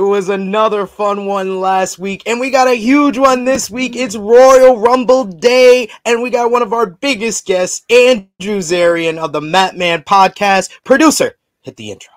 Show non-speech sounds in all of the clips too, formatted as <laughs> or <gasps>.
It was another fun one last week, and we got a huge one this week. It's Royal Rumble Day, and we got one of our biggest guests, Andrew Zarian of the Mat Men podcast. Producer, hit the intro.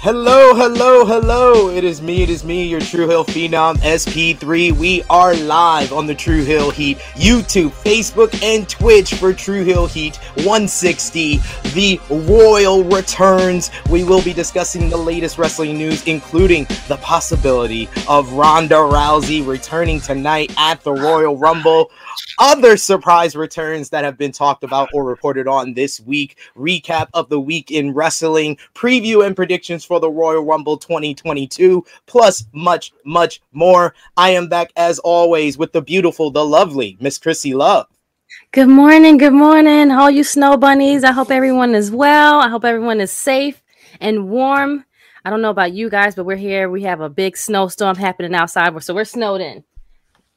Hello, hello, hello. It is me, it is me, your True Heel Phenom SP3. We are live on the True Heel Heat YouTube, Facebook, and Twitch for True Heel Heat 160. The Royal returns. We will be discussing the latest wrestling news, including the possibility of Ronda Rousey returning tonight at the Royal Rumble other surprise returns that have been talked about or reported on this week, recap of the week in wrestling, preview and predictions for the Royal Rumble 2022, plus much, much more. I am back as always with the beautiful, the lovely Miss Chrissy Love. Good morning, good morning, all you snow bunnies. I hope everyone is well. I hope everyone is safe and warm. I don't know about you guys, but we're here. We have a big snowstorm happening outside, so we're snowed in.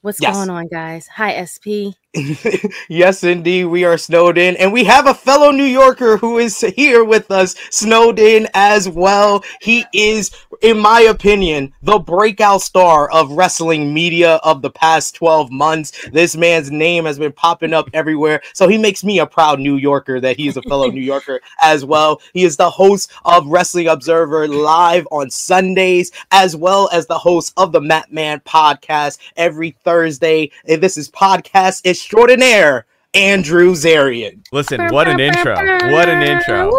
What's yes. going on, guys? Hi, SP. <laughs> yes, indeed, we are snowed in, and we have a fellow New Yorker who is here with us, snowed in as well. He is, in my opinion, the breakout star of wrestling media of the past 12 months. This man's name has been popping up everywhere, so he makes me a proud New Yorker that he is a fellow New Yorker <laughs> as well. He is the host of Wrestling Observer live on Sundays, as well as the host of the Mat Men podcast every Thursday. This is podcast extraordinaire, Andrew Zarian. Listen, what an intro! What an intro!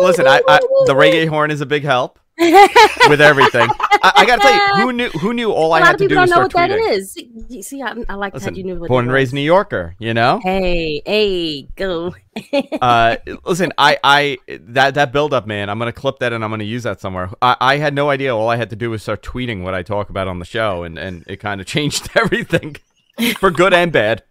Listen, I, I the reggae horn is a big help <laughs> with everything. I, I, gotta tell you, who knew who knew all I had to do was start tweeting. That is. See, I, I like listen, that you knew what born and raised New Yorker. You know. Hey, hey, go. uh, listen, I, I that that build up, man. I'm gonna clip that and I'm gonna use that somewhere. I, I had no idea. All I had to do was start tweeting what I talk about on the show, and and it kind of <laughs> changed everything for good and bad.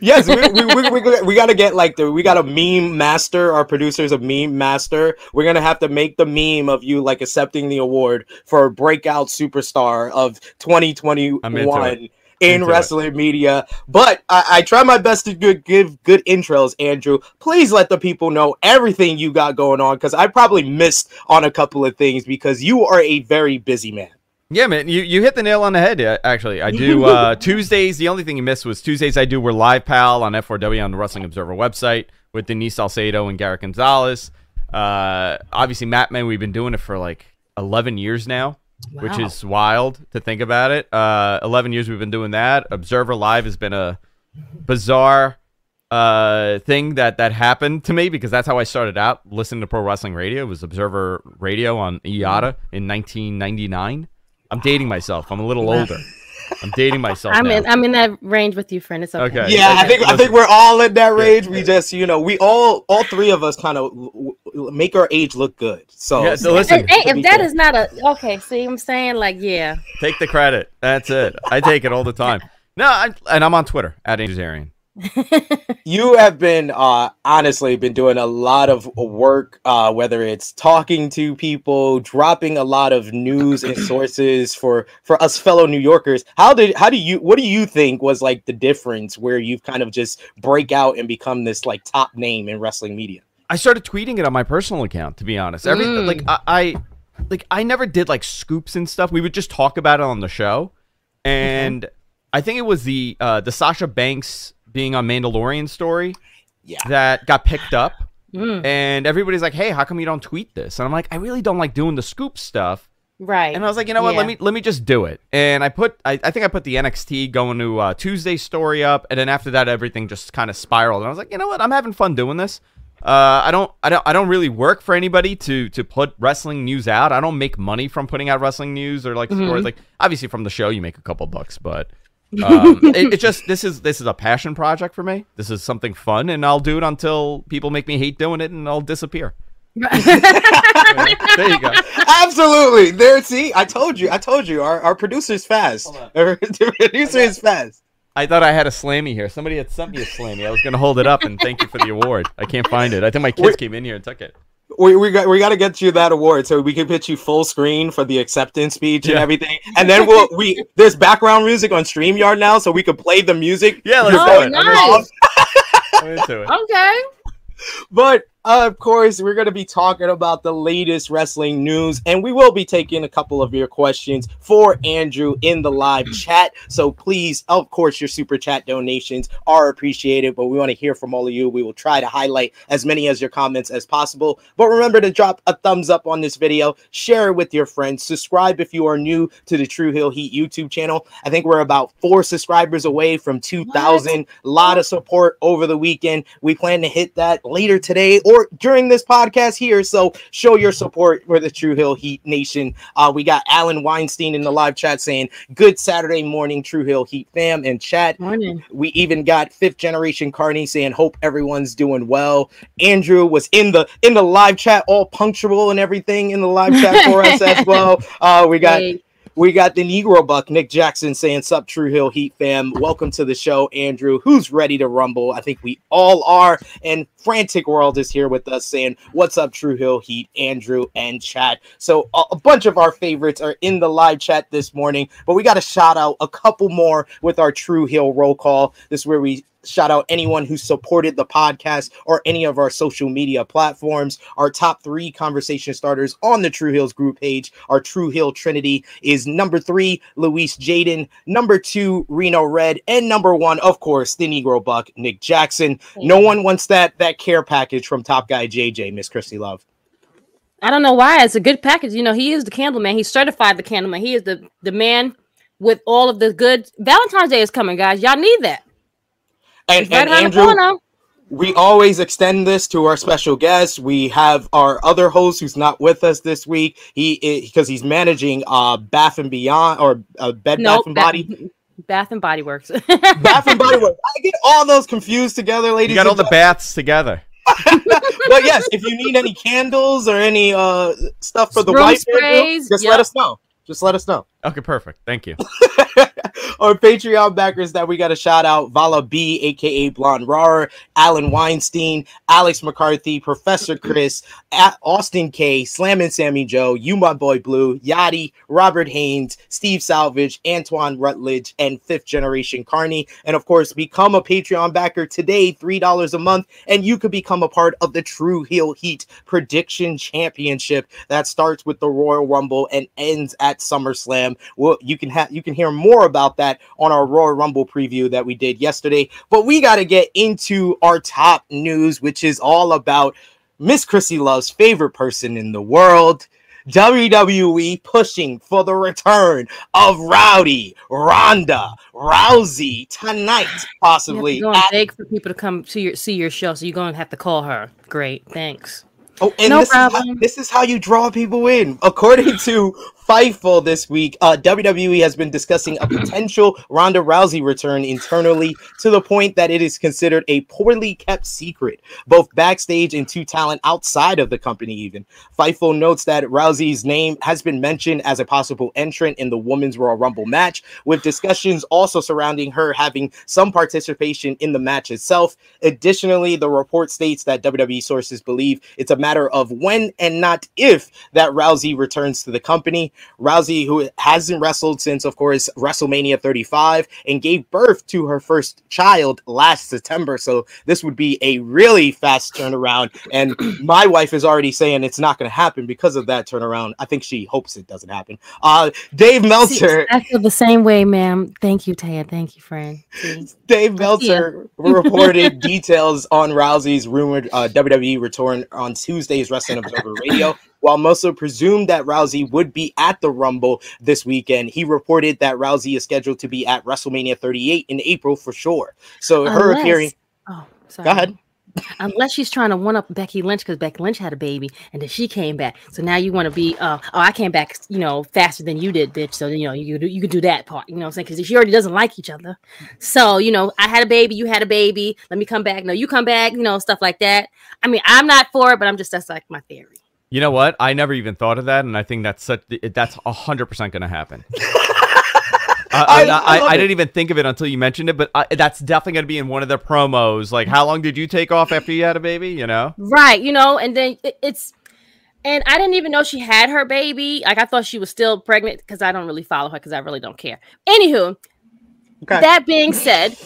Yes, we, we, we, we, we got to get like the we got a meme master. Our producer's a meme master. We're gonna have to make the meme of you like accepting the award for breakout superstar of 2021 in wrestling it. media. But I, I, try my best to good, give good intros, Andrew. Please let the people know everything you got going on because I probably missed on a couple of things because you are a very busy man. Yeah, man, you, you hit the nail on the head. Actually, I do uh, <laughs> Tuesdays. The only thing you missed was Tuesdays. I do we're live pal on F4W on the Wrestling Observer website with Denise Salcedo and Garrett Gonzalez. Uh, obviously, Mat Men, we've been doing it for like 11 years now, wow. which is wild to think about it. Uh, 11 years we've been doing that. Observer Live has been a bizarre uh thing that that happened to me because that's how I started out listening to pro wrestling radio. It was Observer Radio on eYada in 1999. I'm dating myself. I'm a little older. I'm dating myself. <laughs> I'm now. in. I'm in that range with you, friend. It's okay. okay. Yeah, okay. I think I think we're all in that range. We just, you know, we all, all three of us, kind of make our age look good. So, yeah, so <laughs> listen. Hey, if that is not a okay, see, what I'm saying like, yeah. Take the credit. That's it. I take it all the time. No, I, and I'm on Twitter at Angel <laughs> you have been uh, honestly been doing a lot of work uh, whether it's talking to people dropping a lot of news and sources for for us fellow new yorkers. How did how do you what do you think was like the difference where you've kind of just break out and become this like top name in wrestling media? I started tweeting it on my personal account to be honest. Every mm. like I, I like i never did like scoops and stuff. We would just talk about it on the show. And mm-hmm. i think it was the uh the sasha banks being on Mandalorian story yeah. that got picked up. <sighs> Mm. And everybody's like, "Hey, how come you don't tweet this?" And I'm like, "I really don't like doing the scoop stuff." Right. And I was like, "You know what? Yeah. Let me let me just do it." And I put I, I think I put the NXT going to uh, Tuesday story up, and then after that, everything just kind of spiraled. And I was like, "You know what? I'm having fun doing this." Uh, I don't, I don't, I don't really work for anybody to to put wrestling news out. I don't make money from putting out wrestling news or like mm-hmm. stories. Like obviously from the show, you make a couple bucks, but um, <laughs> it, it, just this is this is a passion project for me. This is something fun, and I'll do it until people make me hate doing it, and I'll disappear. <laughs> there you go. Absolutely. There. See, I told you. I told you. Our our producer's fast. <laughs> Our producer is fast. I thought I had a slammy here. Somebody had sent me a slammy. I was going to hold it up and thank you for the award. I can't find it. I think my kids Wait. came in here and took it we, we got we got to get you that award so we can pitch you full screen for the acceptance speech yeah. and everything, and then we'll we there's background music on Streamyard now, so we can play the music. Yeah, let's oh, do it. Oh, nice. I'm into it. Okay. But of course, we're going to be talking about the latest wrestling news, and we will be taking a couple of your questions for Andrew in the live hmm. chat. So please, of course, your super chat donations are appreciated, but we want to hear from all of you. We will try to highlight as many as your comments as possible. But remember to drop a thumbs up on this video, share it with your friends, subscribe if you are new to the True Heel Heat YouTube channel. I think we're about four subscribers away from 2,000. A lot of support over the weekend. We plan to hit that later today or during this podcast here. So show your support for the True Heel Heat Nation. Uh, we got Alan Weinstein in the live chat saying, Good Saturday morning, True Heel Heat fam and chat. Morning. We even got fifth generation Carney saying, Hope everyone's doing well. Andrew was in the in the live chat, all punctual and everything in the live chat for us as <laughs> well. Uh, we got Hey. We got the Negro Buck, Nick Jackson saying, Sup, True Heel Heat fam. Welcome to the show, Andrew. Who's ready to rumble? I think we all are. And Frantic World is here with us saying, What's up, True Heel Heat, Andrew, and chat. So a, bunch of our favorites are in the live chat this morning, but we got to shout out a couple more with our True Heel roll call. This is where we shout out anyone who supported the podcast or any of our social media platforms. Our top three conversation starters on the True Heels group page, our True Heel Trinity is number three, Luis Jaden, number two, Reno Red, and number one, of course, the Negro Buck, Nick Jackson. No one wants that that care package from Top Guy JJ, Miss Chrissy Love. I don't know why. It's a good package. You know, he is the candle man. He's certified the candle man. He is the the man with all of the good. Valentine's Day is coming, guys. Y'all need that. And, It's right and Andrew, we always extend this to our special guests. We have our other host who's not with us this week. He because he's managing uh Bath and Beyond or uh, Bed Nope, Bath and Body. Bath and Body Works. <laughs> Bath and Body Works. I get all those confused together, ladies. You got all and the baths together. <laughs> but yes, if you need any candles or any uh stuff for the Room wife, Andrew, sprays, just yep. let us know. Just let us know. Okay, perfect. Thank you. <laughs> Our Patreon backers that we got to shout out Vala B, aka Blonde Rar, Alan Weinstein, Alex McCarthy, Professor Chris, Austin K, Slam and Sammy Joe, You My Boy Blue, Yachty, Robert Haynes, Steve Salvage, Antoine Rutledge, and Fifth Generation Carney. And of course, become a Patreon backer today, $3 a month, and you could become a part of the True Heel Heat Prediction Championship that starts with the Royal Rumble and ends at SummerSlam. Well, you can have you can hear more about that on our Royal Rumble preview that we did yesterday. But we got to get into our top news, which is all about Miss Chrissy Love's favorite person in the world. WWE pushing for the return of Rowdy Ronda Rousey tonight, possibly. You have possibly. to go and at- beg for people to come to your see your show, so you're gonna have to call her. Great, thanks. Oh, and No this, is how, problem. this is how you draw people in. According to Fightful this week, uh, WWE has been discussing a potential Ronda Rousey return internally to the point that it is considered a poorly kept secret, both backstage and to talent outside of the company. Even Fightful notes that Rousey's name has been mentioned as a possible entrant in the Women's Royal Rumble match, with discussions also surrounding her having some participation in the match itself. Additionally, the report states that WWE sources believe it's a matter of when and not if that Rousey returns to the company. Rousey, who hasn't wrestled since, of course, WrestleMania 35 and gave birth to her first child last September. So this would be a really fast turnaround. And <clears throat> my wife is already saying it's not going to happen because of that turnaround. I think she hopes it doesn't happen. Uh, Dave Meltzer. I feel the same way, ma'am. Thank you, Taya. Thank you, friend. See? <laughs> Dave ya. Meltzer reported <laughs> details on Rousey's rumored uh, WWE return on Tuesday's Wrestling Observer Radio. While Meltzer presumed that Rousey would be at the Rumble this weekend, he reported that Rousey is scheduled to be at WrestleMania 38 in April for sure. So her Unless- appearing. Oh, sorry. Go ahead. Unless she's trying to one up Becky Lynch because Becky Lynch had a baby and then she came back. So now you want to be, uh, oh, I came back, you know, faster than you did, bitch. So you know you could do, you could do that part. You know what I'm saying? Because she already doesn't like each other. So you know, I had a baby, you had a baby. Let me come back. No, you come back. You know, stuff like that. I mean, I'm not for it, but I'm just that's like my theory. You know what? I never even thought of that, and I think that's such that's hundred percent going to happen. I, I- I'm not- I I, I didn't even think of it until you mentioned it, but I, that's definitely going to be in one of their promos. Like, how long did you take off after you had a baby? You know? Right, you know, and then it, it's and I didn't even know she had her baby. Like I thought she was still pregnant because I don't really follow her because I really don't care. Anywho, Okay. that being said,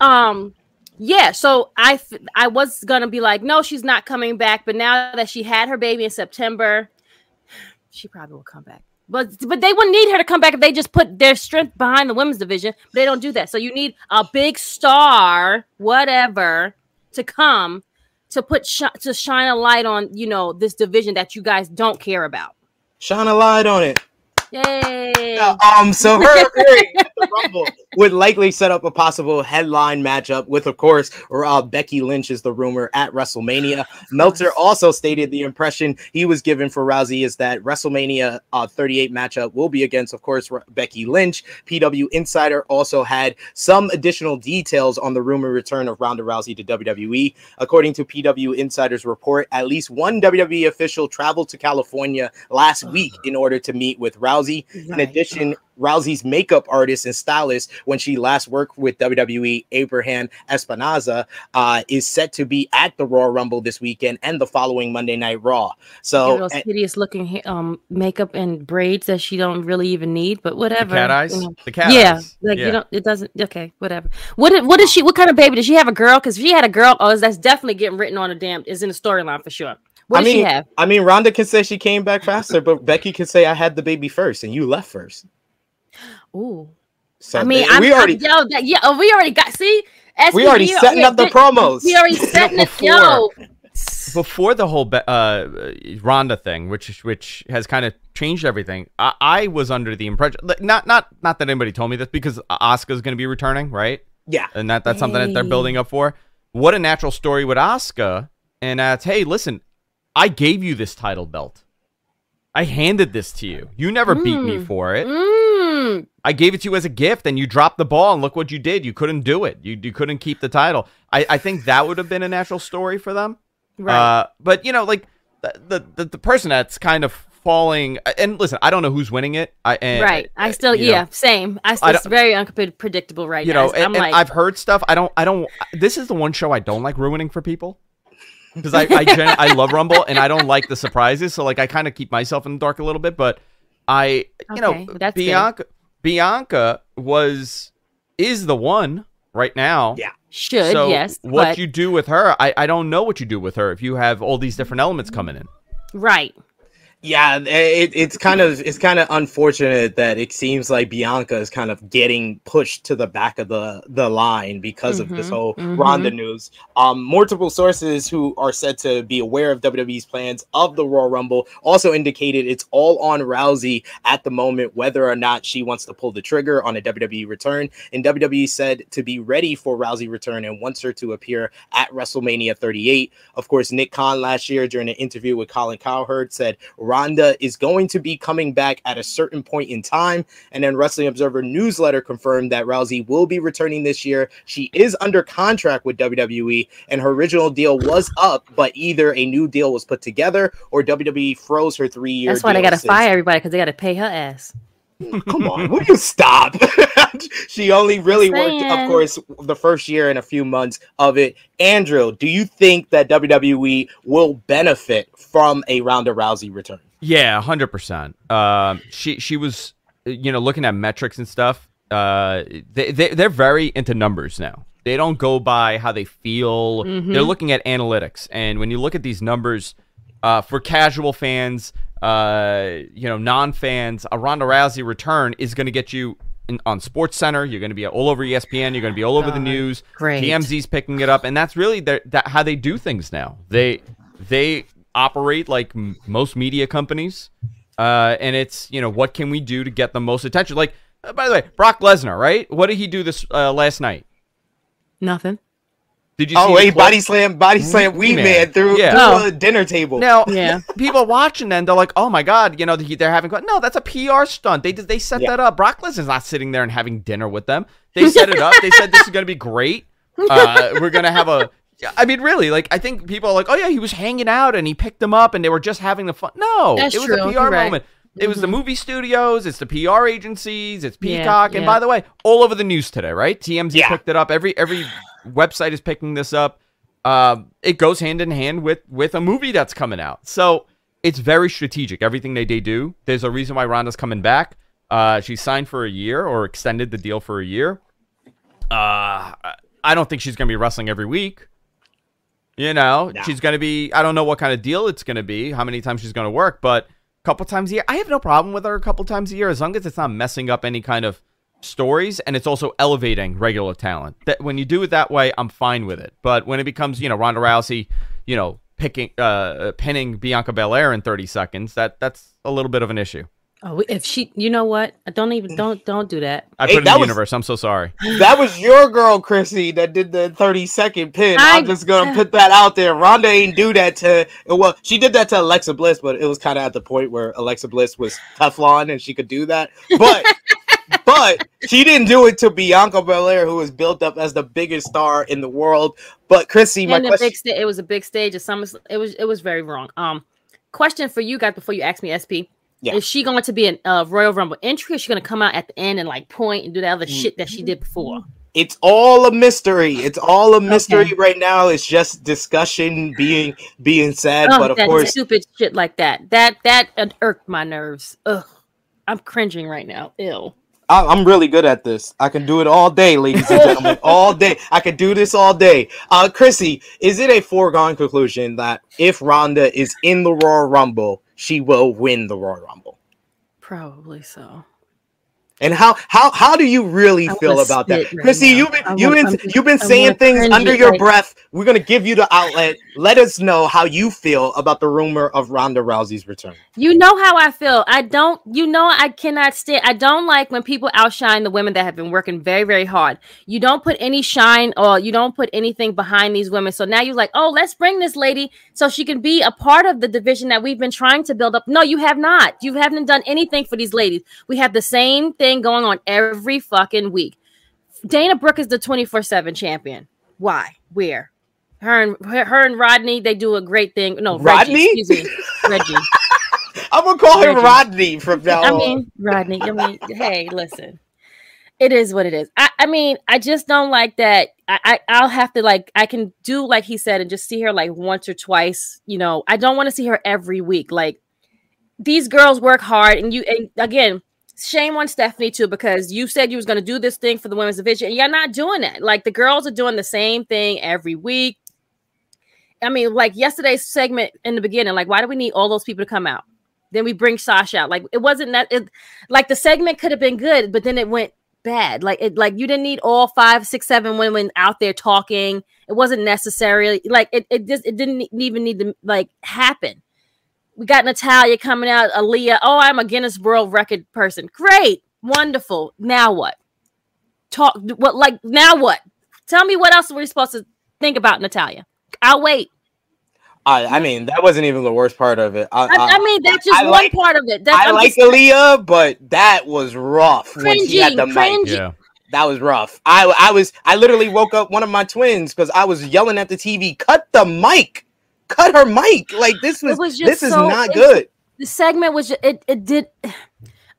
um, Yeah, so I I was gonna be like, no, she's not coming back. But now that she had her baby in September, she probably will come back. But but they wouldn't need her to come back if they just put their strength behind the women's division. But they don't do that. So you need a big star, whatever, to come to put sh- to shine a light on you know this division that you guys don't care about. Shine a light on it. Yay! Um, so <laughs> her appearing at the Rumble would likely set up a possible headline matchup with, of course, uh, Becky Lynch is the rumor at WrestleMania. Meltzer also stated the impression he was given for Rousey is that WrestleMania uh, 38 matchup will be against, of course, Becky Lynch. PW Insider also had some additional details on the rumor return of Ronda Rousey to WWE. According to PW Insider's report, at least one WWE official traveled to California last week in order to meet with Rousey. Rousey. Right. In addition, Rousey's makeup artist and stylist, when she last worked with WWE, Abraham Espinoza, uh, is set to be at the Royal Rumble this weekend and the following Monday Night Raw. So those hideous looking um, makeup and braids that she don't really even need, but whatever. The cat eyes. You know. The cat yeah, eyes. like yeah. you don't. It doesn't. Okay, whatever. What? What is she? What kind of baby does she have? A girl? Because if she had a girl, oh, that's definitely getting written on a damn. Is in the storyline for sure. What I does mean, she have? I mean, Ronda can say she came back faster, but Becky can say I had the baby first and you left first. Ooh. So I mean, they- I'm, we already I'm, yo, that, yeah, oh, we already got. See, we already setting yeah, up the we- promos. We already <laughs> setting it. before- Yo, before the whole Be- uh, Ronda thing, which which has kind of changed everything. I, I was under the impression, not not not that anybody told me this, because Asuka's going to be returning, right? Yeah. and that that's something that they're building up for. What a natural story with Asuka, and that's hey, listen, I gave you this title belt. I handed this to you. You never beat me Mm. for it. mm, I gave it to you as a gift, and you dropped the ball, and look what you did. You couldn't do it. You you couldn't keep the title. I, I think that would have been a natural story for them. right. Uh, but you know, like the, the the person that's kind of falling. And listen, I don't know who's winning it. I and, right. I still, you know, yeah, same. I, I it's very unpredictable right you now. know, I'm and, and like, I've heard stuff. I don't. I don't. This is the one show I don't like ruining for people. Because I I, gen- I love Rumble and I don't like the surprises, so like I kind of keep myself in the dark a little bit. But I, you Okay, know, that's good. Bianca Bianca was is the one right now. Yeah. should So yes, what but you do with her, I, I don't know what you do with her if you have all these different elements coming in. right. Yeah, it, it's kind of it's kind of unfortunate that it seems like Bianca is kind of getting pushed to the back of the the line because of this Mhm, whole mhm. Ronda news. Um, multiple sources who are said to be aware of WWE's plans of the Royal Rumble also indicated it's all on Rousey at the moment whether or not she wants to pull the trigger on a WWE return. And WWE said to be ready for Rousey return and wants her to appear at WrestleMania 38. Of course, Nick Khan last year during an interview with Colin Cowherd said Ronda is going to be coming back at a certain point in time. And then Wrestling Observer newsletter confirmed that Rousey will be returning this year. She is under contract with WWE, and her original deal was up, but either a new deal was put together or WWE froze her three year. That's why they got to fire everybody because they got to pay her ass. Come on, will you stop? <laughs> she only really worked, of course, the first year and a few months of it. Andrew, do you think that WWE will benefit from a Ronda Rousey return? Yeah, hundred percent. Um, she she was, you know, looking at metrics and stuff. Uh, they, they they're very into numbers now. They don't go by how they feel. Mhm. They're looking at analytics, and when you look at these numbers, uh, for casual fans, uh, you know, non-fans, a Ronda Rousey return is going to get you in, on Sports Center. You're going to be all over ESPN. You're going to be all over the news. great. TMZ's picking it up, and that's really their, that how they do things now. They they operate like m- most media companies, uh, and it's you know what can we do to get the most attention? Like uh, by the way, Brock Lesnar, right? What did he do this uh, last night? Nothing. Did you? Oh, see the clip? body slam, body slam, we Man. Man through, Yeah. through Oh. a dinner table. Now, <laughs> Yeah. <laughs> people watching then they're like, "Oh my god," you know, they- they're having no, that's a PR stunt. They did they set Yeah. that up. Brock Lesnar's not sitting there and having dinner with them. They set it up. They said this is going to be great. Uh, we're going to have a. <laughs> I mean, really, like I think people are like, "Oh yeah, he was hanging out and he picked them up and they were just having the fun." No, That's it was true. a PR You're right. Moment. It was the movie studios, it's the PR agencies, it's Yeah, Peacock, and yeah. by the way, all over the news today, right? TMZ Yeah. picked it up. Every every website is picking this up um, it goes hand in hand with with a movie that's coming out. So it's very strategic. Everything they, they do. There's a reason why Ronda's coming back. Uh, she signed for a year or extended the deal for a year. Uh, I don't think she's going to be wrestling every week. You know, No. she's going to be. I don't know what kind of deal it's going to be, how many times she's going to work, but a couple times a year. I have no problem with her a couple times a year as long as it's not messing up any kind of stories and it's also elevating regular talent. That when you do it that way, I'm fine with it. But when it becomes, you know, Ronda Rousey, you know, picking, uh, pinning Bianca Belair in 30 seconds, that that's a little bit of an issue. Oh, if she, you know what? I don't even don't <laughs> don't do that. I Hey, put it in that the was- universe. I'm so sorry. That was your girl, Chrissy, that did the 30 second pin. I- I'm just gonna put that out there. Ronda ain't do that to well, she did that to Alexa Bliss, but it was kind of at the point where Alexa Bliss was Teflon and she could do that. But <laughs> but she didn't do it to Bianca Belair, who was built up as the biggest star in the world. But Chrissy, my question big sta- it was a big stage of summer. It was it was very wrong. Um, question for you guys before you ask me, SP. Yeah. Is she going to be an uh, Royal Rumble entry? Or is she going to come out at the end and like point and do that other Mm. shit that she did before? it's all a mystery. It's all a mystery right now. It's just discussion being being said. Oh, but of course, stupid shit like that. That that irked my nerves. Ugh, I'm cringing right now. Ew. I, I'm really good at this. I can do it all day, ladies and gentlemen, <laughs> all day. I can do this all day. Uh, Chrissy, is it a foregone conclusion that if Ronda is in the Royal Rumble, she will win the Royal Rumble? Probably so. And how how how do you really I feel about that, spit right Chrissy? now. You've been I you've been I'm you've been I saying things cringe under your like- breath. We're gonna give you the outlet. Let us know how you feel about the rumor of Ronda Rousey's return. You know how I feel. I don't. You know I cannot stand. I don't like when people outshine the women that have been working very, very hard. You don't put any shine or you don't put anything behind these women. So now you're like, oh, let's bring this lady so she can be a part of the division that we've been trying to build up. No, you have not. You haven't done anything for these ladies. We have the same thing going on every fucking week. Dana Brooke is the 24 7 champion. Why? Where? Her and her, and Rodney, they do a great thing. No, Rodney? Reggie, excuse me, Reggie. <laughs> I'm gonna call him Rodney from now on. I mean, Rodney. I mean, hey, listen. It is what it is. I, I mean, I just don't like that. I, I I'll have to like I can do like he said and just see her like once or twice. You know, I don't want to see her every week. Like these girls work hard, and you and again, shame on Stephanie too because you said you was going to do this thing for the women's division, and you're not doing it. Like the girls are doing the same thing every week. I mean, like yesterday's segment in the beginning, like why do we need all those people to come out? Then we bring Sasha out. Like it wasn't that it like the segment could have been good, but then it went bad. Like it like you didn't need all five, six, seven women out there talking. It wasn't necessarily like it, it just it didn't even need to like happen. We got Natalya coming out, Aliyah. Oh, I'm a Guinness World Record person. Great, wonderful. Now what? Talk what like now what? Tell me what else are we supposed to think about Natalya? I'll wait. I, I mean, that wasn't even the worst part of it. I, I, I mean, that's just I one like- part of it. That's I I'm like just Aliyah, but that was rough when she had the cringing, mic. Yeah. That was rough. I I was I literally woke up one of my twins because I was yelling at the TV, cut the mic, cut her mic. Like this was, was just this is so- not it- good. the segment was ju- it it did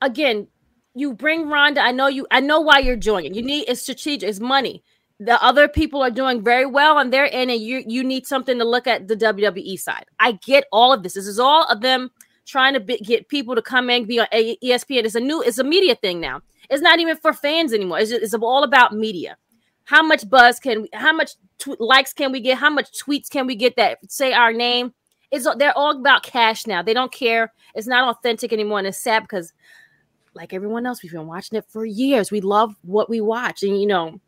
again you bring Ronda I know you I know why you're doing it. You need it's strategic it's money. The other people are doing very well on their end and you you need something to look at the WWE side. I get all of this. This is all of them trying to be, get people to come in be on ESPN it's a new it's a media thing now. It's not even for fans anymore. It's, just, it's all about media how much buzz can we how much tw- likes can we get how much tweets can we get that say our name it's they're all about cash now. They don't care. It's not authentic anymore, and it's sad because, like everyone else, we've been watching it for years. We love what we watch, and you know,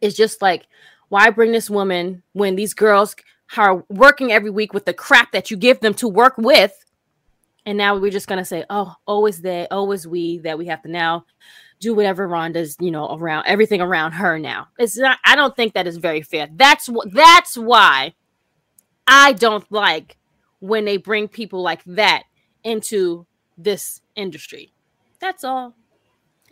it's just like, why bring this woman when these girls are working every week with the crap that you give them to work with, and now we're just gonna say, oh, always they, always we, that we have to now do whatever Ronda's, you know, around everything around her now. It's not. I don't think that is very fair. That's what. That's why I don't like when they bring people like that into this industry. That's all.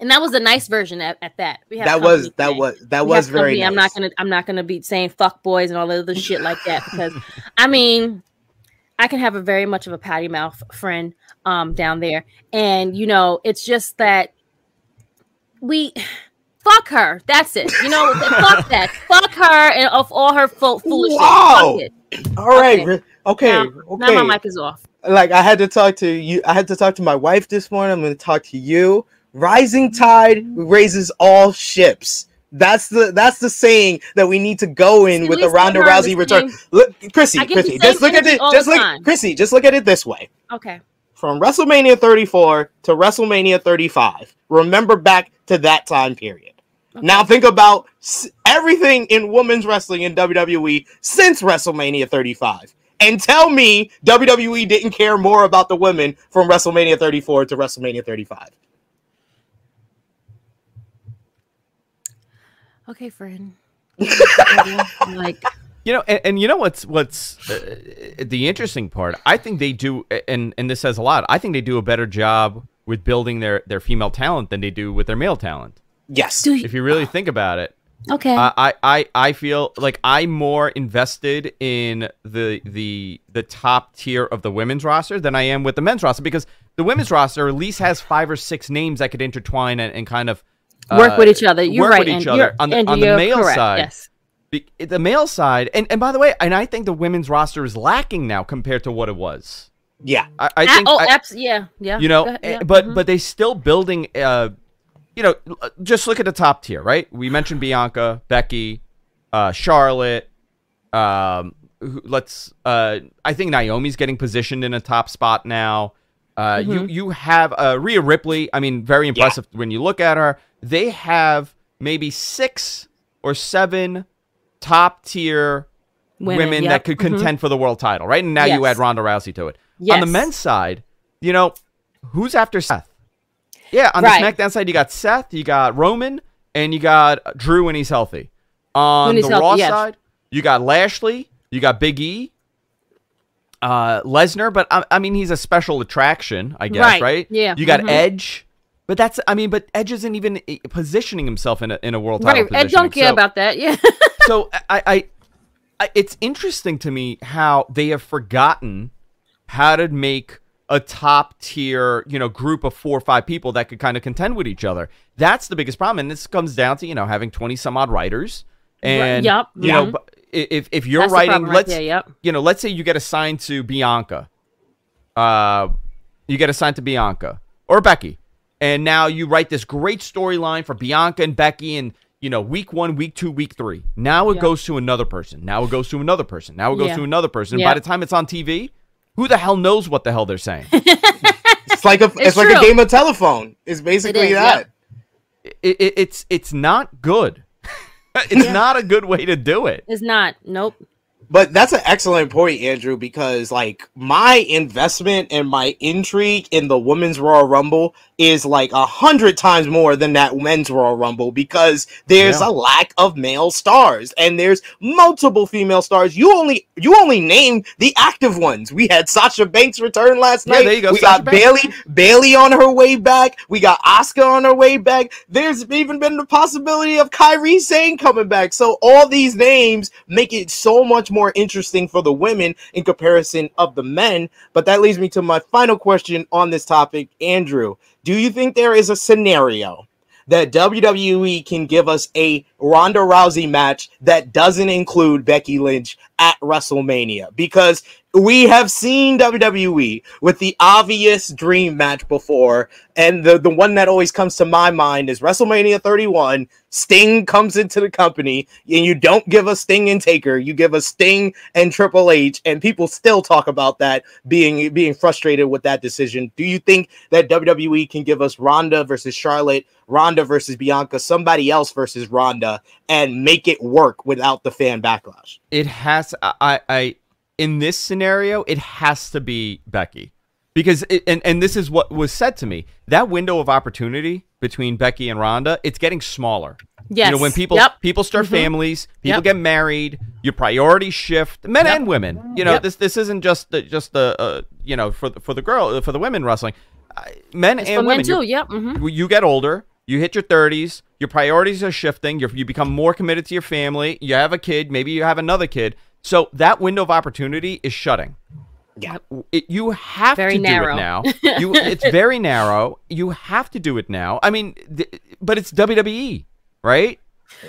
And that was a nice version at, at that. We have That was company that was that We was very. company. I'm not gonna I'm not gonna be saying fuck boys and all the other shit like that because <laughs> I mean I can have a very much of a patty mouth friend um down there. And you know, it's just that we fuck her. That's it. You know, <laughs> fuck that. Fuck her and of all her full foolishness. Wow. All right. Okay. Okay. Now- Okay. Now my mic is off. like I had to talk to you. I had to talk to my wife this morning. I'm going to talk to you. Rising tide raises all ships. That's the that's the saying that we need to go in At with the Ronda Rousey return. Look, Chrissy, I get the Chrissy, just look at it. Just look, time. Chrissy, just look at it this way. Okay. From WrestleMania 34 to WrestleMania 35, remember back to that time period. Now think about s- everything in women's wrestling in WWE since WrestleMania 35. And tell me WWE didn't care more about the women from WrestleMania 34 to WrestleMania 35. Okay, friend. <laughs> like You know, and, and you know what's what's uh, the interesting part? I think they do, and and this says a lot. I think they do a better job with building their their female talent than they do with their male talent. Yes. do you, If you really think about it, okay. I, I I I feel like I'm more invested in the the the top tier of the women's roster than I am with the men's roster because the women's roster at least has five or six names that could intertwine and, and kind of work uh, with each other. You're work right. with each and other you're- on the, and on the you're male correct, side. Yes. Be- the male side, and, and by the way, and I think the women's roster is lacking now compared to what it was. Yeah. I think, oh, I- abs- yeah, yeah. you know, ahead, eh, yeah, but mhm. but they still building. Uh, you know, just look at the top tier, right? We mentioned Bianca, Becky, uh, Charlotte. Um, who- let's. Uh, I think Naomi's getting positioned in a top spot now. Uh, Mm-hmm. You you have uh, Rhea Ripley. I mean, very impressive when you look at her. They have maybe six or seven top tier women, Women, that yep, could mhm. contend for the world title, right? And now you add Ronda Rousey to it. On the men's side, you know, who's after Seth? Yeah, on Right. the SmackDown side, you got Seth, you got Roman, and you got Drew when he's healthy. On When he's the healthy, Raw yes. side, you got Lashley, you got Big E, uh, Lesnar, but I, I mean, he's a special attraction, I guess, right? Right, yeah, You got mhm. Edge, but that's, I mean, but Edge isn't even eh, positioning himself in a, in a world title Right. Ed position. don't care about that. Yeah. <laughs> so I, I, I, it's interesting to me how they have forgotten how to make a top tier, you know, group of four or five people that could kind of contend with each other. That's the biggest problem, and this comes down to you know having twenty some odd writers, and yup, you know, mhm. bu- i- if if you're That's writing, right let's there, yep. you know, let's say you get assigned to Bianca, uh, you get assigned to Bianca or Becky, and now you write this great storyline for Bianca and Becky, and you know, week one, week two, week three. Now it Yeah. goes to another person. Now it goes to another person. Now it goes Yeah. to another person. Yeah. By the time it's on TV, who the hell knows what the hell they're saying? <laughs> It's like a it's, It's like a game of telephone. It's basically is, that. yeah. it, it, it's it's not good. It's not a good way to do it. it's not. Nope. But that's an excellent point, Andrew, because like my investment and my intrigue in the women's Royal Rumble is like a hundred times more than that men's Royal Rumble because there's Yeah. a lack of male stars and there's multiple female stars. You only you only name the active ones. We had Sasha Banks return last Yeah, night. there you go, We Sasha got Banks. Bayley Bayley on her way back. We got Asuka on her way back. There's even been the possibility of Kairi Sane coming back. So all these names make it so much more interesting for the women in comparison of the men. But that leads me to my final question on this topic, Andrew. Do you think there is a scenario that WWE can give us a Ronda Rousey match that doesn't include Becky Lynch at WrestleMania? Because we have seen WWE with the obvious dream match before, and the, the one that always comes to my mind is WrestleMania 31. Sting comes into the company, and you don't give a Sting and Taker, you give a Sting and Triple H, and people still talk about that being being frustrated with that decision. Do you think that WWE can give us Ronda versus Charlotte, Ronda versus Bianca, somebody else versus Ronda, and make it work without the fan backlash? It has I I in this scenario, it has to be Becky. Because it, and and this is what was said to me. That window of opportunity between Becky and Ronda, it's getting smaller. Yes. You know, when people Yep. people start Mhm. families, people Yep. get married, your priorities shift, men Yep. and women. You know, this this isn't just the, just the uh, you know for the, for the girl for the women wrestling, men It's and for men women. too. Yep. hmm you get older, you hit your 30s, your priorities are shifting, you you become more committed to your family, you have a kid, maybe you have another kid. So that window of opportunity is shutting. Yeah. It, you have Very to narrow. do it now. <laughs> You, it's very narrow. You have to do it now. I mean, th- but it's WWE, right? It,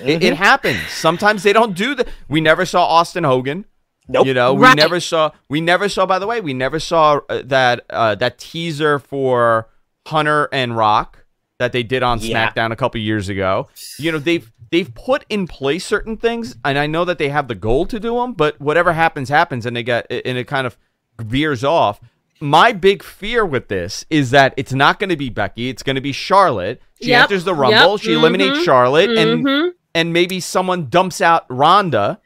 Mm-hmm. it happens. Sometimes they don't do the. We never saw Austin Hogan. Nope. You know, we Right. never saw. We never saw. By the way, we never saw uh, that uh, that teaser for Hunter and Rock that they did on Yeah. SmackDown a couple years ago. You know, they've they've put in place certain things, and I know that they have the goal to do them, but whatever happens, happens, and they get and it kind of veers off. My big fear with this is that it's not going to be Becky; it's going to be Charlotte. She Yep, enters the Rumble, yep, she eliminates mhm, Charlotte, and Mhm. and maybe someone dumps out Ronda,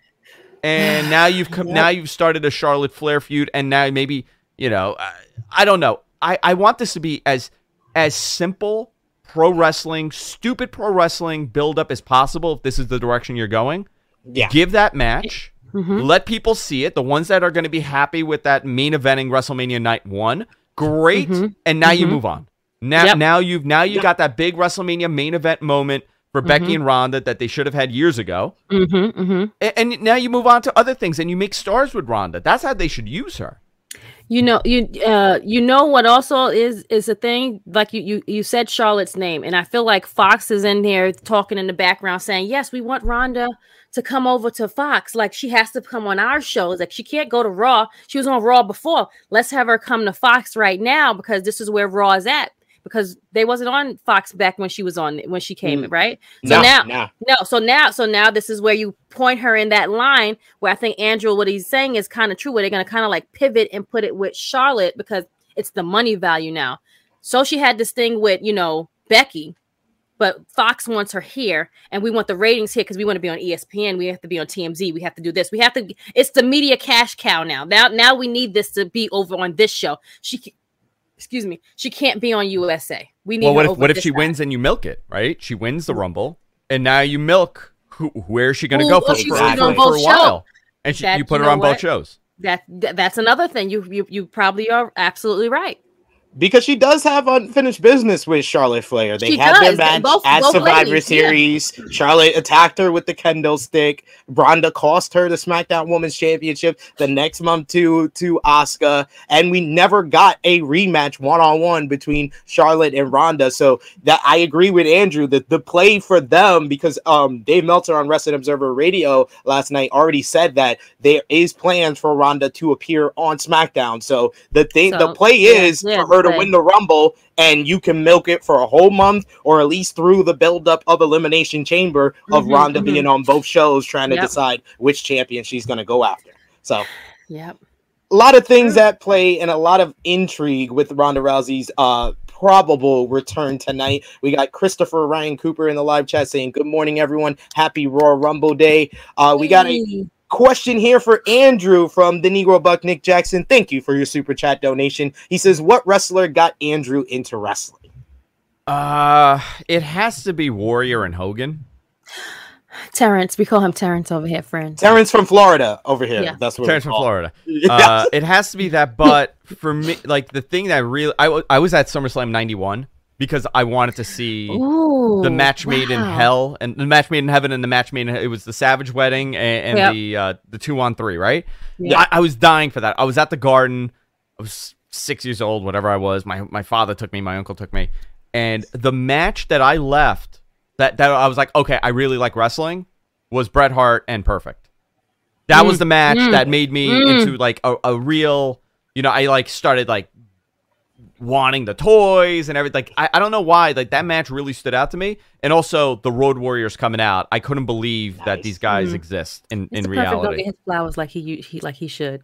and <sighs> now you've come, now you've started a Charlotte Flair feud, and now maybe you know I, I don't know. I I want this to be as as simple pro wrestling, stupid pro wrestling build up as possible. If this is the direction you're going, Yeah. give that match. Mhm. Let people see it. The ones that are going to be happy with that main eventing WrestleMania night one, great. Mhm. And now you Mhm. move on. Now, Yep. now you've now you Yep. got that big WrestleMania main event moment for Becky and Ronda that they should have had years ago. Mhm. Mhm. A- And, now you move on to other things and you make stars with Ronda. That's how they should use her. You know, you uh, you know what also is is a thing. Like you you you said Charlotte's name, and I feel like Fox is in here talking in the background saying, "Yes, we want Ronda to come over to Fox. Like she has to come on our shows. Like she can't go to Raw. She was on Raw before. Let's have her come to Fox right now because this is where Raw is at. Because they wasn't on Fox back when she was on when she came, Mm. right? So No, now, no. no, so now, so now this is where you point her in that line where I think Andrew, what he's saying is kind of true, where they're gonna kind of like pivot and put it with Charlotte because it's the money value now. So she had this thing with you know Becky, but Fox wants her here, and we want the ratings here because we want to be on ESPN. We have to be on TMZ. We have to do this. We have to. It's the media cash cow now. Now, now we need this to be over on this show. She, excuse me, she can't be on USA. We need. Well, what if what if she wins and you milk it, right? She wins the Rumble, and now you milk. Who, where is she going to go for, she's for, on for, a while? And she, That- you put you her on both shows. That, that that's another thing. You you you probably are absolutely right. Because she does have unfinished business with Charlotte Flair. They She had their match Both- at both Survivor ladies, yeah. Series. Charlotte attacked her with the kendo stick. Ronda cost her the SmackDown Women's Championship the next month to to Asuka, and we never got a rematch one on one between Charlotte and Ronda. So that I agree with Andrew that the play for them because um Dave Meltzer on Wrestling Observer Radio last night already said that there is plans for Ronda to appear on SmackDown. So the thing, the play yeah, is yeah, for her to win the Rumble, and you can milk it for a whole month or at least through the buildup of Elimination Chamber of Mhm, Ronda mhm. being on both shows, trying to Yep. decide which champion she's going to go after. So Yep. a lot of things at play and a lot of intrigue with Ronda Rousey's uh probable return tonight. We got Christopher Ryan Cooper in the live chat saying, "Good morning, everyone. Happy Royal Rumble Day." Uh, we got a. question here for Andrew from the Negro Buck Nick Jackson. Thank you for your super chat donation. He says, "What wrestler got Andrew into wrestling?" Uh, it has to be Warrior and Hogan. Terrence. We call him Terrence over here, friends. Terrence from Florida over here. Yeah. That's what Terrence from Florida. <laughs> Uh, it has to be that. But for me, like the thing that really, I, wa- I was at SummerSlam '91 because I wanted to see Ooh, the match made in hell and the match made in heaven and the match made in it was the Savage Wedding and, and Yep. the uh, the two on three, right? Yeah. I, I was dying for that. I was at the Garden. I was six years old, whatever I was. My my father took me. My uncle took me, and the match that I left that that I was like, okay, I really like wrestling, was Bret Hart and Perfect. That was Mm, the match mm, that made me mm. into like a, a real, you know, I like started like wanting the toys and everything. Like I, I don't know why, like that match really stood out to me. And also the Road Warriors coming out, I couldn't believe that these guys Mhm. exist in, Mr. in Perfect reality. get his flowers like he, he like he should.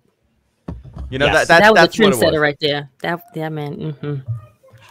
You know Yes. that, that, that was that's a what trendsetter right there. That that man. hmm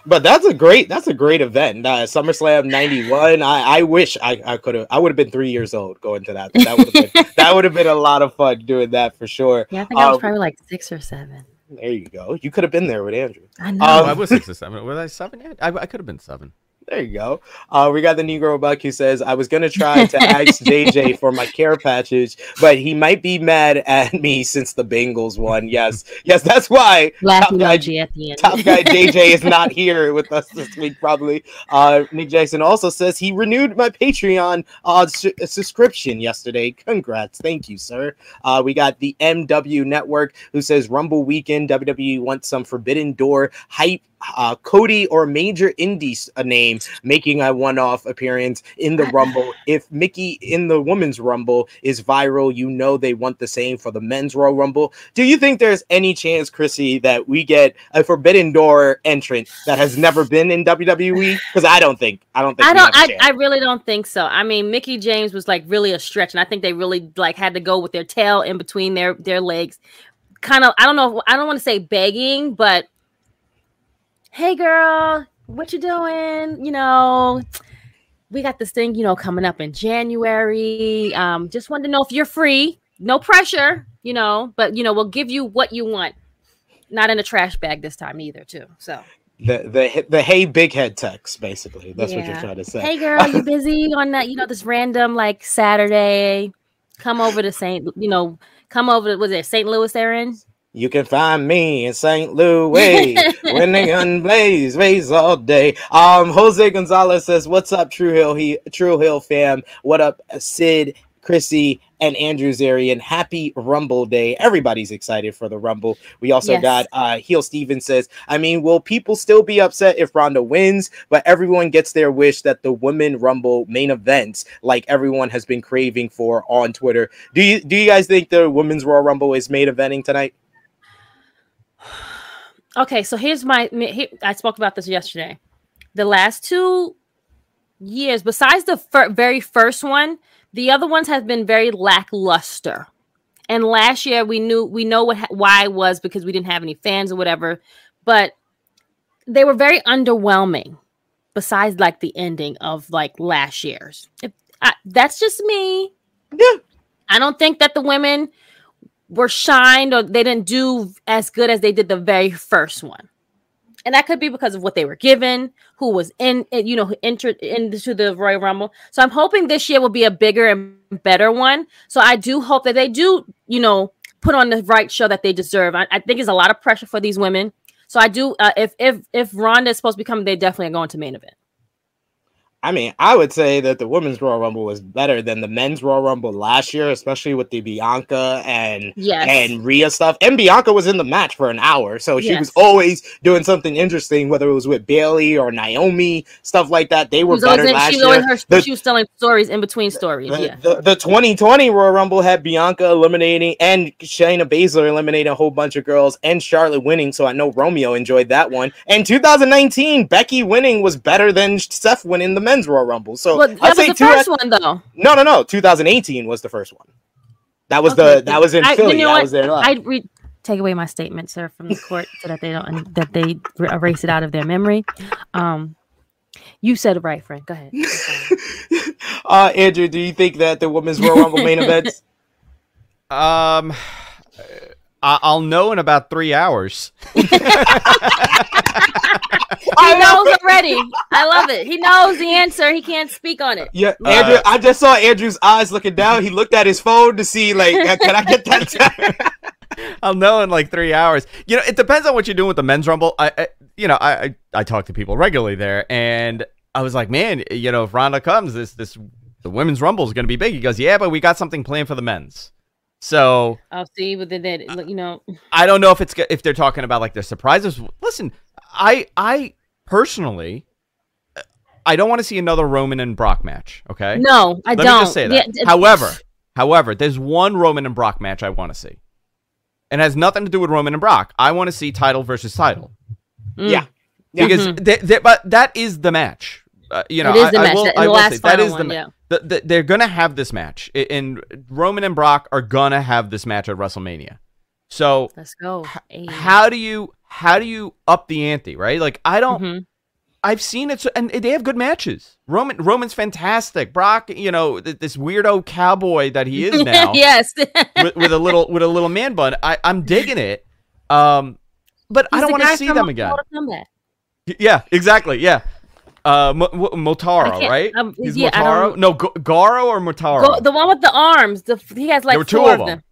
But that's a great that's a great event. Uh, SummerSlam '91. I, I wish I, I could have. I would have been three years old going to that. That would have been that would have been a lot of fun doing that for sure. Yeah, I think I was Um, probably like six or seven. There you go. You could have been there with Andrew. I know. Oh, Um, I was six or seven. Was I seven yet? I, I could have been seven. There you go. Uh, we got the Negro Buck who says, I was going to try to ask <laughs> JJ for my care package, but he might be mad at me since the Bengals won. Yes. Yes, that's why top guy- at the end. top guy JJ is <laughs> not here with us this week, probably. Uh, Nick Jackson also says he renewed my Patreon uh, su- subscription yesterday. Congrats. Thank you, sir. Uh, we got the MW Network who says Rumble Weekend, WWE wants some Forbidden Door hype uh, Cody or Major Indies a name making a one-off appearance in the <laughs> Rumble. If Mickie in the Women's Rumble is viral, you know they want the same for the Men's Royal Rumble. Do you think there's any chance, Chrissy, that we get a Forbidden Door entrant that has never been in WWE? Because <sighs> I don't think I don't think I don't I, I really don't think so. I mean, Mickie James was like really a stretch, and I think they really like had to go with their tail in between their their legs. Kind of, I don't know. I don't want to say begging, but hey girl, what you doing? You know, we got this thing, you know, coming up in January. Um, just wanted to know if you're free. No pressure, you know, but you know, we'll give you what you want. Not in a trash bag this time either, too. So the the the hey big head text basically that's yeah. what you're trying to say hey girl you <laughs> busy on that you know this random like saturday come over to saint you know come over to was it st louis aaron you can find me in St. Louis when the <laughs> gun blaze raise all day. Um, Jose Gonzalez says, "What's up, True Heel? He True Heel fam. What up, Sid, Chrissy, and Andrew Zarian. Happy Rumble Day. Everybody's excited for the Rumble. We also yes. got uh Heel Steven says, I mean, will people still be upset if Ronda wins? But everyone gets their wish that the women Rumble main events, like everyone has been craving for on Twitter. Do you do you guys think the women's Royal Rumble is main eventing tonight? Okay, so here's my. Here, I spoke about this yesterday. The last two years, besides the fir- very first one, the other ones have been very lackluster. And last year, we knew we know what why it was because we didn't have any fans or whatever, but they were very underwhelming. Besides, like the ending of like last year's, if, I, that's just me. Yeah, I don't think that the women were shined or they didn't do as good as they did the very first one. And that could be because of what they were given, who was in, you know, entered into the Royal Rumble. So I'm hoping this year will be a bigger and better one. So I do hope that they do, you know, put on the right show that they deserve. I, I think it's a lot of pressure for these women. So I do. Uh, if if if Ronda is supposed to become, they definitely are going to main event. I mean, I would say that the women's Royal Rumble was better than the men's Royal Rumble last year, especially with the Bianca and yes. and Rhea stuff. And Bianca was in the match for an hour, so she yes. was always doing something interesting, whether it was with Bayley or Naomi, stuff like that. They were better in, last she year. Her, the, she was telling stories in between stories. The, yeah. The, the 2020 Royal Rumble had Bianca eliminating and Shayna Baszler eliminating a whole bunch of girls and Charlotte winning, so I know Romeo enjoyed that one. And 2019, Becky winning was better than Seth winning the men's Royal Rumble. So well, that was the first one, though. No, no, no. 2018 was the first one. That was okay. the that was in I, Philly. You know that was there. I re- take away my statement, sir, from the court, so that they don't that they erase it out of their memory. Um, you said it right, friend. Go ahead. <laughs> uh, Andrew, do you think that the women's Royal Rumble main events? <laughs> Um, I'll know in about three hours. <laughs> he knows already. I love it. He knows the answer. He can't speak on it. Yeah, uh, Andrew. I just saw Andrew's eyes looking down. He looked at his phone to see, like, can I get that? <laughs> I'll know in like three hours. You know, it depends on what you're doing with the men's rumble. I, I you know, I, I, I talk to people regularly there, and I was like, man, you know, if Ronda comes, this this the women's rumble is going to be big. He goes, yeah, but we got something planned for the men's. So I'll see, but then you know, I don't know if it's if they're talking about like their surprises. Listen, I I personally, I don't want to see another Roman and Brock match. Okay. No, I Let don't. Me just say that. Yeah, however, however, there's one Roman and Brock match I want to see. It has nothing to do with Roman and Brock. I want to see title versus title. Mm. Yeah. Because mm-hmm. they, they, but that is the match. Uh, you know, it is the I, match. I will, I will say that is the, yeah. the, the, they're gonna have this match, and Roman and Brock are gonna have this match at WrestleMania. So let's go. H- how do you how do you up the ante, right? Like I don't mm-hmm. I've seen it, so, and they have good matches. Roman Roman's fantastic. Brock, you know, this weirdo cowboy that he is <laughs> now. yes, <laughs> with, with, a little with a little man bun. I, I'm digging it. Um, but He's I don't want to see them again. Yeah, exactly. Yeah. Uh, M- Motaro, right? Um, He's yeah, Motaro. No, G- Goro or Motaro. Go, the one with the arms. The, he has like there were two of them. them.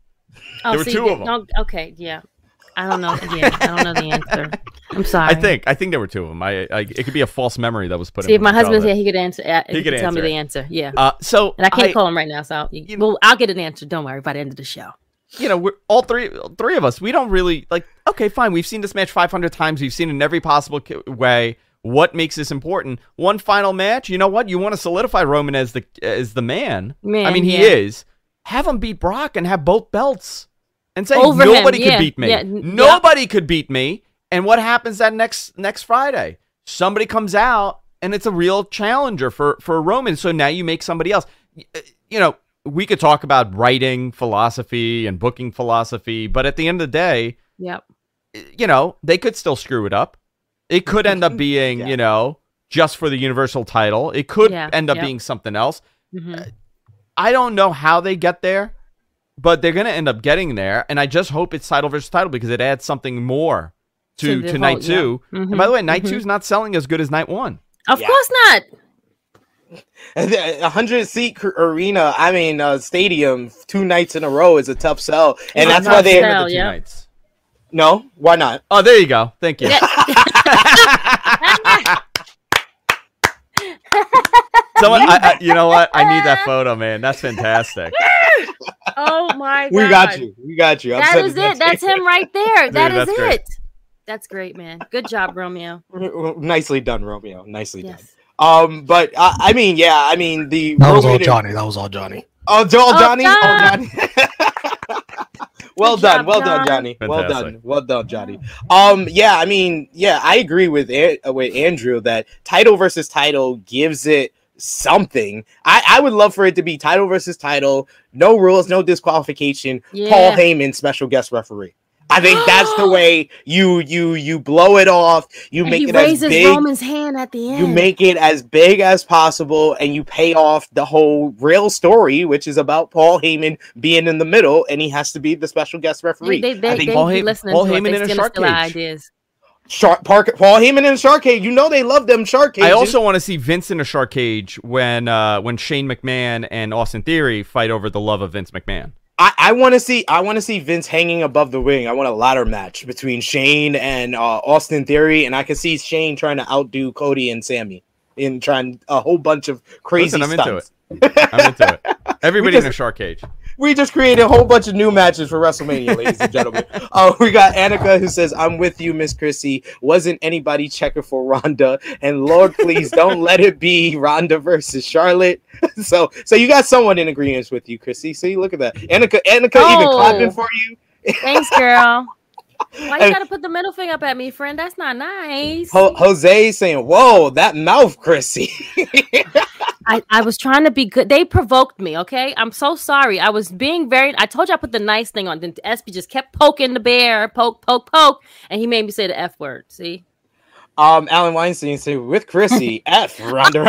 Oh, there were two of them. okay, yeah. I don't know. Yeah, I don't know the answer. I'm sorry. I think I think there were two of them. I, I it could be a false memory that was put. See, in if my husband's here, he could answer. Uh, he, he could, answer tell me the answer. Yeah. Uh, so and I can't I, call him right now. So you, well, I'll get an answer. Don't worry. By the end of the show. you know, we're all three three of us. We don't really like. Okay, fine. We've seen this match 500 times. We've seen it in every possible way. What makes this important? One final match. You know what? You want to solidify Roman as the as the man. man I mean, he yeah. is. Have him beat Brock and have both belts, and say Over him, nobody yeah, could beat me. yeah, yeah. nobody could beat me. And what happens that next next Friday? Somebody comes out and it's a real challenger for for Roman. So now you make somebody else. Uh, You know, we could talk about writing philosophy and booking philosophy, but at the end of the day, Yep. you know, they could still screw it up. It could end up <laughs> being, Yeah. you know, just for the universal title. It could Yeah, end up yep. being something else. hmm I don't know how they get there, but they're going to end up getting there. And I just hope it's title versus title because it adds something more to, To to, the whole- night yeah. two. Mhm, And by the way, night mhm. two's not selling as good as night one. Of Yeah. course not. A hundred seat arena, I mean, uh, stadium, two nights in a row is a tough sell, and It's a that's why they sell. The two yeah. nights. no, why not? Oh, there you go. Thank you. <laughs> <laughs> Someone, I, I, you know what? I need that <laughs> photo, man. That's fantastic. Oh my god. <laughs> We got you. We got you. I'm That sending it. That's him right there. <laughs> That is that's great. it. That's great, man. Good job, Romeo. you. Nicely done, Romeo. Nicely done. Um, but uh, I mean, yeah, I mean the That was all Johnny. That was all Johnny. Oh, Jo- Oh, Johnny. Oh, Johnny. well Good done. job, well done, John. Johnny. Well done. Well done, Johnny. Um, yeah, I mean, yeah, I agree with An- uh, with Andrew that title versus title gives it something. I, I would love for it to be title versus title, no rules, no disqualification. Paul Yeah. Heyman, special guest referee. I think <gasps> that's the way you you you blow it off. You And make he it as raises big. Roman's hand at the end. You make it as big as possible and you pay off the whole real story, which is about Paul Heyman being in the middle and he has to be the special guest referee. they, they, I they, think Paul be Hey- Paul Heyman it. in a steal shark steel cage. ideas. Shark Park Paul Heyman in a shark cage. You know they love them shark cages. I also want to see Vince in a shark cage when uh, when Shane McMahon and Austin Theory fight over the love of Vince McMahon. I, I want to see I want to see Vince hanging above the ring. I want a ladder match between Shane and uh, Austin Theory, and I can see Shane trying to outdo Cody and Sammy in trying a whole bunch of crazy Listen, I'm into it. I'm into it. <laughs> Everybody in a shark cage. We just created a whole bunch of new matches for WrestleMania, ladies and gentlemen. Oh, <laughs> we got Annika who says, "I'm with you, Miss Chrissy. Wasn't anybody checking for Ronda? And Lord, please don't let it be Ronda versus Charlotte." <laughs> so, so you got someone in agreement with you, Chrissy. See, look at that. Annika, Annika even Oh. clapping for you. Thanks, girl. Why you gotta put the middle finger up at me, friend? That's not nice. Ho- Jose saying, "Whoa, that mouth, Chrissy." <laughs> I, I was trying to be good. They provoked me, okay? I'm so sorry. I was being very I told you I put the nice thing on. Then SB just kept poking the bear, poke, poke, poke, and he made me say the F word. See? um, Alan Weinstein said, "With Chrissy, <laughs> F Ronda."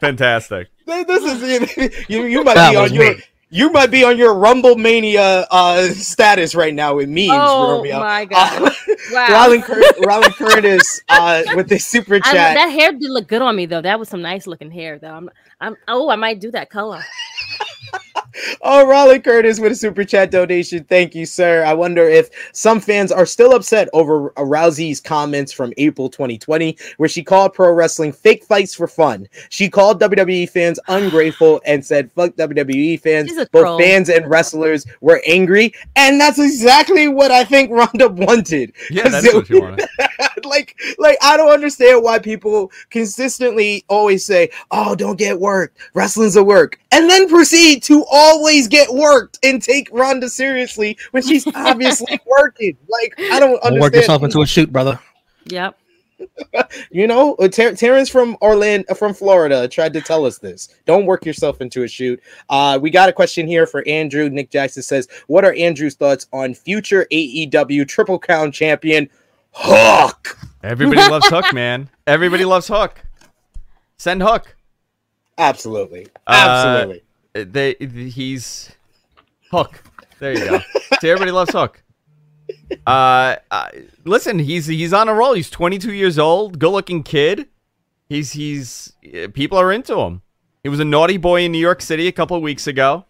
Fantastic. this is <laughs> you. You might That be on your. me. You might be on your Rumble Mania uh, status right now with memes, Oh Romeo. my god. <laughs> Wow. Rylan, Cur- Curtis uh, with the super I, chat. that hair did look good on me though. That was some nice looking hair though. I'm I'm oh, I might do that color. Oh, Rylan Curtis with a super chat donation. Thank you, sir. I wonder if some fans are still upset over Rousey's comments from April 2020, where she called pro wrestling fake fights for fun. She called WWE fans <sighs> ungrateful and said, fuck WWE fans. Both troll. fans and wrestlers were angry. And that's exactly what I think Ronda wanted. Yeah, <laughs> that's what you wanted. <laughs> <laughs> like like I don't understand why people consistently always say, "Oh, don't get worked. Wrestling's a work." And then proceed to always get worked and take Ronda seriously when she's <laughs> obviously working. Like I don't Don't understand. work yourself into a shoot, brother. Yep. <laughs> you know, uh, Ter- Terrence from Orlando from Florida tried to tell us this. Don't work yourself into a shoot. Uh we got a question here for Andrew. Nick Jackson says, "What are Andrew's thoughts on future AEW Triple Crown champion Hook?" Everybody loves Hook, <laughs> man. Everybody loves Hook. Send Hook. Absolutely. Absolutely. Uh, They, he's Hook. There you go. <laughs> See, everybody loves Hook. Uh, uh, listen, he's he's on a roll. He's 22 years old, good-looking kid. He's he's uh, people are into him. He was a naughty boy in New York City a couple of weeks ago.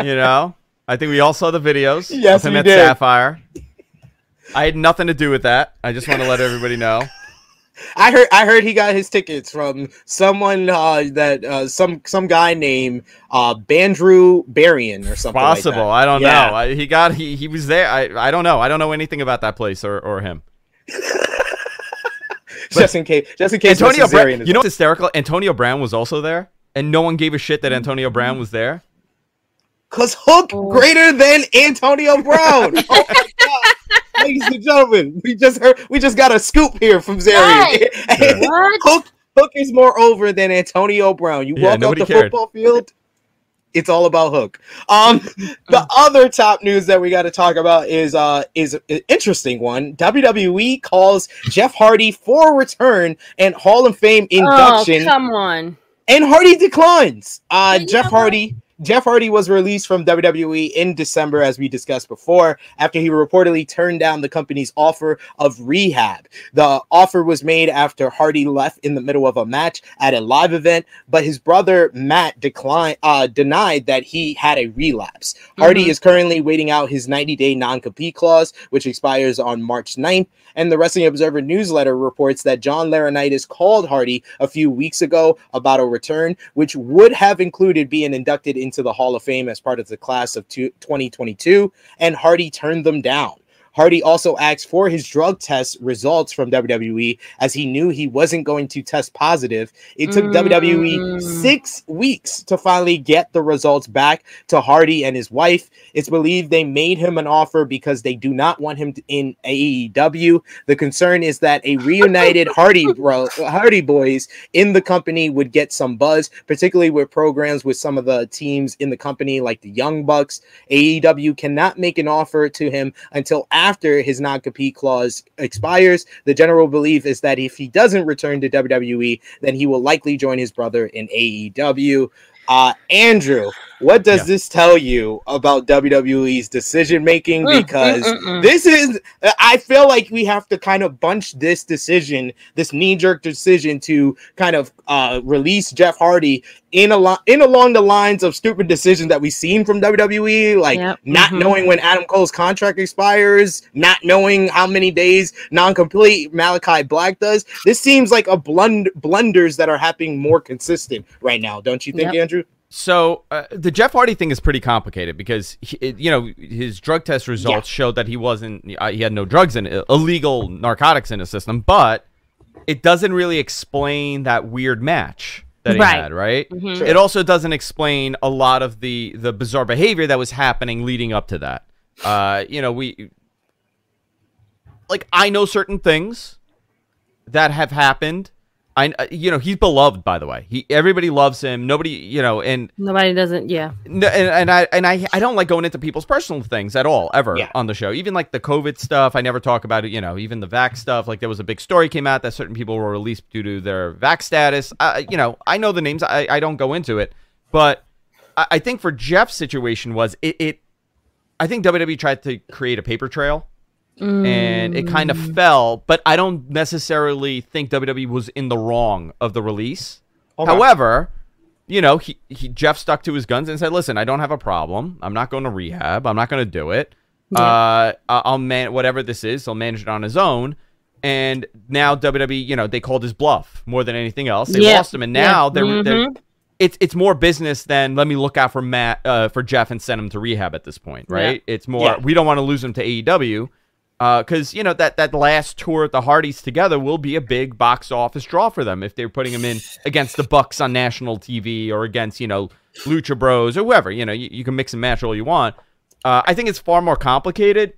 You know, I think we all saw the videos. <laughs> Yes, of him we at did. Sapphire. I had nothing to do with that. I just want to let everybody know. <laughs> I heard I heard he got his tickets from someone uh, that uh, some some guy named uh, Bandrew Berrien or something. like Possible. that. I don't Yeah. know. I, he got he he was there. I I don't know. I don't know anything about that place or or him. <laughs> just in case, just in case. Antonio Mrs. Brown. Is- You know what's hysterical? Antonio Brown was also there, and no one gave a shit that Antonio Brown was there. <laughs> Cause Hook greater than Antonio Brown. oh my god, ladies and gentlemen, we just heard we just got a scoop here from Zarian. <laughs> What? Hook Hook is more over than Antonio Brown. You Yeah, walk off the cared. football field, it's all about Hook. Um, <laughs> the other top news that we got to talk about is uh is an interesting one. WWE calls Jeff Hardy for return and Hall of Fame induction. Oh, come on. And Hardy declines. Uh, Jeff Hardy. what? Hardy. Jeff Hardy was released from WWE in December, as we discussed before, after he reportedly turned down the company's offer of rehab. The offer was made after Hardy left in the middle of a match at a live event, but his brother Matt declined, uh, denied that he had a relapse. Hardy Mhm. is currently waiting out his 90-day non-compete clause, which expires on March 9th. And the Wrestling Observer newsletter reports that John Laurinaitis called Hardy a few weeks ago about a return, which would have included being inducted into the Hall of Fame as part of the class of two- 2022, and Hardy turned them down. Hardy also asked for his drug test results from WWE as he knew he wasn't going to test positive. It took WWE Mm. six weeks to finally get the results back to Hardy and his wife. It's believed they made him an offer because they do not want him in AEW. The concern is that a reunited <laughs> Hardy bro Hardy boys in the company would get some buzz, particularly with programs with some of the teams in the company like the Young Bucks. AEW cannot make an offer to him until after his non-compete clause expires. The general belief is that if he doesn't return to WWE, then he will likely join his brother in AEW. Uh, Andrew, what does Yeah. this tell you about WWE's decision making? Mm, Because mm, mm, mm. this is, I feel like we have to kind of bunch this decision, this knee jerk decision to kind of uh, release Jeff Hardy in a lo- in along the lines of stupid decisions that we've seen from WWE, like Yep, not mhm. knowing when Adam Cole's contract expires, not knowing how many days non-complete Malachi Black does. This seems like a blund- blunders that are happening more consistent right now, don't you think, Yep. Andrew? So uh, the Jeff Hardy thing is pretty complicated because he, you know his drug test results showed that he wasn't uh, he had no drugs in it, illegal narcotics in his system, but it doesn't really explain that weird match that he Right. had, right? Mhm. It also doesn't explain a lot of the the bizarre behavior that was happening leading up to that. Uh, you know, we like I know certain things that have happened. I uh, you know, he's beloved by the way. He everybody loves him. Nobody, you know, and Nobody doesn't, yeah. no, and, and I and I I don't like going into people's personal things at all ever Yeah. on the show. Even like the COVID stuff, I never talk about it. You know, even the vax stuff. Like there was a big story came out that certain people were released due to their vax status. I, you know, I know the names. I, I don't go into it, but I, I think for Jeff's situation was it, it. I think WWE tried to create a paper trail and it kind of fell. But I don't necessarily think WWE was in the wrong of the release. Okay. However, you know, he, he Jeff stuck to his guns and said, "Listen, I don't have a problem. I'm not going to rehab. I'm not going to do it. Yeah. Uh, I'll man whatever this is. He'll manage it on his own." And now WWE, you know, they called his bluff more than anything else. They Yeah. lost him, and now Yeah. they're, they're Mhm. it's it's more business than let me look out for Matt uh, for Jeff and send him to rehab at this point, right? It's more we don't want to lose him to AEW because you know that that last tour at the Hardys together will be a big box office draw for them if they're putting them in against the Bucks on national TV or against you know Lucha Bros or whoever. You know you, you can mix and match all you want. Uh, I think it's far more complicated.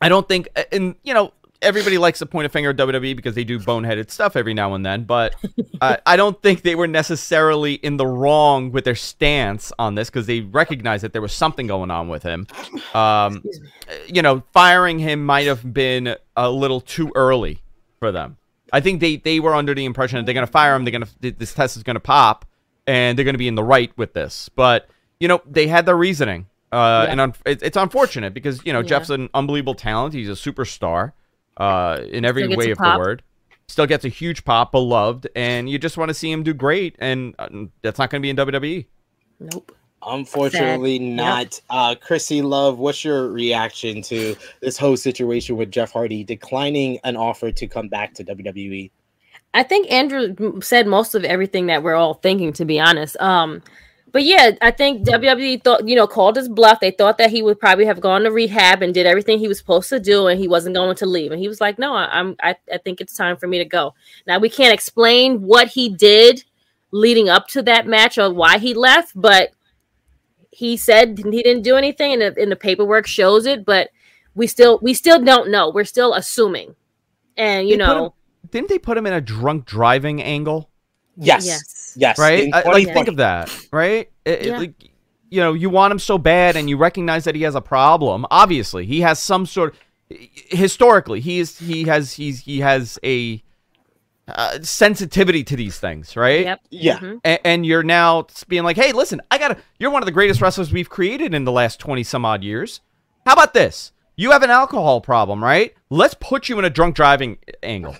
I don't think, and you know, everybody likes to point a finger at WWE because they do boneheaded stuff every now and then, but uh, <laughs> I don't think they were necessarily in the wrong with their stance on this because they recognized that there was something going on with him. Um, you know, firing him might have been a little too early for them. I think they, they were under the impression that they're going to fire him, they're going to this test is going to pop, and they're going to be in the right with this. But you know, they had their reasoning. Uh, Yeah. and un- it's unfortunate because you know Yeah. Jeff's an unbelievable talent. He's a superstar uh, in every way of pop. the word. Still gets a huge pop, beloved, and you just want to see him do great. And uh, that's not going to be in. WWE. Nope. Unfortunately, Sad. Yep. not. Uh, Chrissy Love, what's your reaction to this whole situation with Jeff Hardy declining an offer to come back to? WWE? I think Andrew said most of everything that we're all thinking, to be honest. Um, but yeah, I think WWE thought, you know, called his bluff. They thought that he would probably have gone to rehab and did everything he was supposed to do, and he wasn't going to leave. And he was like, "No, I, I'm. I, I think it's time for me to go." Now we can't explain what he did leading up to that match or why he left, but he said he didn't do anything, and the, and the paperwork shows it. But we still, we still don't know. We're still assuming, and you They know. him- didn't they put him in a drunk driving angle? Yes. Yes. Yes. Right? I, like, think of that, right? It- it- Yeah. like, you know, you want him so bad, and you recognize that he has a problem. Obviously, he has some sort. Of, Historically, he is he has he's he has a uh, sensitivity to these things, right? Yep. Yeah. Mhm. and, and you're now being like, hey, listen, I gotta. You're one of the greatest wrestlers we've created in the last twenty some odd years. How about this? You have an alcohol problem, right? Let's put you in a drunk driving angle.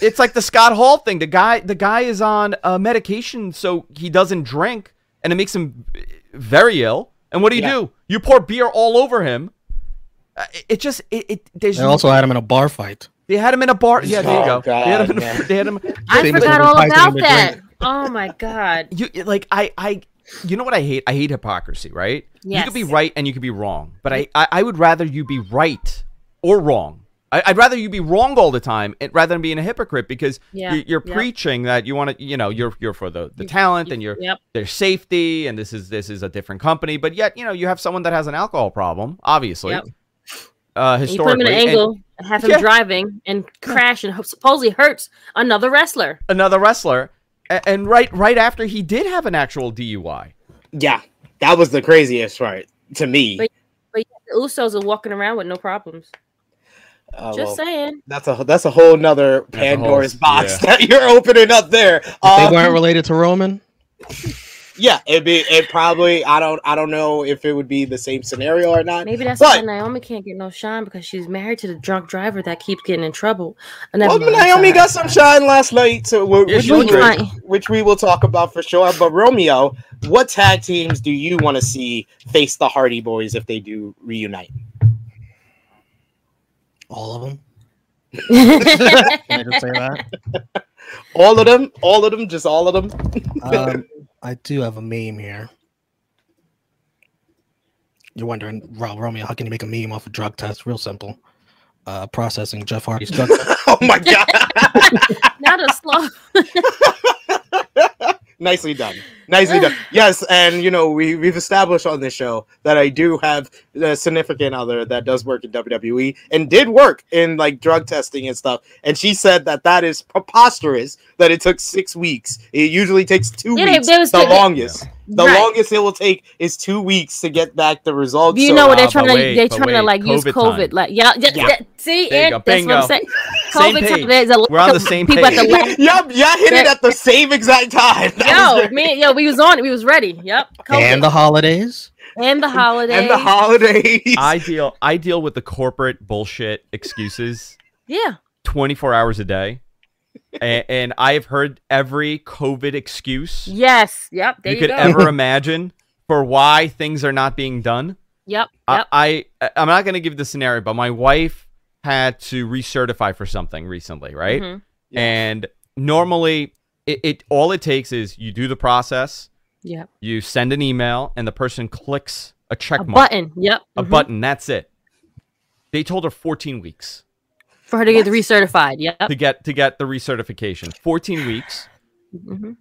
It's like the Scott Hall thing. The guy, the guy is on uh, medication so he doesn't drink, and it makes him very ill. And what do you Yeah. do? You pour beer all over him. Uh, it, it just it, it there's They also had him in a bar fight. they had him in a bar. Yeah, there you Oh, go. they had him. In a, they had him. I Same forgot all about that. Oh my god. <laughs> you like I I you know what I hate? I hate hypocrisy, right? Yes. You could be right and you could be wrong, but I I, I would rather you be right or wrong. I, I'd rather you be wrong all the time and, rather than being a hypocrite because Yeah, you, you're yeah. preaching that you want to, you know, you're you're for the, the talent and you're Yep. their safety and this is this is a different company, but yet you know you have someone that has an alcohol problem, obviously. Yep. Uh, And you put him in an angle, and have him Yeah. driving and crash and supposedly hurts another wrestler. another wrestler, and, and right right after he did have an actual DUI. Yeah. That was the craziest part to me. But- But yet the Usos are walking around with no problems. Uh, Just well, saying. that's a that's a whole nother a whole- Pandora's box yeah. that you're opening up there. They Um, weren't related to Roman. <laughs> yeah, it'd be it probably I don't I don't know if it would be the same scenario or not. Maybe that's But- why Naomi can't get no shine because she's married to the drunk driver that keeps getting in trouble. Well, mind, Naomi sorry. got some shine last night, so we're, Yeah, which, we looked will- great. which we will talk about for sure. But Romeo, what tag teams do you want to see face the Hardy Boys if they do reunite? All of them. Can I just say that? <laughs> All of them, all of them, just all of them. Um, <laughs> I do have a meme here. You're wondering, Rob Romeo, how can you make a meme off a drug test? Real simple. Uh, processing Jeff Hardy's drug test. <laughs> oh my god, Not a slow. Nicely done, nicely done. <sighs> Yes, and you know we we've established on this show that I do have a significant other that does work in WWE and did work in like drug testing and stuff, and she said that that is preposterous that it took six weeks. It usually takes two Yeah, weeks. was- the longest. The Right. longest it will take is two weeks to get back the results. You So, know what uh, they're trying but to wait, they're but trying to wait, like use COVID COVID time. like yeah, yeah, Yeah. that- see There you and go. that's what I'm Bingo. saying. Same COVID page. time, there's a We're on the same people at the page. la- Yup, y'all hit it at the same exact time. <laughs> That Yo, great. man, yo, we was on it. We was ready. Yep. COVID. and the holidays. and the holidays. and the holidays. I deal I deal with the corporate bullshit excuses yeah. 24 hours a day. And, and I have heard every COVID excuse Yes. Yep. There you you, could go. ever <laughs> imagine for why things are not being done. Yep. I, Yep. I I'm not going to give the scenario, but my wife had to recertify for something recently, right? Mhm. Yeah. And normally, it, it all it takes is you do the process, Yep. you send an email, and the person clicks a check A mark, button. Yep. a Mhm. button. That's it. They told her 14 weeks for her to get recertified. Yep. to get to get the recertification. 14 weeks. hmm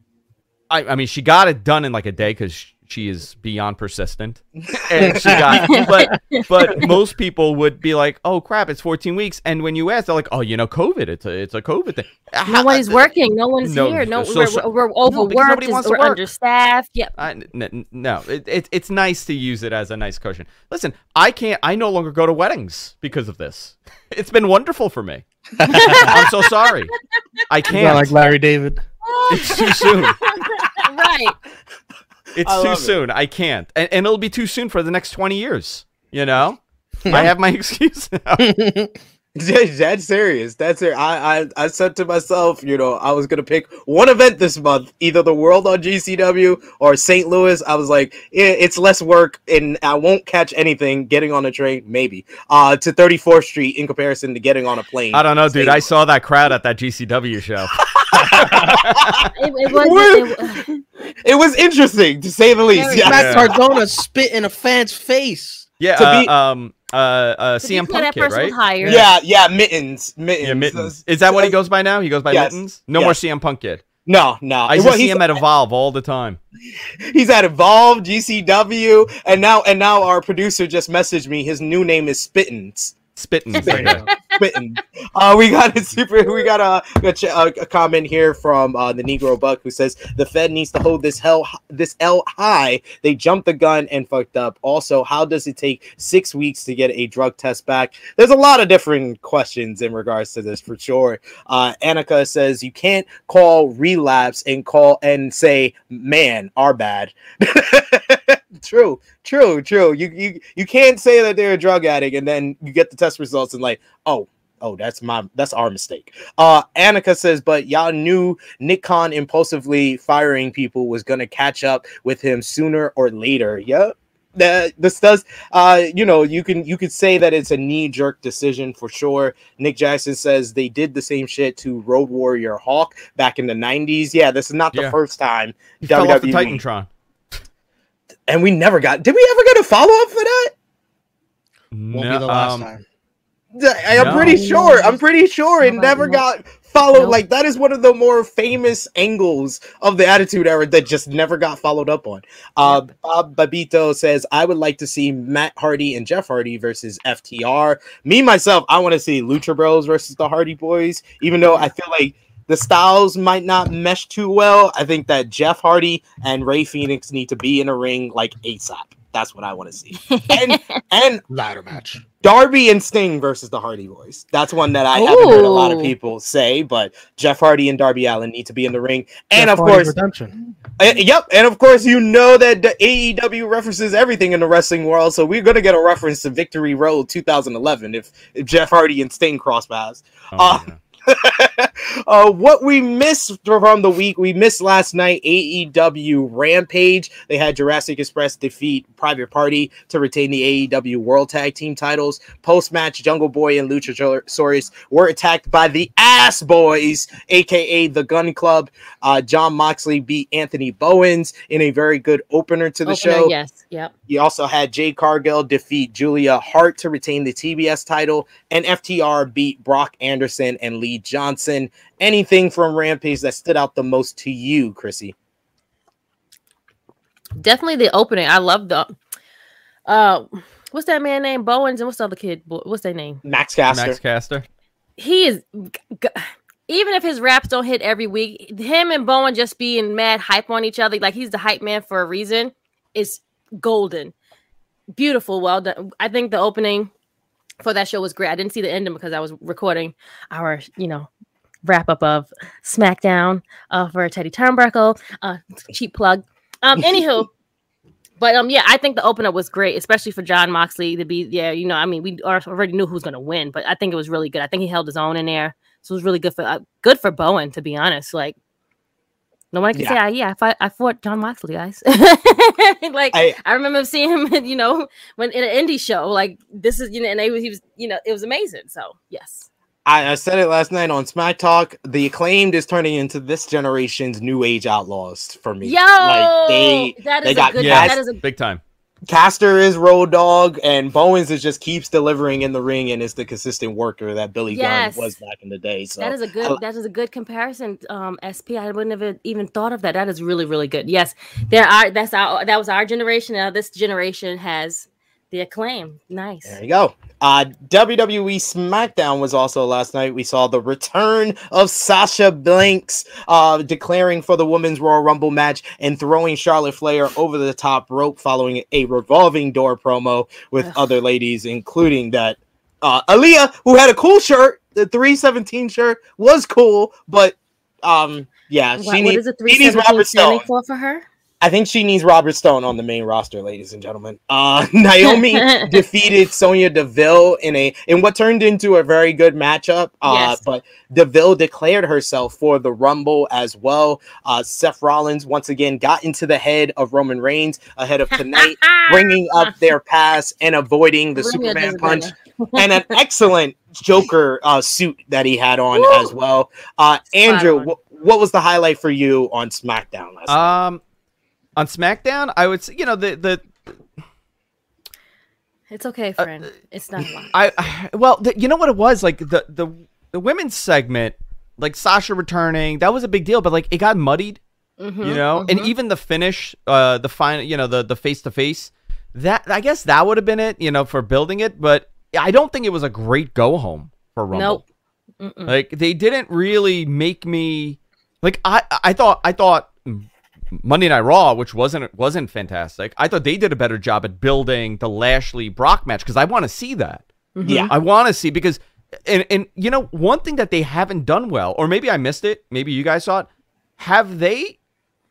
I, I mean, she got it done in like a day because she is <laughs> beyond persistent, <laughs> and she got. but but <laughs> most people would be like, "Oh crap, it's 14 weeks," and when you ask, they're like, "Oh, you know, COVID. It's a it's a COVID thing." How- Nobody's working. No one's No, here. No, so- we're, we're overworked. because nobody wants to we're work. understaffed. Yep. I, n- n- no, it, it, it's nice to use it as a nice cushion. Listen, I can't. I no longer go to weddings because of this. It's been wonderful for me. I'm so sorry. I Not can't. like Larry David. it's too soon. right. It's too it. soon. I can't, and, and it'll be too soon for the next twenty years. You know, <laughs> I have my <laughs> excuse now. <laughs> That's serious. That's it. I, I I said to myself, you know, I was gonna pick one event this month, either the World on GCW or St. Louis. I was like, it, it's less work, and I won't catch anything getting on a train, maybe, uh, to 34th Street in comparison to getting on a plane. I don't know, dude. I saw that crowd at that GCW show. It, it was. It, <laughs> It was interesting to say the least. Very Yeah. Matt <laughs> Cardona spit in a fan's face. Yeah, To uh, be- um, uh, uh, to CM Punk that kid, right? was hired. Yeah, yeah, mittens, mittens. Yeah, Mittens. Is that what he goes by now? He goes by Yes. Mittens. No more CM Punk kid. No, no. I used Well, to see him at Evolve all the time. <laughs> he's at Evolve, GCW, and now and now our producer just messaged me. His new name is Spittens, Spittens. Spitting. Uh, we got a super. We got a a, a comment here from uh, the Negro Buck who says the Fed needs to hold this hell this L high. They jumped the gun and fucked up. Also, how does it take six weeks to get a drug test back? There's a lot of different questions in regards to this for sure. Uh, Annika says you can't call relapse and call and say man are bad. <laughs> true, true, true. You you you can't say that they're a drug addict and then you get the test results and like, oh, oh, that's my that's our mistake. Uh Annika says, but y'all knew Nick Khan impulsively firing people was gonna catch up with him sooner or later. Yep. That this does uh you know you can you could say that it's a knee-jerk decision for sure. Nick Jackson says they did the same shit to Road Warrior Hawk back in the 90s. Yeah, this is not the Yeah. first time He fell off the Titantron. and we never got did we ever get a follow-up for that? Won't No, be the last um, time. I- I'm No. pretty sure. I'm pretty sure it never got followed. Nope. Like that is one of the more famous angles of the Attitude Era that just never got followed up on. Uh, Bob Babito says, "I would like to see Matt Hardy and Jeff Hardy versus FTR. Me myself, I want to see Lucha Bros versus the Hardy Boys. Even though I feel like." The styles might not mesh too well. I think that Jeff Hardy and Rey Fenix need to be in a ring like ASAP. That's what I want to see. <laughs> And and Ladder match. Darby and Sting versus the Hardy Boys. That's one that I haven't heard a lot of people say, but Jeff Hardy and Darby Allin need to be in the ring. And Jeff of Hardy's course, redemption. uh, yep, and of course, you know that the AEW references everything in the wrestling world, so we're gonna get a reference to Victory Road 2011 if, if Jeff Hardy and Sting cross paths. oh, Uh, yeah. <laughs> uh, what we missed from the week, we missed last night AEW Rampage. They had Jurassic Express defeat Private Party to retain the AEW World Tag Team titles. Post match, Jungle Boy and Luchasaurus were attacked by the Ass Boys, aka the Gunn Club. Uh, Jon Moxley beat Anthony Bowens in a very good opener to the Opener, show. Yes. Yep. You also had Jade Cargill defeat Julia Hart to retain the TBS title, and FTR beat Brock Anderson and Lee Johnson. Anything from Rampage that stood out the most to you, Chrissy? Definitely the opening. I love the. Uh, what's that man named Bowens and what's the other kid? What's their name? Max Caster. Max Caster. he is g- g- even if his raps don't hit every week, him and Bowen just being mad hype on each other, like he's the hype man for a reason, is golden. Beautiful, well done. I think the opening for that show was great. I didn't see the ending because I was recording our, you know, wrap up of SmackDown uh, for Teddy Turnbuckle. Uh, cheap plug. Um, <laughs> anywho. But um, yeah, I think the opener was great, especially for Jon Moxley to be. Yeah, you know, I mean, we already knew who was going to win, but I think it was really good. I think he held his own in there, so it was really good for uh, good for Bowen, to be honest. Like, no one can Yeah. say, I, "Yeah, I fought, I fought Jon Moxley, guys." <laughs> like, I, I- remember seeing him, <laughs> you know, when in an indie show. Like, this is, you know, and they he was, you know, it was amazing. So, yes, I, I said it last night on Smack Talk. The acclaimed is turning into this generation's new age outlaws for me. yo, like they that they is a got good. Yeah, that is a big time. Caster is road dog, and Bowens is just keeps delivering in the ring and is the consistent worker that Billy Yes. Gunn was back in the day. So that is a good I- that is a good comparison um sp i wouldn't have even thought of that that is really really good yes there are that's our that was our generation now this generation has the acclaim nice There you go. Uh, WWE SmackDown was also last night. We saw the return of Sasha Banks uh, declaring for the Women's Royal Rumble match and throwing Charlotte Flair over the top rope following a revolving door promo with Ugh. other ladies, including that uh, Aliyah, who had a cool shirt. The 317 shirt was cool, but um, yeah, Wha- she, what need- is needs 317 Robert standing for for her I think she needs Robert Stone on the main roster, ladies and gentlemen. Uh, <laughs> Naomi <laughs> defeated Sonya Deville in a in what turned into a very good matchup. Uh, Yes. But Deville declared herself for the Rumble as well. Uh, Seth Rollins once again got into the head of Roman Reigns ahead of tonight, <laughs> bringing up their pass and avoiding the Bring Superman punch and an excellent Joker uh, suit that he had on Woo! as well. Uh, Andrew, on. wh- what was the highlight for you on SmackDown last night? On SmackDown, I would say, you know, the the It's okay, friend. it's not <laughs> a lot. I, I <sighs> well, the, you know what it was like the the the women's segment, like Sasha returning, that was a big deal, but like it got muddied, Mhm, you know, and mhm. even the finish, uh, the final, you know, the the face to face, that I guess that would have been it, you know, for building it, but I don't think it was a great go home for Rumble. Nope. Mm-mm. Like they didn't really make me like I I thought I thought Monday Night Raw, which wasn't wasn't fantastic. I thought they did a better job at building the Lashley Brock match because I want to see that. Mhm. yeah, I want to see because and and you know one thing that they haven't done well, or maybe I missed it. Maybe you guys saw it. Have they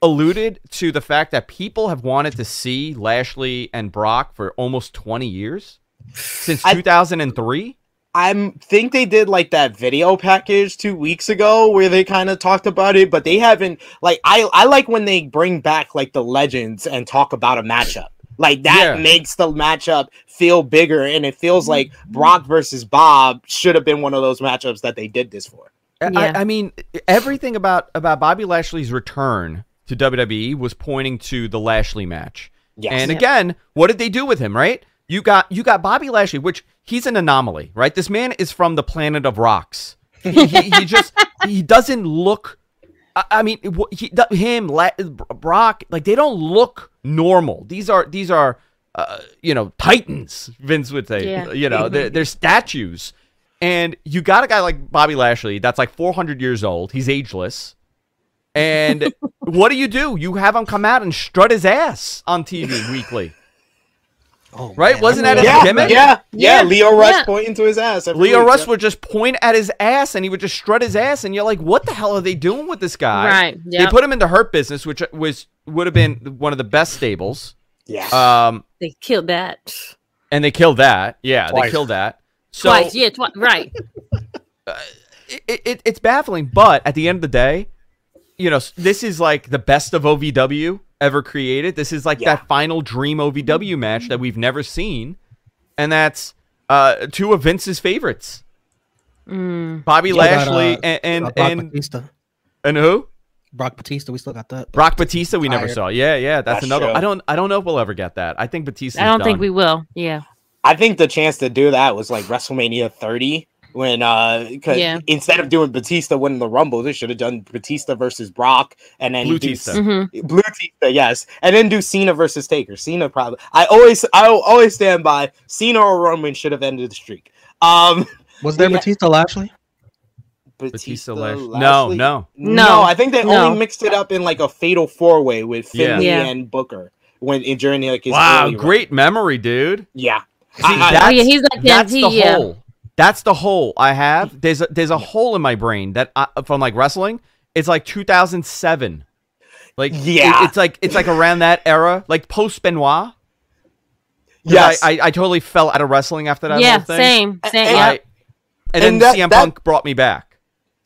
alluded to the fact that people have wanted to see Lashley and Brock for almost twenty years since two thousand and three? I think they did like that video package two weeks ago where they kind of talked about it, but they haven't. Like, I I like when they bring back like the legends and talk about a matchup. Like that Yeah. makes the matchup feel bigger, and it feels like Brock versus Bob should have been one of those matchups that they did this for. I- Yeah. I, I mean, everything about about Bobby Lashley's return to WWE was pointing to the Lashley match. Yes. And Yep. again, what did they do with him? Right? You got you got Bobby Lashley, which he's an anomaly, right? This man is from the planet of rocks. He, he, he just <laughs> he doesn't look. I, I mean, he, him, La- Brock, like they don't look normal. These are these are uh, you know titans. Vince would say, Yeah. you know, they're, they're statues. And you got a guy like Bobby Lashley that's like 400 years old. He's ageless. And <laughs> what do you do? You have him come out and strut his ass on TV weekly. Oh, Right? man, Wasn't that mean, his yeah, gimmick? yeah, yeah, Yeah, Lio Rush yeah. pointing to his ass. Leo week, Rush yeah. would just point at his ass and he would just strut his ass, and you're like, what the hell are they doing with this guy? Right. They put him into Hurt Business, which was would have been one of the best stables. Yeah. Um, They killed that and they killed that. Yeah, they killed that. So twice. Yeah, twice. Right. <laughs> it, it, it's baffling, but at the end of the day, you know, this is like the best of OVW ever created. This is like Yeah. that final dream OVW match that we've never seen, and that's uh, two of Vince's favorites, Mm. Bobby still got, Lashley uh, and and Brock and, Batista. and who? Brock Batista, we still got that. Brock Batista. We never Tired. saw. Yeah, yeah, that's, That's another. true. I don't. I don't know if we'll ever get that. I think Batista. I don't think we will. Yeah. I think the chance to do that was like WrestleMania 30 when uh 'cause Yeah. instead of doing Batista winning the Rumble, they should have done Batista versus Brock and then do Blutista. hmm Blue Tista, yes, and then do Cena versus Taker. Cena probably. I always, I will always stand by Cena or Roman should have ended the streak. Um, Was there Yeah. Batista Lashley? Batista. Batista, Lash- No, Lashley- no. no, No. I think they No. only mixed it up in like a fatal four way with Yeah. Finlay Yeah. and Booker when in during like his Wow, early run. great memory, dude. Yeah, See, I- I- Oh, yeah, he's like that's he, the yeah. hole. That's the hole I have. There's a, there's a hole in my brain that I, from like wrestling. It's like 2007. Like it- Yeah. it's like it's like around that era, like post Benoit. yes, I, I I totally fell out of wrestling after that. Yeah. whole thing. Same. Same. And- Yeah. I- and, And then that- CM that- Punk brought me back.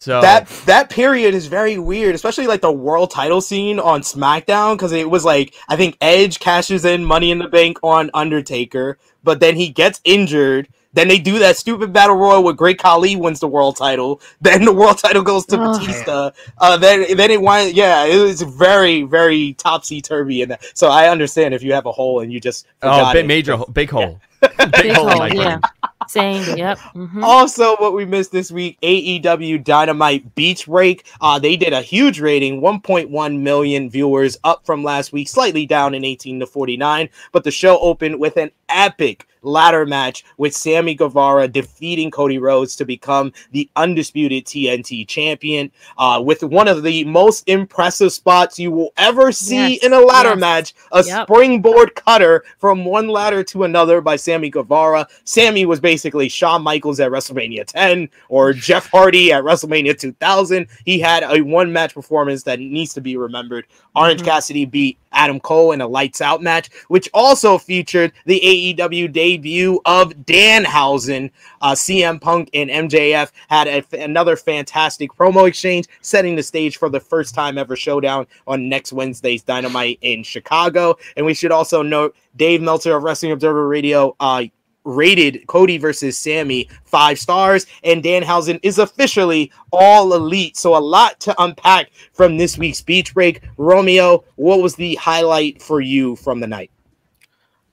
So that that period is very weird, especially like the world title scene on SmackDown because it was like I think Edge cashes in Money in the Bank on Undertaker, but then he gets injured. Then they do that stupid battle royal where Great Khali wins the world title. <laughs> Then the world title goes to Oh. Batista. Uh, then then it winds. Yeah, it was very very topsy turvy in that. So I understand if you have a hole and you just oh, big major hole, big hole, <laughs> big, Big hole. in hole. my. Yeah. Same. Yep. hmm Also, what we missed this week, AEW Dynamite Beach Break. Uh, they did a huge rating, 1.1 million viewers, up from last week, slightly down in 18 to 49. But the show opened with an epic ladder match with Sammy Guevara defeating Cody Rhodes to become the undisputed TNT champion. Uh, with one of the most impressive spots you will ever see Yes, in a ladder yes. match, a Yep. springboard cutter from one ladder to another by Sammy Guevara. Sammy was basically Shawn Michaels at WrestleMania 10 or <laughs> Jeff Hardy at WrestleMania 2000. He had a one match performance that needs to be remembered. Orange Mhm. Cassidy beat Adam Cole in a lights out match, which also featured the AEW debut of Danhausen. Uh, CM Punk and MJF had another fantastic promo exchange, setting the stage for the first time ever showdown on next Wednesday's Dynamite in Chicago. And we should also note Dave Meltzer of Wrestling Observer Radio uh, rated Cody versus Sammy five stars, and Danhausen is officially all elite. So a lot to unpack from this week's beach break. Romeo, what was the highlight for you from the night?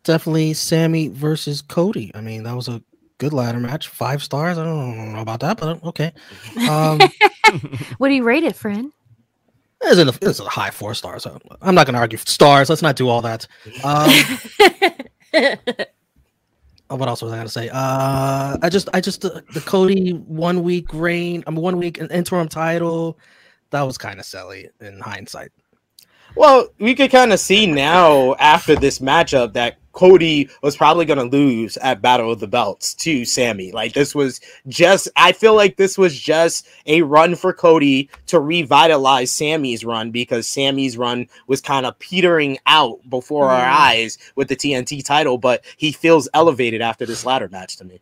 Definitely Sammy versus Cody. I mean, that was a good ladder match. Five stars. I don't know about that, but okay. Um, <laughs> what do you rate it, friend? it's, a, it's a high four stars. I'm not going to argue stars. Let's not do all that. Um, <laughs> Oh, what else was I gonna say? Uh, I just, I just the, the Cody one week reign, I'm mean, one week an interim title. That was kind of silly in hindsight. Well, we could kind of see now after this matchup that Cody was probably going to lose at Battle of the Belts to Sammy. Like this was just I feel like this was just a run for Cody to revitalize Sammy's run because Sammy's run was kind of petering out before our mm-hmm. eyes with the TNT title, but he feels elevated after this ladder match to me.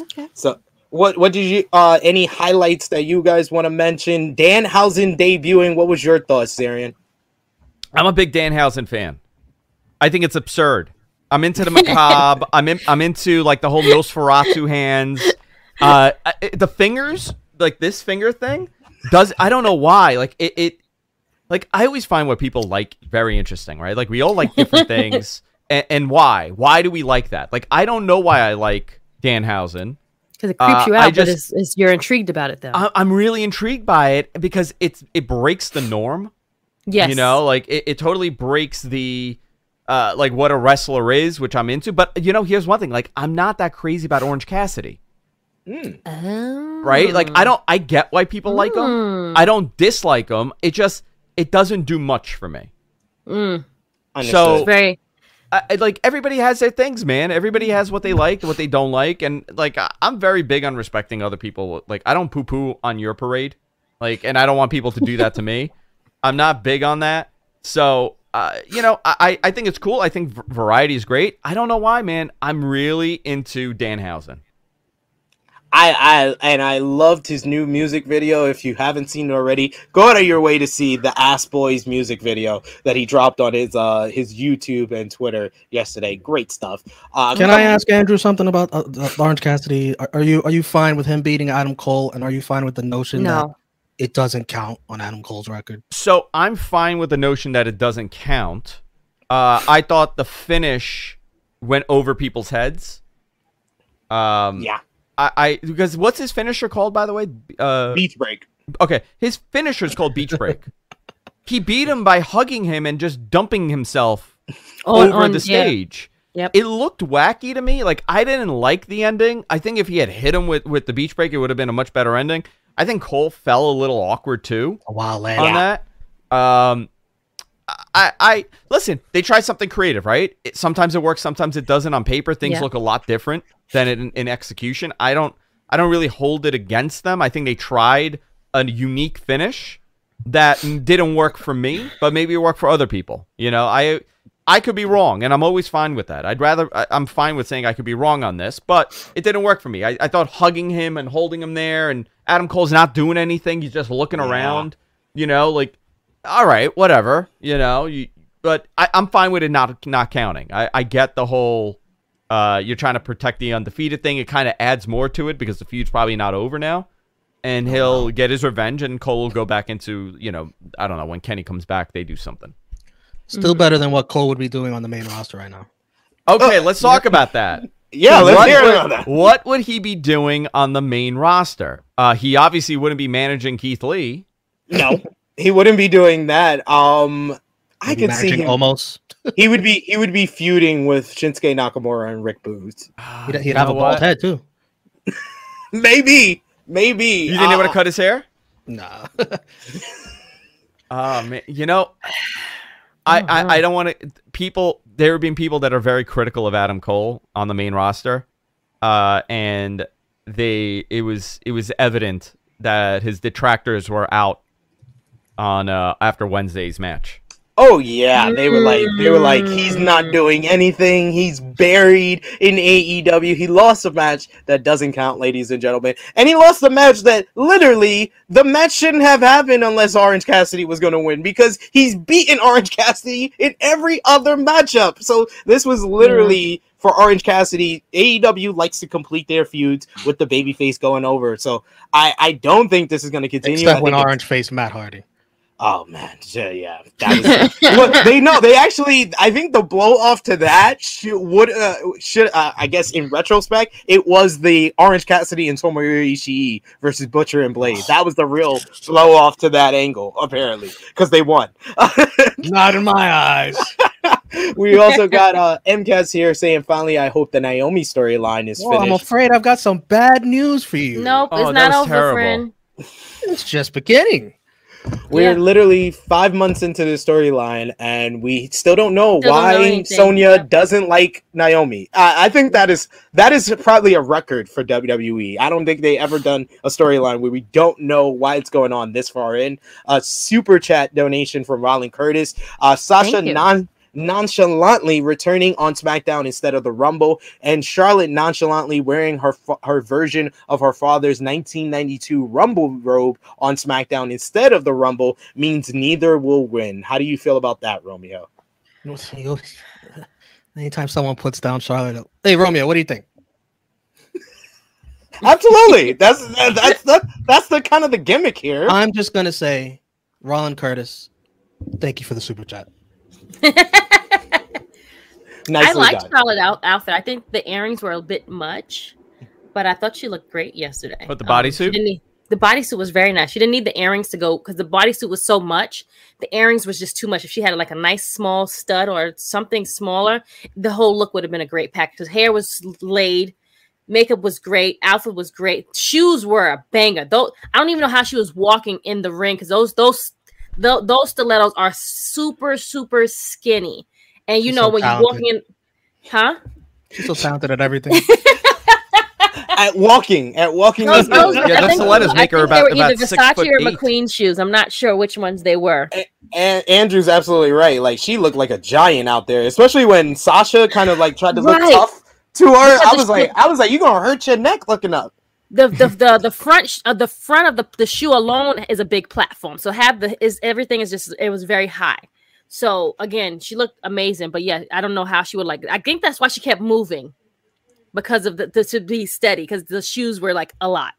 Okay. So what what did you uh any highlights that you guys want to mention? Danhausen debuting. What was your thoughts, Zarian? I'm a big Danhausen fan. I think it's absurd. I'm into the macabre. I'm in, I'm into like the whole Nosferatu hands. Uh, the fingers, like this finger thing, does I don't know why. Like it, it, like I always find what people like very interesting, right? Like we all like different things, <laughs> and, and, why? Why do we like that? Like I don't know why I like Danhausen. Because it creeps uh, you out, just, but it's, it's, you're intrigued about it though. I, I'm really intrigued by it because it's it breaks the norm. Yes, you know, like it, it totally breaks the uh, like what a wrestler is, which I'm into. But you know, here's one thing: like I'm not that crazy about Orange Cassidy. Mm. Oh. Right? Like I don't. I get why people mm. like him. I don't dislike him. It just it doesn't do much for me. Mm. So very. I, like everybody has their things, man. Everybody has what they like, what they don't like, and like I, I'm very big on respecting other people. Like I don't poo poo on your parade, like, and I don't want people to do that to me. <laughs> I'm not big on that. So uh, you know, I, I think it's cool. I think variety is great. I don't know why, man. I'm really into Danhausen. I, I and I loved his new music video. If you haven't seen it already, go out of your way to see the Ass Boys music video that he dropped on his uh his YouTube and Twitter yesterday. Great stuff. Uh, Can I ask Andrew something about uh, Orange Cassidy? Are, are, you are you fine with him beating Adam Cole, and are you fine with the notion no. that it doesn't count on Adam Cole's record. So I'm fine with the notion that it doesn't count. Uh, I thought the finish went over people's heads. Um, yeah. I, I because what's his finisher called by the way? Uh, beach break. Okay, his finisher is called beach break. he beat him by hugging him and just dumping himself <laughs> over on, the stage. Yeah. Yep. It looked wacky to me. Like I didn't like the ending. I think if he had hit him with with the beach break, it would have been a much better ending. I think Cole fell a little awkward too. A while later. On yeah. that. Um, I, I listen. They try something creative, right? It, sometimes it works, sometimes it doesn't. On paper, things yeah. look a lot different than in, in execution. I don't, I don't really hold it against them. I think they tried a unique finish that didn't work for me, but maybe it worked for other people. You know, I I could be wrong, and I'm always fine with that. I'd rather, I, am fine with saying I could be wrong on this, but it didn't work for me. I, I, thought hugging him and holding him there, and Adam Cole's not doing anything. He's just looking yeah. around, you know, like, all right, whatever, you know, you, but I, am fine with it not not counting. I, I get the whole, uh, you're trying to protect the undefeated thing. It kind of adds more to it because the feud's probably not over now. And he'll get his revenge, and Cole will go back into, you know, I don't know, when Kenny comes back, they do something. Still mm-hmm. better than what Cole would be doing on the main roster right now. Okay, uh, let's talk about that. <laughs> Yeah, let's what hear would, about that. What would he be doing on the main roster? Uh, he obviously wouldn't be managing Keith Lee. No, <laughs> he wouldn't be doing that. Um, I could see him almost. <laughs> he would be he would be feuding with Shinsuke Nakamura and Rick Boogs. He'd, he'd have a bald head too. <laughs> maybe, maybe. You think uh, they would have cut his hair? Nah. oh <laughs> man, you know. I, I, I don't want to. People, there have been people that are very critical of Adam Cole on the main roster, uh, and they it was it was evident that his detractors were out on uh, after Wednesday's match. Oh yeah, they were like they were like he's not doing anything. He's buried in AEW. He lost a match that doesn't count, ladies and gentlemen, and he lost a match that literally the match shouldn't have happened unless Orange Cassidy was going to win because he's beaten Orange Cassidy in every other matchup. So this was literally for Orange Cassidy. AEW likes to complete their feuds with the babyface going over. So I I don't think this is going to continue. Except when Orange faced Matt Hardy. Oh man, yeah, yeah. That was, <laughs> well, they know they actually. I think the blow off to that should, would uh, should uh, I guess in retrospect it was the Orange Cassidy and Tomohiro Ishii versus Butcher and Blade. That was the real blow off to that angle apparently because they won. <laughs> Not in my eyes. <laughs> we also got uh MCAS here saying finally I hope the Naomi storyline is finished. I'm afraid I've got some bad news for you. Nope, Oh, it's not over, terrible. friend. it's just beginning. We're Yeah. literally five months into the storyline, and we still don't know Still don't why know Sonya yeah. doesn't like Naomi. I, I think that is that is probably a record for WWE. I don't think they ever done a storyline where we don't know why it's going on this far in. A super chat donation from Rollin Curtis. Uh, Sasha non nonchalantly returning on SmackDown instead of the Rumble, and Charlotte nonchalantly wearing her her version of her father's 1992 Rumble robe on SmackDown instead of the Rumble means neither will win. How do you feel about that, Romeo? <laughs> Anytime someone puts down Charlotte, hey Romeo, what do you think? <laughs> Absolutely, that's that's the that's the kind of the gimmick here. I'm just gonna say, Rollin Curtis, thank you for the super chat. <laughs> Nicely I liked done. Charlotte out- outfit. I think the earrings were a bit much, but I thought she looked great yesterday. But the Um, bodysuit? she didn't need- the bodysuit was very nice. She didn't need the earrings to go because the bodysuit was so much. The earrings was just too much. If she had like a nice small stud or something smaller, the whole look would have been a great package. Her hair was laid, makeup was great, outfit was great, shoes were a banger. Though I don't even know how she was walking in the ring because those those tho- those stilettos are super super skinny, and you She's know so when you're walking in, huh? She's so <laughs> talented at everything. <laughs> at walking, at walking. Those, those, Yeah, I those stilettos make her think about- they were either about six Versace foot or eight. McQueen shoes. I'm not sure which ones they were. And Andrew's absolutely right. Like she looked like a giant out there, especially when Sasha kind of like tried to look Right. tough to her. I was the- like, I was like, you gonna hurt your neck looking up. The the <laughs> the, the front sh- uh, the front of the, the shoe alone is a big platform. So have the is everything is just it was very high. So again, she looked amazing. But yeah, I don't know how she would like. I think that's why she kept moving because of the, the to be steady because the shoes were like a lot.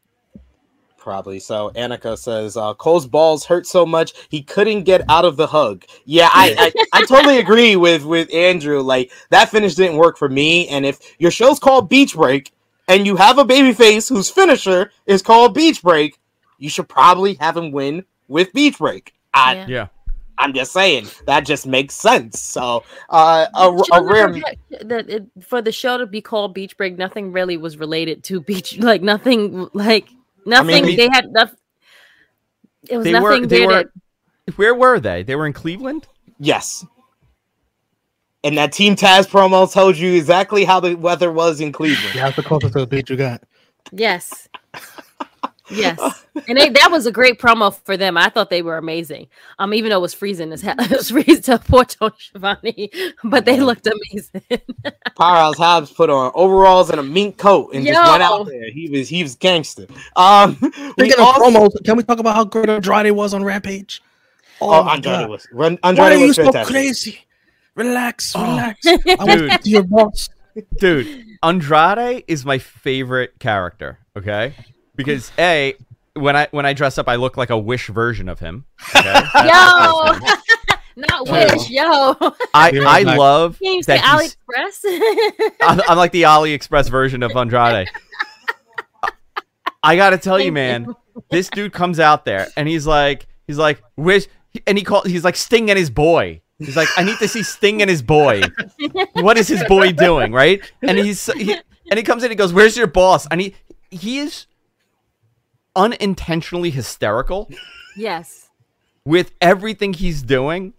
Probably. So Annika says uh, Cole's balls hurt so much he couldn't get out of the hug. Yeah, I, I I totally <laughs> agree with with Andrew. Like that finish didn't work for me. And if your show's called Beach Break and you have a babyface whose finisher is called Beach Break, you should probably have him win with Beach Break. I Yeah. Yeah. I'm just saying that just makes sense. So uh, a, a rare. that it, for the show to be called Beach Break, nothing really was related to beach. Like nothing, like nothing. mean- they had nothing. It was They nothing were. They were. that- Where were they? They were in Cleveland. Yes. And that Team Taz promo told you exactly how the weather was in Cleveland. Yeah, that's the closest to the beat you got. Yes. Yes, and they, that was a great promo for them. I thought they were amazing. Um, even though it was freezing as hell, <laughs> it was freezing to poor Tony Schiavone, but they looked amazing. <laughs> Powerhouse Hobbs put on overalls and a mink coat and just went out there. He was he was gangster. Um, <laughs> we Speaking of also, promos, can we talk about how good Andrade was on Rampage? oh, my Andrade God. was Ren- Why Andrade are you was so fantastic. crazy? Relax, Oh, relax. <laughs> I want dude. to your boss. Dude, Andrade is my favorite character. Okay, because a when I when I dress up, I look like a Wish version of him. Okay? <laughs> yo, not wish, <laughs> yo. I I love Can you say that he's, AliExpress? I'm, I'm like the AliExpress version of Andrade. I gotta tell you, Thank man, this dude comes out there and he's like, he's like, wish, and he called, he's like Sting and his boy. He's like, I need to see Sting and his boy. What is his boy doing, right? And he's he, and he comes in, he goes, "Where's your boss?" And he he is unintentionally hysterical yes. with everything he's doing.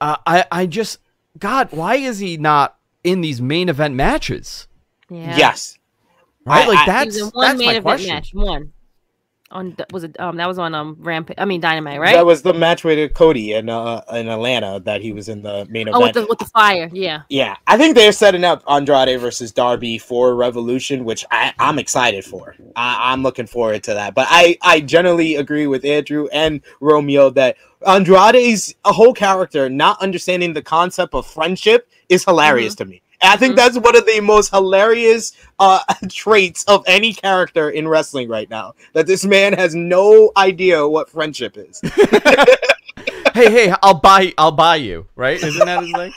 Uh, I I just God, why is he not in these main event matches? Yeah. Yes, Right, I- like that's was in that's one main my event question. match. One. On was it um that was on um Rampage? I mean Dynamite, right? That was the match with Cody in uh, in Atlanta that he was in the main event oh, with the with the fire, yeah. yeah, I think they're setting up Andrade versus Darby for Revolution, which I, I'm excited for. I, I'm looking forward to that. But I, I generally agree with Andrew and Romeo that Andrade's a whole character, not understanding the concept of friendship, is hilarious to me. I think Mhm. that's one of the most hilarious uh, <laughs> traits of any character in wrestling right now. That this man has no idea what friendship is. <laughs> hey, hey, I'll buy, I'll buy you. Right? Isn't that his <laughs> thing?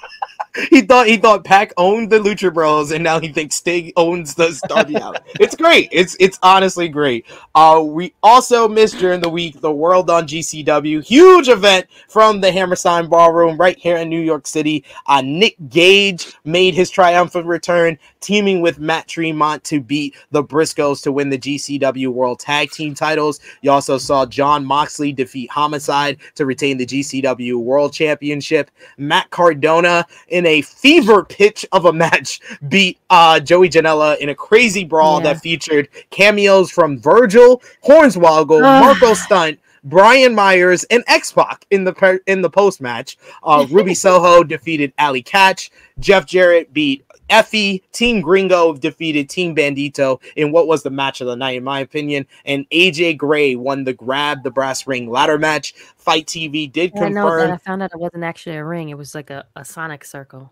<laughs> he thought he thought Pac owned the Lucha Bros, and now he thinks Sting owns the Darby <laughs> Allin. It's great. It's it's honestly great. Uh, we also missed during the week the World on GCW huge event from the Hammerstein Ballroom right here in New York City. Uh, Nick Gage made his triumphant return, teaming with Matt Tremont to beat the Briscoes to win the GCW World Tag Team titles. You also saw Jon Moxley defeat Homicide to retain the GCW World Championship. Matt Cardona in a fever pitch of a match beat uh, Joey Janela in a crazy brawl Yeah. that featured cameos from Virgil, Hornswoggle. Marco Stunt, Brian Myers, and X Pac in the per- in the post match. Uh, Ruby <laughs> Soho defeated Allie Katch. Jeff Jarrett beat Effy. Team Gringo defeated Team Bandito in what was the match of the night, in my opinion. And AJ Gray won the grab the brass ring ladder match. FITE TV did that confirm I found out it wasn't actually a ring; it was like a, a sonic circle.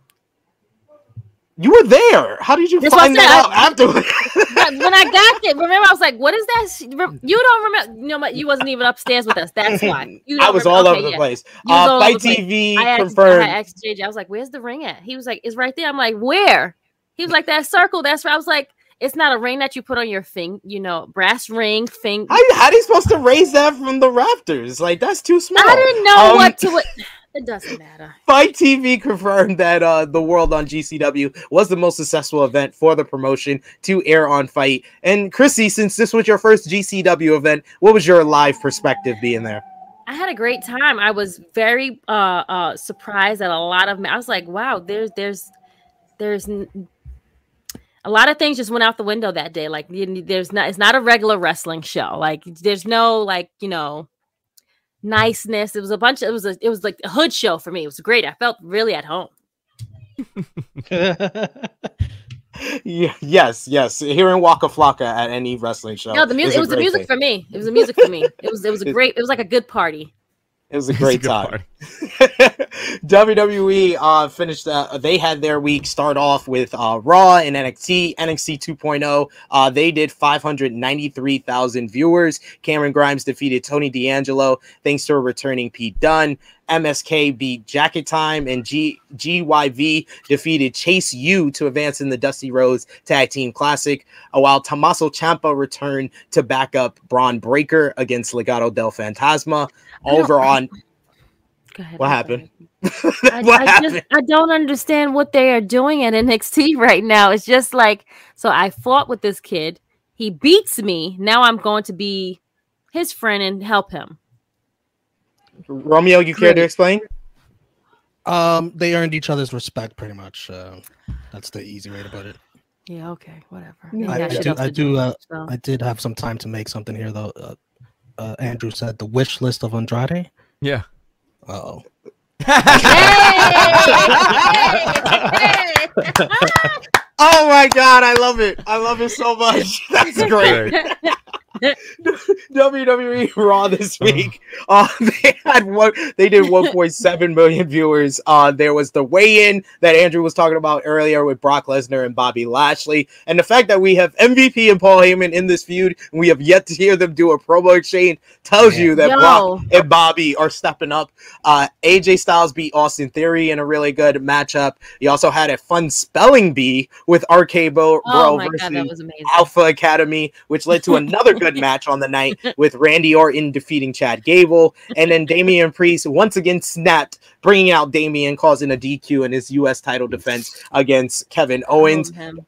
You were there. How did you That's find that out afterwards? <laughs> When I got there, remember I was like, "What is that?" You don't remember? You know, what? you wasn't even upstairs with us. That's why. <laughs> You I was remember- all okay, over the place. You was Uh, Fight over place. TV I confirmed. I asked JJ, I was like, "Where's the ring at?" He was like, "It's right there." I'm like, "Where?" He was like, "That circle." That's where I was like, "It's not a ring that you put on your thing, you know, brass ring, thing." How, how are you supposed to raise that from the rafters? Like that's too small. I didn't know Um, what to. <laughs> What, it doesn't matter. FITE TV confirmed that uh, the World on GCW was the most successful event for the promotion to air on FITE. And Chrissy, since this was your first GCW event, what was your live perspective being there? I had a great time. I was very uh uh surprised at a lot of I was like, wow, there's there's there's n- a lot of things just went out the window that day. Like there's not it's not a regular wrestling show. Like there's no like, you know, niceness. It was a bunch of, it was a it was like a hood show for me. It was great. I felt really at home. <laughs> Yeah, yes, yes. Hearing Waka Flocka at any wrestling show. No, the music it was the music thing. for me. It was the music for me. It was it was a <laughs> great it was like a good party. It was a It's a great time. <laughs> WWE uh, finished. Uh, they had their week start off with uh, Raw and NXT. NXT 2.0. Uh, they did 593,000 viewers. Cameron Grimes defeated Tony D'Angelo thanks to a returning Pete Dunne. MSK beat Jacket Time and G- GYV defeated Chase U to advance in the Dusty Rhodes Tag Team Classic, uh, while Tommaso Ciampa returned to back up Bron Breakker against Legado del Fantasma. Over on <laughs> ahead. What happened? I, <laughs> what I happened? just I don't understand what they are doing at NXT <laughs> right now. It's just like so I fought with this kid. He beats me. Now I'm going to be his friend and help him. Romeo, you care to explain? um, they earned each other's respect, pretty much. Uh, that's the easy way to put it. Yeah, okay, whatever. I- Ain't I do- I to do, uh, so. I did have some time to make something here, though. Uh, uh, Andrew said the wish list of Andrade. Yeah. Oh, <laughs> Oh my god, I love it. I love it so much. <laughs> That's great. <laughs> <laughs> WWE Raw this week. Uh, <laughs> they had one. They did 1.7 million viewers. Uh, there was the weigh-in that Andrew was talking about earlier with Brock Lesnar and Bobby Lashley, and the fact that we have MVP and Paul Heyman in this feud, and we have yet to hear them do a promo exchange, tells you that Yo. Brock and Bobby are stepping up. Uh, AJ Styles beat Austin Theory in a really good matchup. You also had a fun spelling bee with RK Bro, oh Bro versus god, that was amazing. Alpha Academy, which led to another <laughs> good match on the night <laughs> with Randy Orton defeating Chad Gable. And then Damian Priest once again snapped, bringing out Damian, causing a DQ in his U.S. title defense against Kevin Owens. Love him.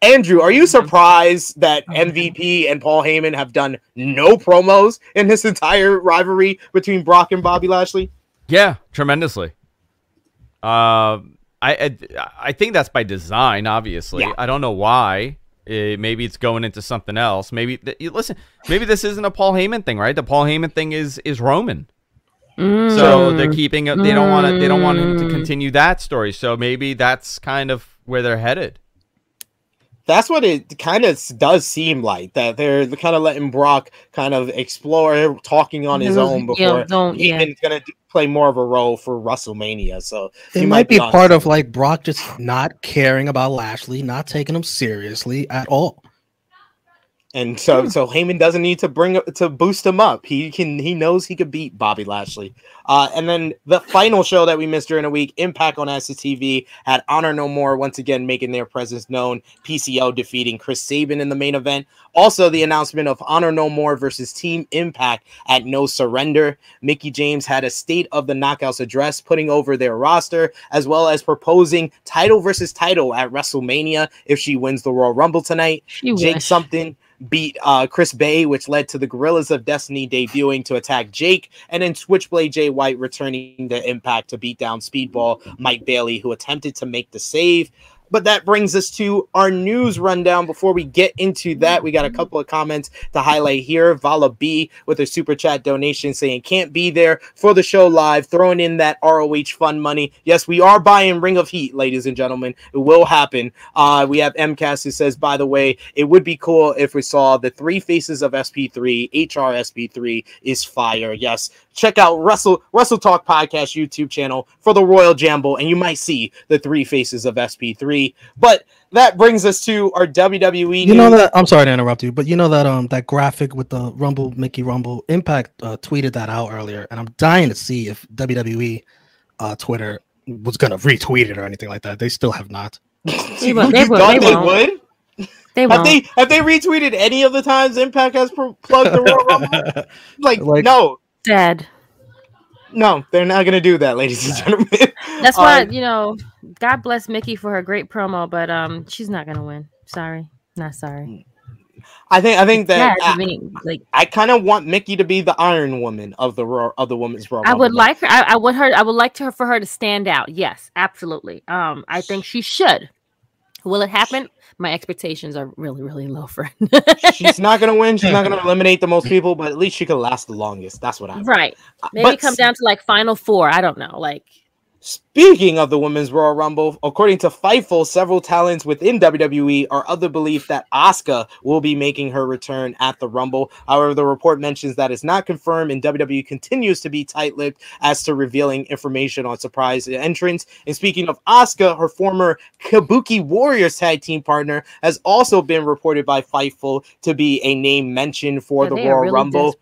Andrew, are you surprised that MVP and Paul Heyman have done no promos in this entire rivalry between Brock and Bobby Lashley? Yeah, tremendously. Um, I, I I think that's by design. Obviously, Yeah. I don't know why. Eh, maybe it's going into something else. Maybe th- listen. Maybe this isn't a Paul Heyman thing, right? The Paul Heyman thing is is Roman. Mm. So they're keeping it. They don't want to. They don't want him to Mm. continue that story. So maybe that's kind of where they're headed. That's what it kind of does seem like that they're kind of letting Brock kind of explore talking on his own. Yeah, before don't- yeah. Heyman's going to play more of a role for WrestleMania. So It you might be on part of like Brock just not caring about Lashley, not taking him seriously at all. And so, Hmm. so Heyman doesn't need to bring to boost him up. He can. He knows he could beat Bobby Lashley. Uh, and then the final show that we missed during the week, Impact on SCTV, had Honor No More once again making their presence known. PCO defeating Chris Sabin in the main event. Also, the announcement of Honor No More versus Team Impact at No Surrender. Mickie James had a State of the Knockouts address, putting over their roster as well as proposing title versus title at WrestleMania if she wins the Royal Rumble tonight. She Jake wish. something beat uh, Chris Bey, which led to the Guerrillas of Destiny debuting to attack Jake, and then Switchblade Jay White returning to Impact to beat down Speedball Mike Bailey, who attempted to make the save. But that brings us to our news rundown. Before we get into that, we got a couple of comments to highlight here. Vala B with a super chat donation saying can't be there for the show live, throwing in that ROH fund money. Yes, we are buying Ring of Heat, ladies and gentlemen. It will happen. Uh, we have MCAS who says, by the way, it would be cool if we saw the three faces of SP3. HR SP3 is fire. Yes, check out Russell Russell Talk Podcast YouTube channel for the Royal Jamble, and you might see the three faces of SP3. But that brings us to our WWE. You know news. that I'm sorry to interrupt you, but you know that um that graphic with the Rumble Mickie Rumble Impact uh, tweeted that out earlier, and I'm dying to see if WWE uh, Twitter was gonna retweet it or anything like that. They still have not. They <laughs> won't- they You won't- thought they they won't. would? They Have won't. they have they retweeted any of the times Impact has pro- plugged the Royal Rumble? <laughs> Like, Like- no, Dead. no, they're not gonna do that, ladies and gentlemen. <laughs> That's why Um, you know. God bless Mickie for her great promo, but um, she's not gonna win. Sorry, not sorry. I think I think Yeah, that I I, mean, like I kind of want Mickie to be the Iron Woman of the Royal of the women's Royal I would like her. I, I would her. I would like to her for her to stand out. Yes, absolutely. Um, I think she should. Will it happen? My expectations are really, really low for. She's not gonna win. She's not gonna <laughs> eliminate the most people, but at least she could last the longest. That's what I. right. Uh, Maybe But come down to like final four. I don't know. Like Speaking of the Women's Royal Rumble, according to Fightful, several talents within WWE are of the belief that Asuka will be making her return at the Rumble. However, the report mentions that it's not confirmed, and WWE continues to be tight-lipped as to revealing information on surprise entrance. And speaking of Asuka, her former Kabuki Warriors tag team partner has also been reported by Fightful to be a name mentioned for yeah, the Royal really Rumble.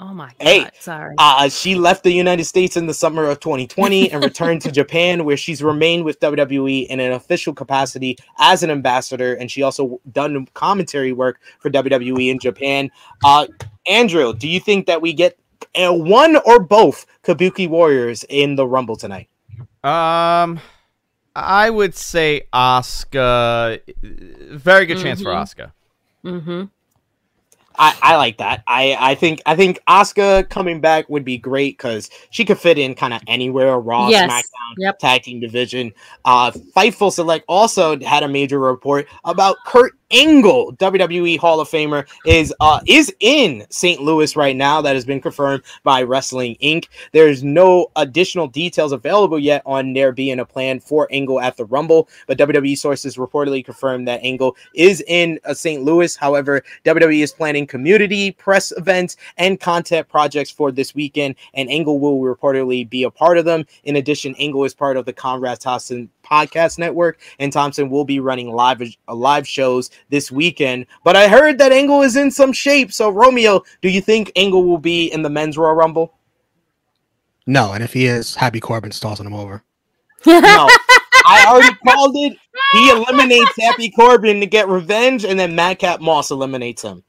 Oh my god. Hey, Sorry. Uh, she left the United States in the summer of 2020 and returned to <laughs> Japan, where she's remained with WWE in an official capacity as an ambassador, and she also done commentary work for WWE in Japan. Uh, Andrew, do you think that we get uh, one or both Kabuki Warriors in the Rumble tonight? Um, I would say Asuka. Very good chance for. Asuka. mm-hmm. I, I like that. I, I think I think Asuka coming back would be great because she could fit in kind of anywhere. Raw, Yes. SmackDown, Yep. tag team division. Uh, Fightful Select also had a major report about Kurt Angle, WWE Hall of Famer, is uh is in St. Louis right now. That has been confirmed by Wrestling Inc. There's no additional details available yet on there being a plan for Angle at the Rumble, but WWE sources reportedly confirmed that Angle is in uh, St. Louis. However, WWE is planning community press events and content projects for this weekend, and Angle will reportedly be a part of them. In addition, Angle is part of the Conrad Thompson podcast network, and Thompson will be running live uh, live shows this weekend. But I heard that Angle is in some shape. So, Romeo, do you think Angle will be in the men's Royal Rumble? No, and if he is, Happy Corbin's tossing him over. No. I already called it. He eliminates Happy Corbin to get revenge, and then Madcap Moss eliminates him.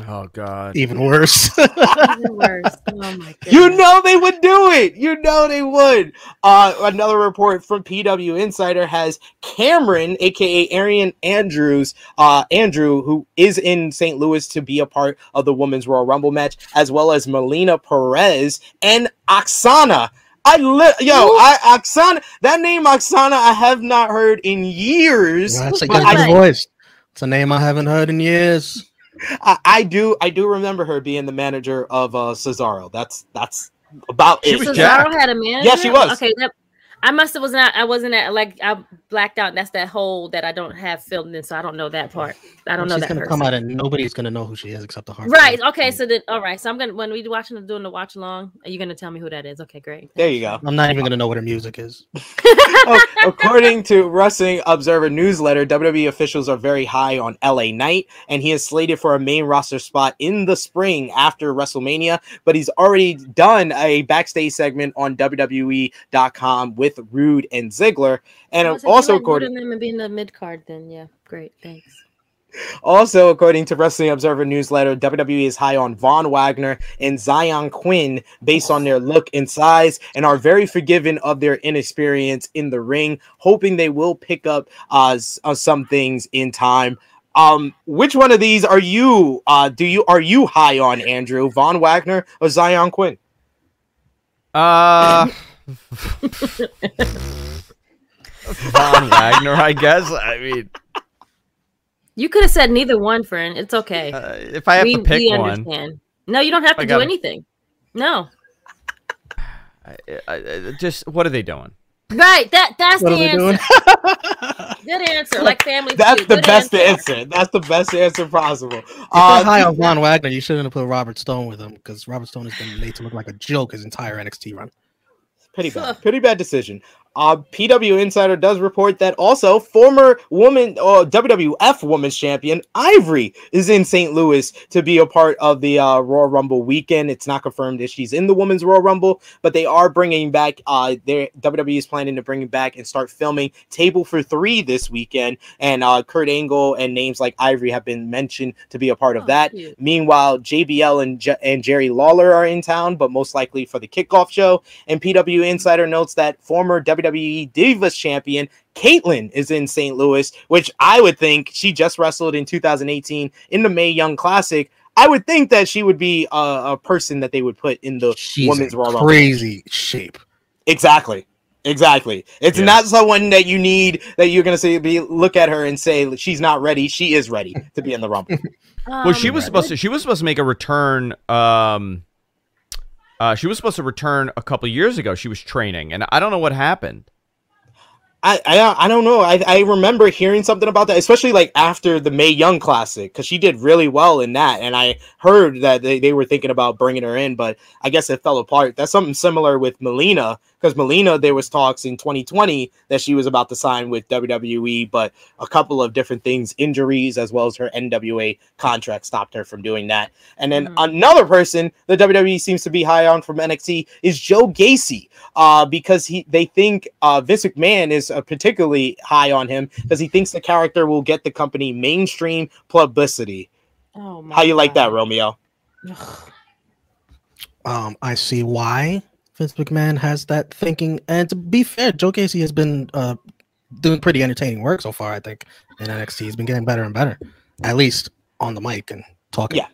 Oh God. Even worse. <laughs> Even worse. <laughs> Oh my god. You know they would do it. You know they would. Uh, another report from PW Insider has Cameron, aka Ariane Andrews, uh, Andrew, who is in St. Louis to be a part of the Women's Royal Rumble match, as well as Melina Perez and Oksana. I li- yo, I Oksana. That name Oksana, I have not heard in years. That's like but that's I- his voice. It's a name I haven't heard in years. I, I do I do remember her being the manager of uh Cesaro. That's that's about She it. Cesaro jacked. had a manager. Yeah, she was. Okay, that, I must have was not. I wasn't at like I blacked out. That's that hole that I don't have filled in, so I don't know that part. I don't know She's that gonna person. come out and nobody's gonna know who she is except the heart. Right. Okay. So then, all right. So I'm gonna when we watching doing the watch along, are you gonna tell me who that is? Okay, great. There you go. I'm not even gonna know what her music is. <laughs> <laughs> Oh, according to Wrestling Observer newsletter, WWE officials are very high on LA Knight, and he is slated for a main roster spot in the spring after WrestleMania. But he's already done a backstage segment on WWE.com with Roode and Ziggler, and Oh, so also according voting them and being the mid card, then yeah, great, thanks. Also, according to Wrestling Observer newsletter, WWE is high on Von Wagner and Xyon Quinn based on their look and size, and are very forgiving of their inexperience in the ring, hoping they will pick up uh, uh, some things in time. Um, which one of these are you? Uh, do you are you high on Andrew Von Wagner or Xyon Quinn? Uh, <laughs> <laughs> Von Wagner, I guess. I mean, You could have said neither one, friend. It's okay. uh, if I have we, to pick we one, understand. No, you don't have to I do gotta- anything. No. I, I, I- just what are they doing? Right. That that's What the are they doing? answer. <laughs> Good answer. Like family. That's feud. the Good best answer. That's the best answer possible. If Uh, high on Von Wagner, you shouldn't have put Robert Stone with him because Robert Stone has been made to look like a joke his entire NXT run. Pretty bad. Pretty bad decision. Uh, PW Insider does report that also former woman or WWF Women's Champion Ivory is in St. Louis to be a part of the uh, Royal Rumble weekend. It's not confirmed if she's in the Women's Royal Rumble, but they are bringing back. Uh, their WWE is planning to bring it back and start filming Table for Three this weekend. And uh, Kurt Angle and names like Ivory have been mentioned to be a part of Oh, that. cute. Meanwhile, JBL and J- and Jerry Lawler are in town, but most likely for the kickoff show. And PW Insider notes that former WWE Divas champion Kaitlyn is in St. Louis, which I would think she just wrestled in 2018 in the Mae Young Classic. I would think that she would be a, a person that they would put in the She's women's in Royal Rumble. crazy shape. Exactly. Exactly. It's Yeah. not someone that you need that you're gonna say be look at her and say she's not ready. She is ready to be in the rumble. <laughs> Well, she Um, was supposed to. She was supposed to make a return. Um, uh, she was supposed to return a couple years ago. She was training, and I don't know what happened. I, I I don't know. I, I remember hearing something about that, especially like after the Mae Young Classic, because she did really well in that. And I heard that they, they were thinking about bringing her in, but I guess it fell apart. That's something similar with Melina, because Melina, there was talks in 2020 that she was about to sign with WWE, but a couple of different things, injuries as well as her NWA contract, stopped her from doing that. And then Mhm. another person the WWE seems to be high on from NXT is Joe Gacy uh, because he they think uh, Vince McMahon is uh, particularly high on him because he thinks the character will get the company mainstream publicity. Oh my How you like that, Romeo? Um, I see why Vince McMahon has that thinking. And to be fair, Joe Gacy has been uh, doing pretty entertaining work so far. I think in NXT, he's been getting better and better, at least on the mic and talking. Yeah.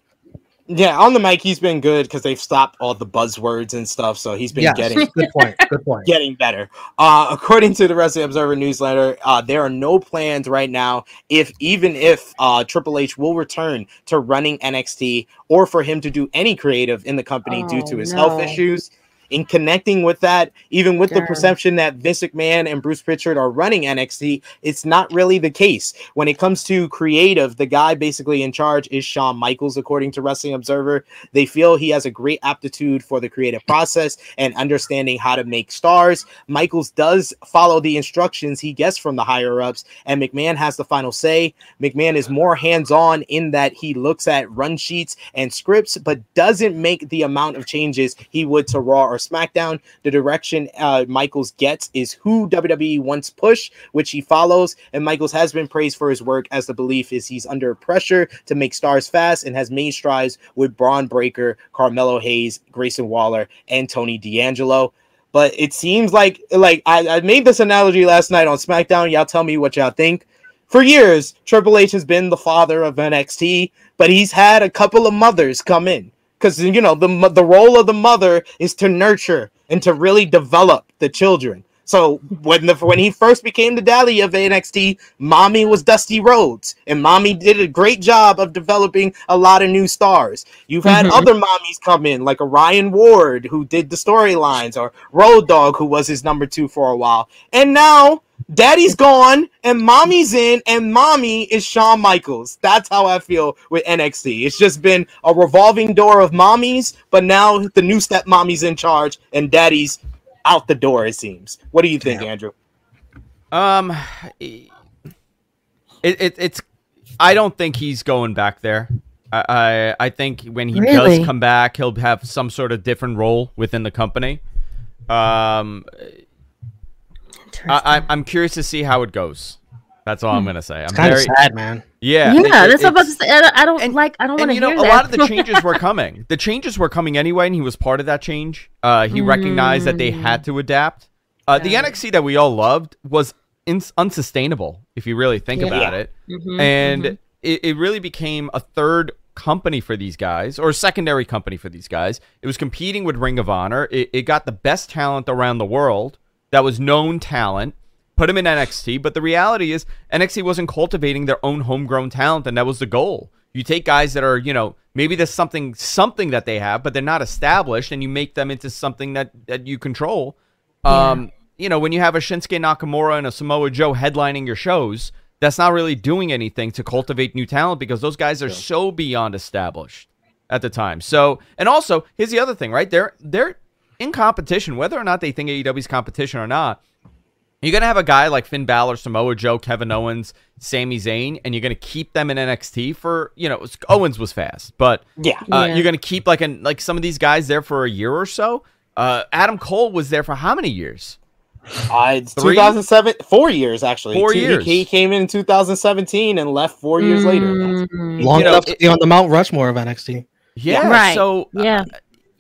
Yeah, on the mic he's been good because they've stopped all the buzzwords and stuff, so he's been Yes, getting <laughs> good point. Good point. getting better. Uh, according to the Wrestling Observer newsletter, uh, there are no plans right now, if even if uh, Triple H will return to running NXT or for him to do any creative in the company due to Oh, his health issues. In connecting with that, even with the perception that Vince McMahon and Bruce Pritchard are running NXT, it's not really the case. When it comes to creative, the guy basically in charge is Shawn Michaels, according to Wrestling Observer. They feel he has a great aptitude for the creative process and understanding how to make stars. Michaels does follow the instructions he gets from the higher ups, and McMahon has the final say. McMahon is more hands on in that he looks at run sheets and scripts, but doesn't make the amount of changes he would to Raw or SmackDown. The direction uh, Michaels gets is who WWE wants push, which he follows. And Michaels has been praised for his work, as the belief is he's under pressure to make stars fast and has made strides with Bron Breakker, Carmelo Hayes, Grayson Waller, and Tony D'Angelo. But it seems like like I, I made this analogy last night on SmackDown. Y'all tell me what y'all think. For years, Triple H has been the father of NXT, but he's had a couple of mothers come in because you know the the role of the mother is to nurture and to really develop the children. So when the when he first became the daddy of NXT, mommy was Dusty Rhodes, and mommy did a great job of developing a lot of new stars. You've had Mhm. other mommies come in, like a Ryan Ward who did the storylines, or Road Dog who was his number two for a while, and now daddy's gone and mommy's in, and mommy is Shawn Michaels. That's how I feel with NXT. It's just been a revolving door of mommies, but now the new step mommy's in charge, and daddy's out the door. It seems. What do you think, Andrew? Um, it, it it's. I don't think he's going back there. I I, I think when he Really? does come back, he'll have some sort of different role within the company. Um, I, I, I'm curious to see how it goes. That's all I'm gonna say. I'm It's kind of very sad, man. yeah. yeah, it- that's what I'm about to say. I don't, I don't and- like. I don't want and to you hear know, a lot of the <laughs> changes were coming. The changes were coming anyway, and he was part of that change. Uh, he recognized that they had to adapt. Uh, the Got. NXT that we all loved was ins unsustainable, if you really think Yeah. about it. Mhm, And mhm. it, it really became a third company for these guys, or a secondary company for these guys. It was competing with Ring of Honor. It, it got the best talent around the world that was known talent. Put him in NXT, but the reality is NXT wasn't cultivating their own homegrown talent, and that was the goal. You take guys that are, you know, maybe there's something something that they have, but they're not established, and you make them into something that that you control. Um, you know, when you have a Shinsuke Nakamura and a Samoa Joe headlining your shows, that's not really doing anything to cultivate new talent because those guys are so beyond established at the time. So, and also, here's the other thing, right? They're they're in competition, whether or not they think AEW's competition or not. You're gonna have a guy like Finn Balor, Samoa Joe, Kevin Owens, Sami Zayn, and you're gonna keep them in NXT for you know Owens was fast, but Yeah. uh, Yeah. you're gonna keep like an like some of these guys there for a year or so. Uh, Adam Cole was there for how many years? Uh, it's Three? 2007, four years actually. Four Two- years. He, came in 2017 and left four years later. Mm, Long You know, enough to it- be on the Mount Rushmore of NXT. Yeah, Right. So uh, Yeah.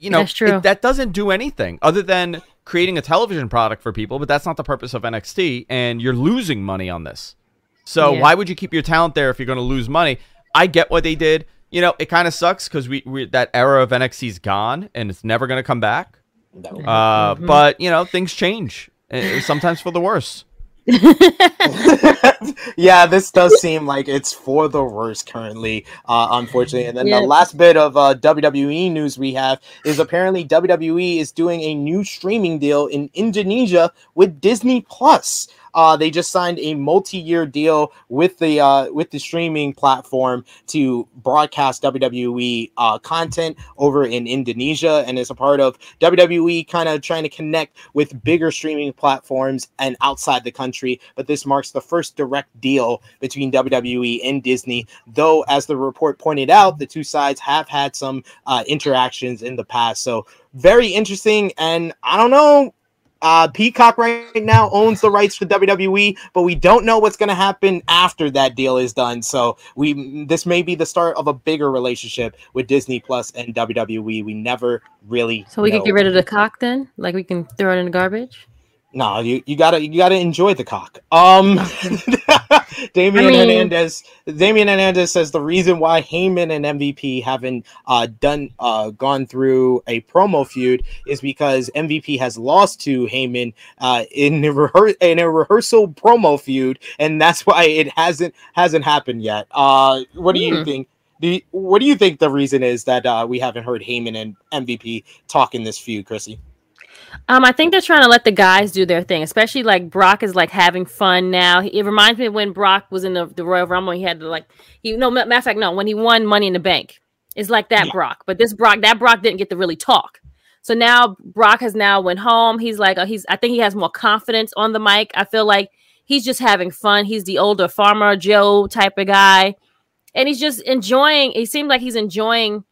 You know That's true. it- that doesn't do anything other than creating a television product for people. But that's not the purpose of NXT, and you're losing money on this. So Yeah. why would you keep your talent there if you're going to lose money? I get what they did. You know, it kind of sucks because we, we that era of NXT's gone and it's never going to come back. No. Uh, Mm-hmm. But you know, things change, uh, sometimes for the worse. <laughs> yeah, this does seem like it's for the worst currently, uh, unfortunately. And then Yeah. the last bit of uh, WWE news we have is apparently WWE is doing a new streaming deal in Indonesia with Disney Plus. Uh, they just signed a multi-year deal with the uh, with the streaming platform to broadcast WWE uh, content over in Indonesia, and it's a part of WWE kind of trying to connect with bigger streaming platforms and outside the country. But this marks the first direct deal between WWE and Disney. Though, as the report pointed out, the two sides have had some uh, interactions in the past. So very interesting, and I don't know. Uh, Peacock right now owns the rights to WWE, but we don't know what's going to happen after that deal is done. So we this may be the start of a bigger relationship with Disney Plus and WWE. We never really So we know. could get rid of the cock then? Like we can throw it in the garbage? No, you, you gotta you gotta enjoy the cock. Um, <laughs> <laughs> <laughs> Damian I mean- Hernandez. Damian Hernandez says the reason why Heyman and MVP haven't uh, done uh, gone through a promo feud is because MVP has lost to Heyman uh, in a rehear- in a rehearsal promo feud, and that's why it hasn't hasn't happened yet. Uh, what do you Hmm. think? Do you, what do you think the reason is that uh, we haven't heard Heyman and MVP talk in this feud, Chrissy? Um, I think they're trying to let the guys do their thing, especially like Brock is like having fun now. It reminds me of when Brock was in the, the Royal Rumble. He had to like, he no ma- matter of fact, no, when he won Money in the Bank, it's like that Yeah. Brock. But this Brock, that Brock didn't get to really talk. So now Brock has now went home. He's like, uh, he's I think he has more confidence on the mic. I feel like he's just having fun. He's the older farmer Joe type of guy, and he's just enjoying. He seems like he's enjoying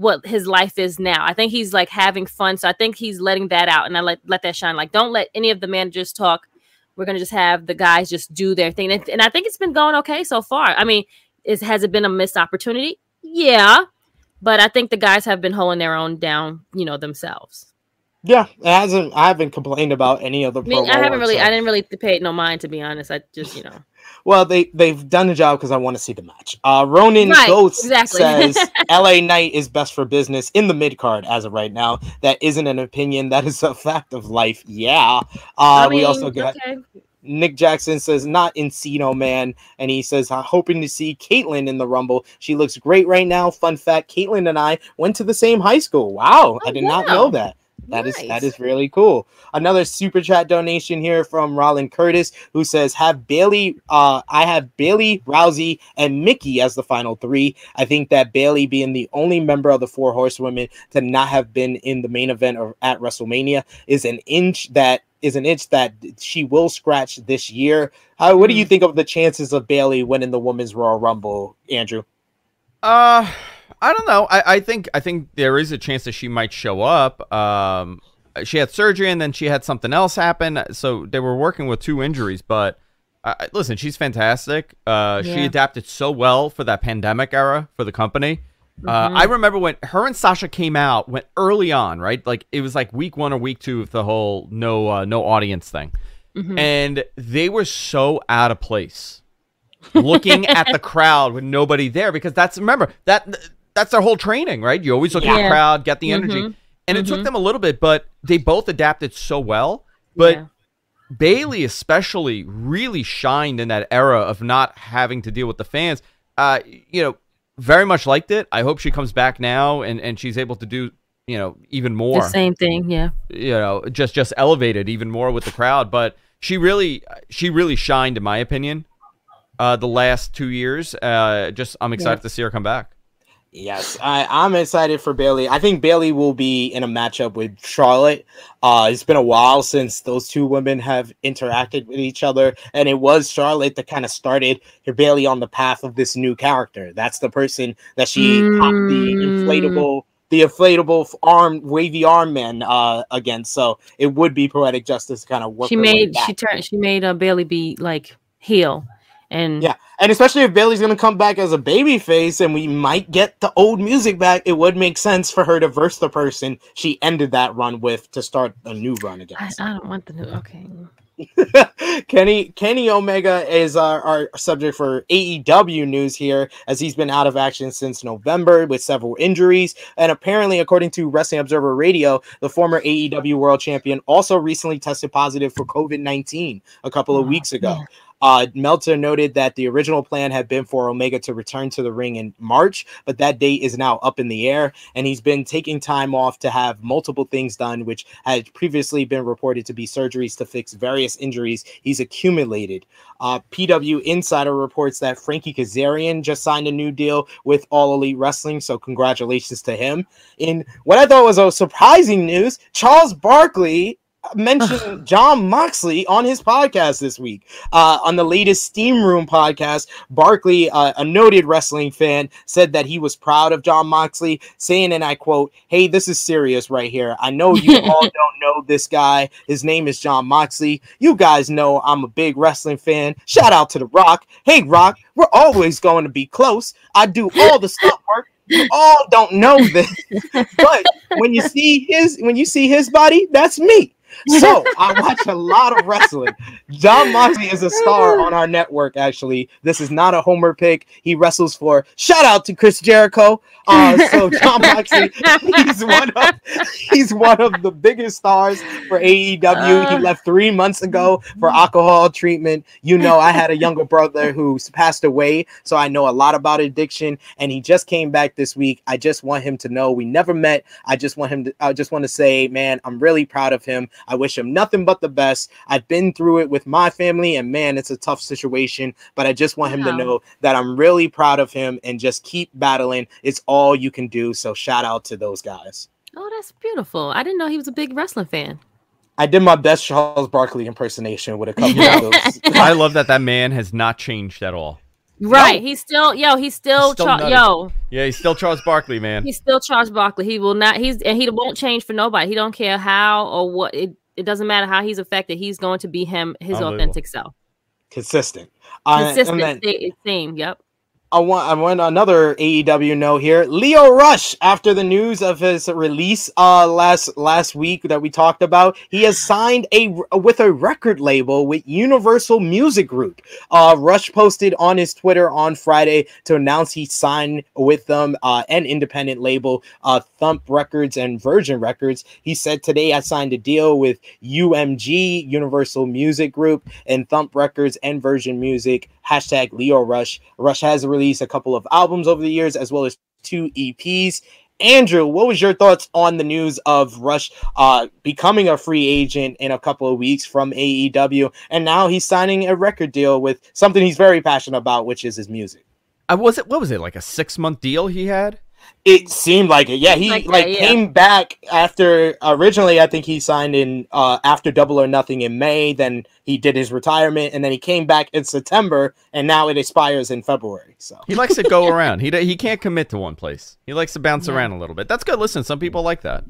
what his life is now. I think he's like having fun. So I think he's letting that out and I let let that shine. Like don't let any of the managers talk. We're gonna just have the guys just do their thing. And, and I think it's been going okay so far. I mean, is has it been a missed opportunity? Yeah. But I think the guys have been holding their own down, you know, themselves. Yeah, it hasn't. I haven't complained about any of the. I mean, I haven't really, so- I didn't really pay it no mind to be honest. I just, you know, Well, they they've done the job because I want to see the match. Uh, Ronan Right, Goats exactly. says <laughs> LA Knight is best for business in the mid card as of right now. That isn't an opinion. That is a <laughs> fact of life. Yeah. Uh, I we also got okay. Nick Jackson says not Encino man, and he says I'm hoping to see Kaitlyn in the Rumble. She looks great right now. Fun fact: Kaitlyn and I went to the same high school. Wow, I Oh, did not know that. That is that Nice. is really cool. Another super chat donation here from Roland Curtis, who says, "Have Bayley? Uh, I have Bayley, Rousey, and Mickie as the final three. I think that Bayley, being the only member of the Four Horsewomen to not have been in the main event or at WrestleMania, is an inch that is an inch that she will scratch this year. How, what do you think of the chances of Bayley winning the Women's Royal Rumble, Andrew? Uh, I don't know. I, I think I think there is a chance that she might show up. Um, she had surgery and then she had something else happen, so they were working with two injuries. But uh, listen, she's fantastic. Uh, she adapted so well for that pandemic era for the company. Uh, Mhm. I remember when her and Sasha came out, went early on, right? Like it was like week one or week two of the whole no uh, no audience thing, Mhm. and they were so out of place looking at the crowd with nobody there because that's remember that that's their whole training, right? You always look at the crowd, get the energy, Mhm. and it took Mhm. them a little bit, but they both adapted so well. But Yeah. Bayley especially really shined in that era of not having to deal with the fans. Uh, you know, very much liked it. I hope she comes back now and and she's able to do you know even more the same thing, yeah. you know just just elevated even more with the crowd but she really she really shined in my opinion uh the last two years uh just i'm excited to see her come back Yes, I, I'm excited for Bayley. I think Bayley will be in a matchup with Charlotte. Uh, it's been a while since those two women have interacted with each other, and it was Charlotte that kind of started her Bayley on the path of this new character. That's the person that she popped the Mm. inflatable, the inflatable arm, wavy arm man uh, against. So it would be poetic justice to kind of work. She made she turned she made uh, Bayley be like heel, and Yeah, and especially if Bayley's gonna come back as a baby face and we might get the old music back, it would make sense for her to verse the person she ended that run with to start a new run I, against. I don't want the new. Okay, <laughs> Kenny Kenny Omega is our, our subject for AEW news here, as he's been out of action since November with several injuries. And apparently, according to Wrestling Observer Radio, the former AEW World Champion also recently tested positive for COVID 19 a couple of weeks ago. Uh, Meltzer noted that the original plan had been for Omega to return to the ring in March, but that date is now up in the air, and he's been taking time off to have multiple things done, which had previously been reported to be surgeries to fix various injuries he's accumulated. Uh, PW Insider reports that Frankie Kazarian just signed a new deal with All Elite Wrestling, so congratulations to him. In what I thought was a surprising news, Charles Barkley mentioned Jon Moxley on his podcast this week. Uh, on the latest Steam Room podcast, Barkley, uh, a noted wrestling fan, said that he was proud of Jon Moxley, saying, and I quote, Hey, this is serious right here. I know you <laughs> all don't know this guy. His name is John Moxley. You guys know I'm a big wrestling fan. Shout out to The Rock. Hey, Rock, we're always going to be close. I do all the stuff work. You all don't know this, <laughs> but when you see his when you see his body, that's me. So <laughs> I watch a lot of wrestling. Jon Moxley is a star on our network. Actually, this is not a homer pick. He wrestles for. Shout out to Chris Jericho. Uh, so Jon <laughs> Moxley, he's one of he's one of the biggest stars for AEW. He Uh. left three months ago for alcohol treatment. You know, I had a younger brother who's passed away, so I know a lot about addiction. And he just came back this week. I just want him to know we never met. I just want him to. I just want to say, man, I'm really proud of him. I wish him nothing but the best. I've been through it with my family, and man, it's a tough situation. But I just want him to know that I'm really proud of him and just keep battling. It's all you can do. So shout out to those guys. oh, that's beautiful. I didn't know he was a big wrestling fan. I did my best Charles Barkley impersonation with a couple of <laughs> those. i love that that man has not changed at all Right, he's still yo. He's still, Still Char- yo. yeah he's still charles barkley man He's still Charles Barkley. He will not. He's and he won't change for nobody. He don't care how or what. It it doesn't matter how he's affected. He's going to be him, his authentic self. consistent. Uh, Consistent. then- same. Yep. I want I want another AEW note here. Lio Rush, after the news of his release uh last last week that we talked about, he has signed a with a record label with Universal Music Group. Uh, Rush posted on his Twitter on Friday to announce he signed with them, uh, an independent label, uh, Thump Records and Virgin Records. He said today I signed a deal with UMG Universal Music Group and Thump Records and Virgin Music. Hashtag Lio Rush. Rush has released a couple of albums over the years as well as two EPs. Andrew, what was your thoughts on the news of Rush uh, becoming a free agent in a couple of weeks from AEW, and now he's signing a record deal with something he's very passionate about, which is his music? I was it. What was it like a six month deal he had? It seemed like it. Yeah, he like, like that, yeah. came back after originally I think he signed in uh after Double or Nothing in May, then he did his retirement and then he came back in September and now it expires in February. So He likes to go <laughs> around. He he can't commit to one place. He likes to bounce Yeah. around a little bit. That's good. Listen, some people like that.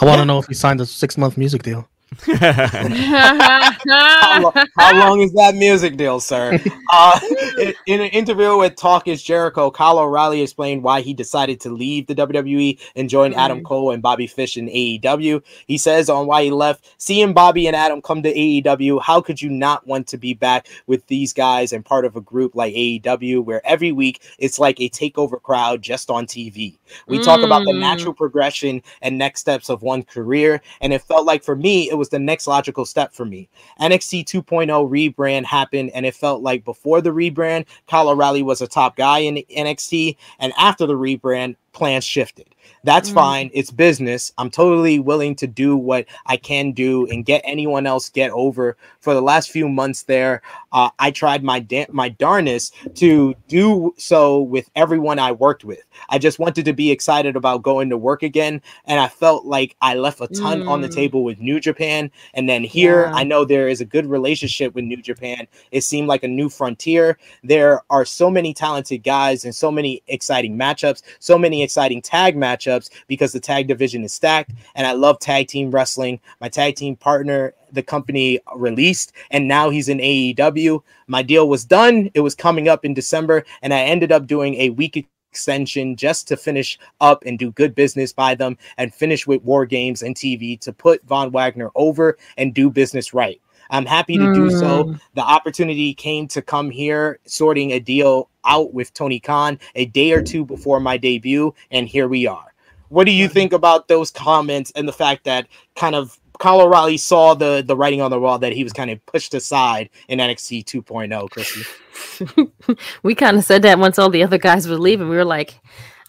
I want to know if he signed a six month music deal. How, <laughs> lo- how long is that music deal, sir? <laughs> Uh, in, in an interview with Talk is Jericho, Kyle O'Reilly explained why he decided to leave the WWE and join Adam Cole and Bobby Fish in AEW. He says on why he left, seeing Bobby and Adam come to AEW, how could you not want to be back with these guys and part of a group like AEW where every week it's like a takeover crowd just on TV? We talk about the Mm. natural progression and next steps of one career, and it felt like for me, it was the next logical step for me. NXT 2.0 rebrand happened, and it felt like before the rebrand, Kyle O'Reilly was a top guy in NXT, and after the rebrand, plans shifted. That's Mm. fine. It's business. I'm totally willing to do what I can do and get anyone else get over. For the last few months there, uh, I tried my da- my darnest to do so with everyone I worked with. I just wanted to be excited about going to work again, and I felt like I left a ton on the Mm. table with New Japan. And then here, Yeah. I know there is a good relationship with New Japan. It seemed like a new frontier. There are so many talented guys and so many exciting matchups, so many exciting tag matchups because the tag division is stacked. And I love tag team wrestling. My tag team partner, the company released, and now he's in AEW. My deal was done. It was coming up in December, and I ended up doing a week extension just to finish up and do good business by them and finish with War Games and TV to put Von Wagner over and do business right. I'm happy to do so. The opportunity came to come here, sorting a deal out with Tony Khan a day or two before my debut, and here we are. What do you think about those comments and the fact that kind of Kyle O'Reilly saw the the writing on the wall that he was kind of pushed aside in NXT 2.0, Chrissy? <laughs> we kind of said that once all the other guys were leaving. We were like,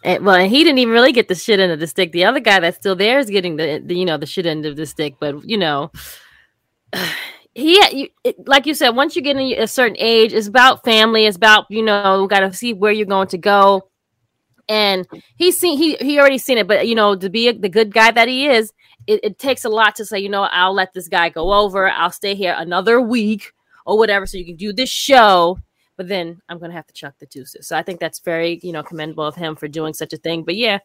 eh, well, and he didn't even really get the shit end of the stick. The other guy that's still there is getting the, the you know, the shit end of the stick. But you know, he, you, it, like you said, once you get in a certain age, it's about family. It's about you know, got to see where you're going to go. And he's seen he he already seen it, but you know, to be a, the good guy that he is, it, it takes a lot to say, you know, I'll let this guy go over. I'll stay here another week or whatever, so you can do this show but then I'm gonna have to chuck the deuces. So I think that's very, you know, commendable of him for doing such a thing. But yeah,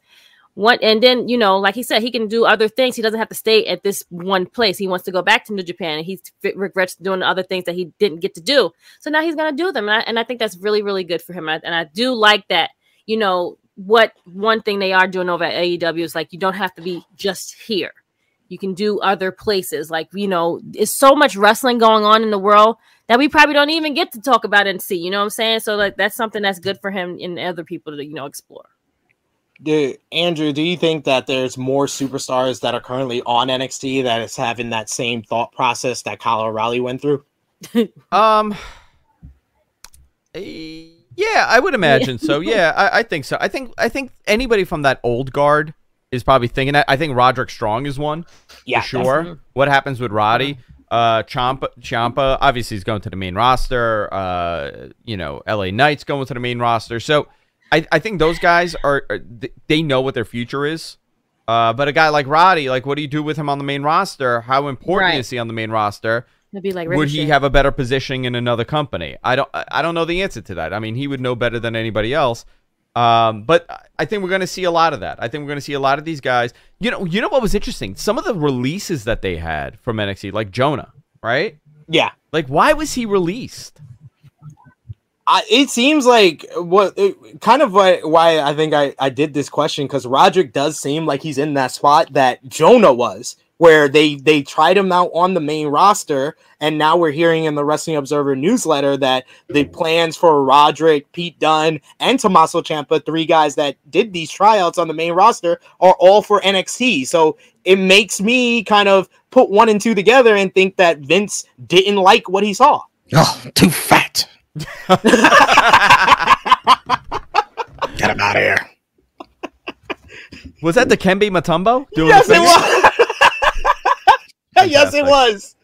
one and then you know, like he said, he can do other things. He doesn't have to stay at this one place. He wants to go back to New Japan, and he regrets doing the other things that he didn't get to do. So now he's gonna do them, and I, and I think that's really, really good for him. And I, and I do like that. You know, what one thing they are doing over at AEW is like you don't have to be just here. You can do other places. Like, you know, it's so much wrestling going on in the world that we probably don't even get to talk about and see. You know what I'm saying? So like that's something that's good for him and other people to, you know, explore. Do, Andrew, do you think that there's more superstars that are currently on NXT that is having that same thought process that Kyle O'Reilly went through? <laughs> Um. eh, Yeah, I would imagine so. <laughs> Yeah, I, I think so. I think I think anybody from that old guard is probably thinking that. I think Roderick Strong is one Yeah, for sure. What happens with Roddy? Uh, Ciampa, Ciampa, obviously he's going to the main roster. Uh, you know, LA Knights going to the main roster. So, I, I think those guys are, are they know what their future is. Uh, but a guy like Roddy, like, what do you do with him on the main roster? How important Right. is he on the main roster? It'd be like would he have a better position in another company? I don't I I don't know the answer to that. I mean, he would know better than anybody else. Um, but I think we're going to see a lot of that. I think we're going to see a lot of these guys. You know, you know what was interesting? Some of the releases that they had from NXT, like Jonah, right? Yeah. Like, why was he released? I, it seems like what it, kind of why, why I think I, I did this question because Roderick does seem like he's in that spot that Jonah was, where they they tried him out on the main roster, and now we're hearing in the Wrestling Observer newsletter that the plans for Roderick, Pete Dunne, and Tommaso Ciampa, three guys that did these tryouts on the main roster, are all for NXT. So it makes me kind of put one and two together and think that Vince didn't like what he saw. Oh, too fat. Get him out of here. Was that the Kembe Mutombo? Doing yes, the it was. <laughs> yes, it was.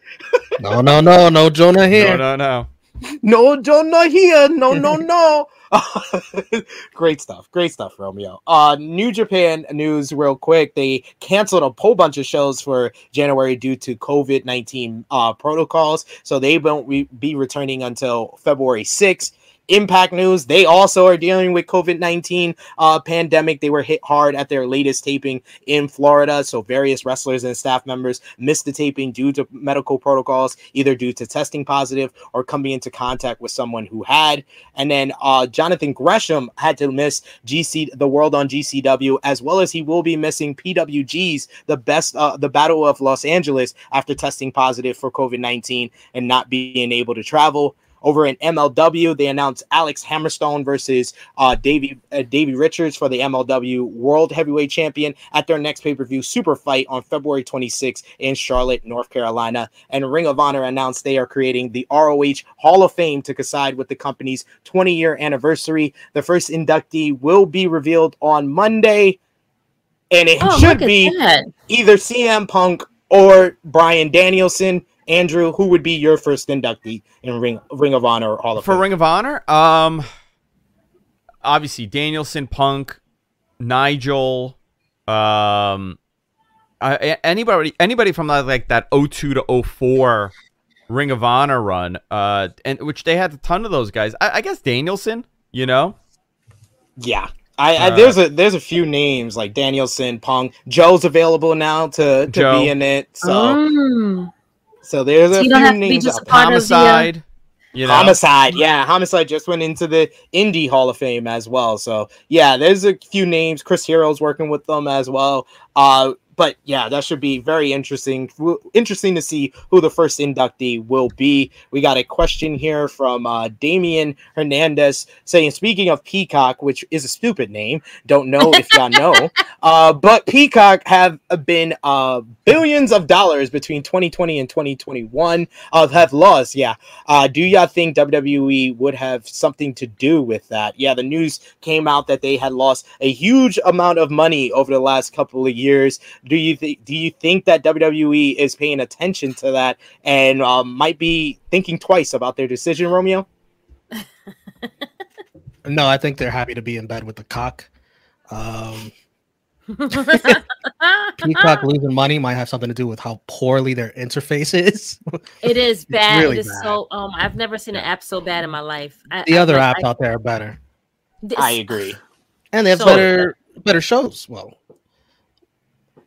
No, no, no, no Jonah here. No, no, no. No, Jonah here. No, no, no. <laughs> great stuff. Great stuff, Romeo. Uh, New Japan news, real quick. They canceled a whole bunch of shows for January due to COVID 19 uh, protocols. So they won't re- be returning until February 6th. Impact News, they also are dealing with COVID 19 uh, pandemic. They were hit hard at their latest taping in Florida. So various wrestlers and staff members missed the taping due to medical protocols, either due to testing positive or coming into contact with someone who had. And then uh, Jonathan Gresham had to miss GC the World on GCW, as well as he will be missing PWG's the best uh, the Battle of Los Angeles after testing positive for COVID 19 and not being able to travel. Over in MLW, they announced Alex Hammerstone versus uh, Davey uh, Davey Richards for the MLW World Heavyweight Champion at their next pay per view super fight on February 26th in Charlotte, North Carolina. And Ring of Honor announced they are creating the ROH Hall of Fame to coincide with the company's 20 year anniversary. The first inductee will be revealed on Monday, and it Oh, should be that. either CM Punk or Bryan Danielson. Andrew, who would be your first inductee in Ring Ring of Honor or Hall of For Fame? Ring of Honor, um, obviously Danielson, Punk, Nigel, um, uh, anybody, anybody from like, like that 02 to 04 Ring of Honor run, uh, and which they had a ton of those guys. I, I guess Danielson, you know, Yeah. I, I Uh, there's a there's a few names like Danielson, Punk, Joe's available now to to Joe. be in it. So Mm. So there's a So you few don't have to be names just out a there. part of the, uh, Homicide, you know, Homicide, yeah, Homicide just went into the Indie Hall of Fame as well. So yeah, there's a few names. Chris Hero's working with them as well. Uh, but yeah, that should be very interesting. Interesting to see who the first inductee will be. We got a question here from uh, Damian Hernandez saying, "Speaking of Peacock, which is a stupid name, don't know if y'all know, <laughs> uh, but Peacock have been uh, billions of dollars between 2020 and 2021 uh, have lost. Yeah, uh, do y'all think WWE would have something to do with that? Yeah, the news came out that they had lost a huge amount of money over the last couple of years. Do you think? Do you think that WWE is paying attention to that and um, might be thinking twice about their decision, Romeo? No, I think they're happy to be in bed with the cock. Um, <laughs> Peacock losing money might have something to do with how poorly their interface is. It is <laughs> bad. really it is bad. so. Um, I've never seen an app so bad in my life. I, the I- other I- apps out there are better, this- I agree. and they have So- better better shows. Well,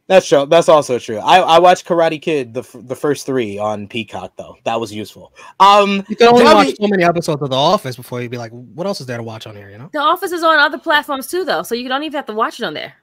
That's true. That's also true. I, I watched Karate Kid the f- the first three on Peacock though. That was useful. Um, you can only W- watch so many episodes of The Office before you'd be like, "What else is there to watch on here?" You know. The Office is on other platforms too, though, so you don't even have to watch it on there.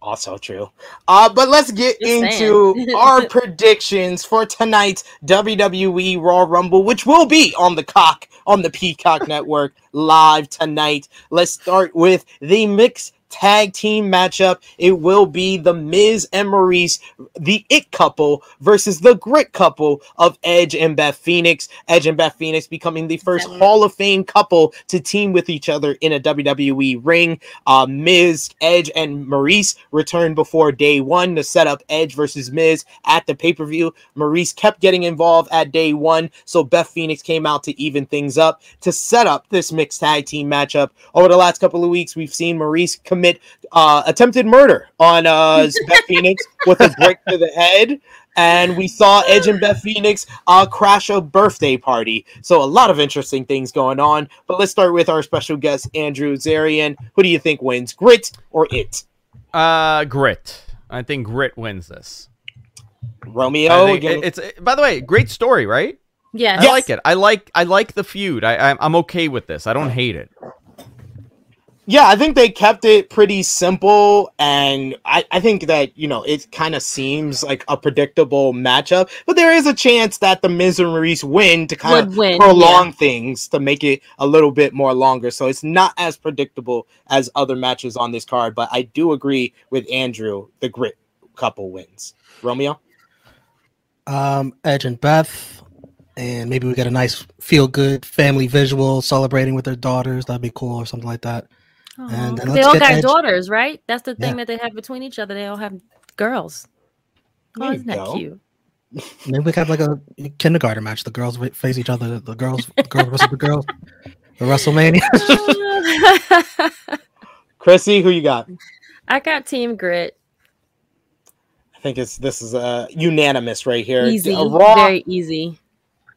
Also true. Uh, but let's get Just into our <laughs> predictions for tonight's WWE Raw Rumble, which will be on the cock on the Peacock <laughs> Network live tonight. Let's start with the mixed tag team matchup. It will be the Miz and Maryse, the It couple, versus the Grit couple of Edge and Beth Phoenix. Edge and Beth Phoenix becoming the first. Hall of Fame couple to team with each other in a WWE ring. Uh, Miz, Edge, and Maryse returned before day one to set up Edge versus Miz at the pay per view. Maryse kept getting involved at day one, so Beth Phoenix came out to even things up to set up this mixed tag team matchup. Over the last couple of weeks, we've seen Maryse commit uh, attempted murder on uh, <laughs> Beth Phoenix with a brick to the head. And we saw Edge and Beth Phoenix uh, crash a birthday party. So a lot of interesting things going on. But let's start with our special guest, Andrew Zarian. Who do you think wins, Grit or It? uh, Grit. I think Grit wins this. Romeo. think again- it- it's by the way, great story, right? Yeah, I Yes. like it. I like I like the feud. I I'm, I'm okay with this. I don't hate it. Yeah, I think they kept it pretty simple, and I, I think that you know it kind of seems like a predictable matchup. But there is a chance that the Miz and Maryse win to kind of win, prolong things to make it a little bit more longer. So it's not as predictable as other matches on this card. But I do agree with Andrew. The Grit couple wins. Romeo. Um, Edge and Beth, and maybe we get a nice feel good family visual celebrating with their daughters. That'd be cool or something like that. Aw. And then they all got daughters, right? That's the thing Yeah. that they have between each other. They all have girls. Oh, isn't that go. cute? <laughs> Maybe we could have like a kindergarten match. The girls face each other. The girls, the girls versus the girls. The WrestleMania. <laughs> Chrissy, who you got? I got Team Grit. I think it's this is uh, unanimous right here. Easy, A Raw very easy.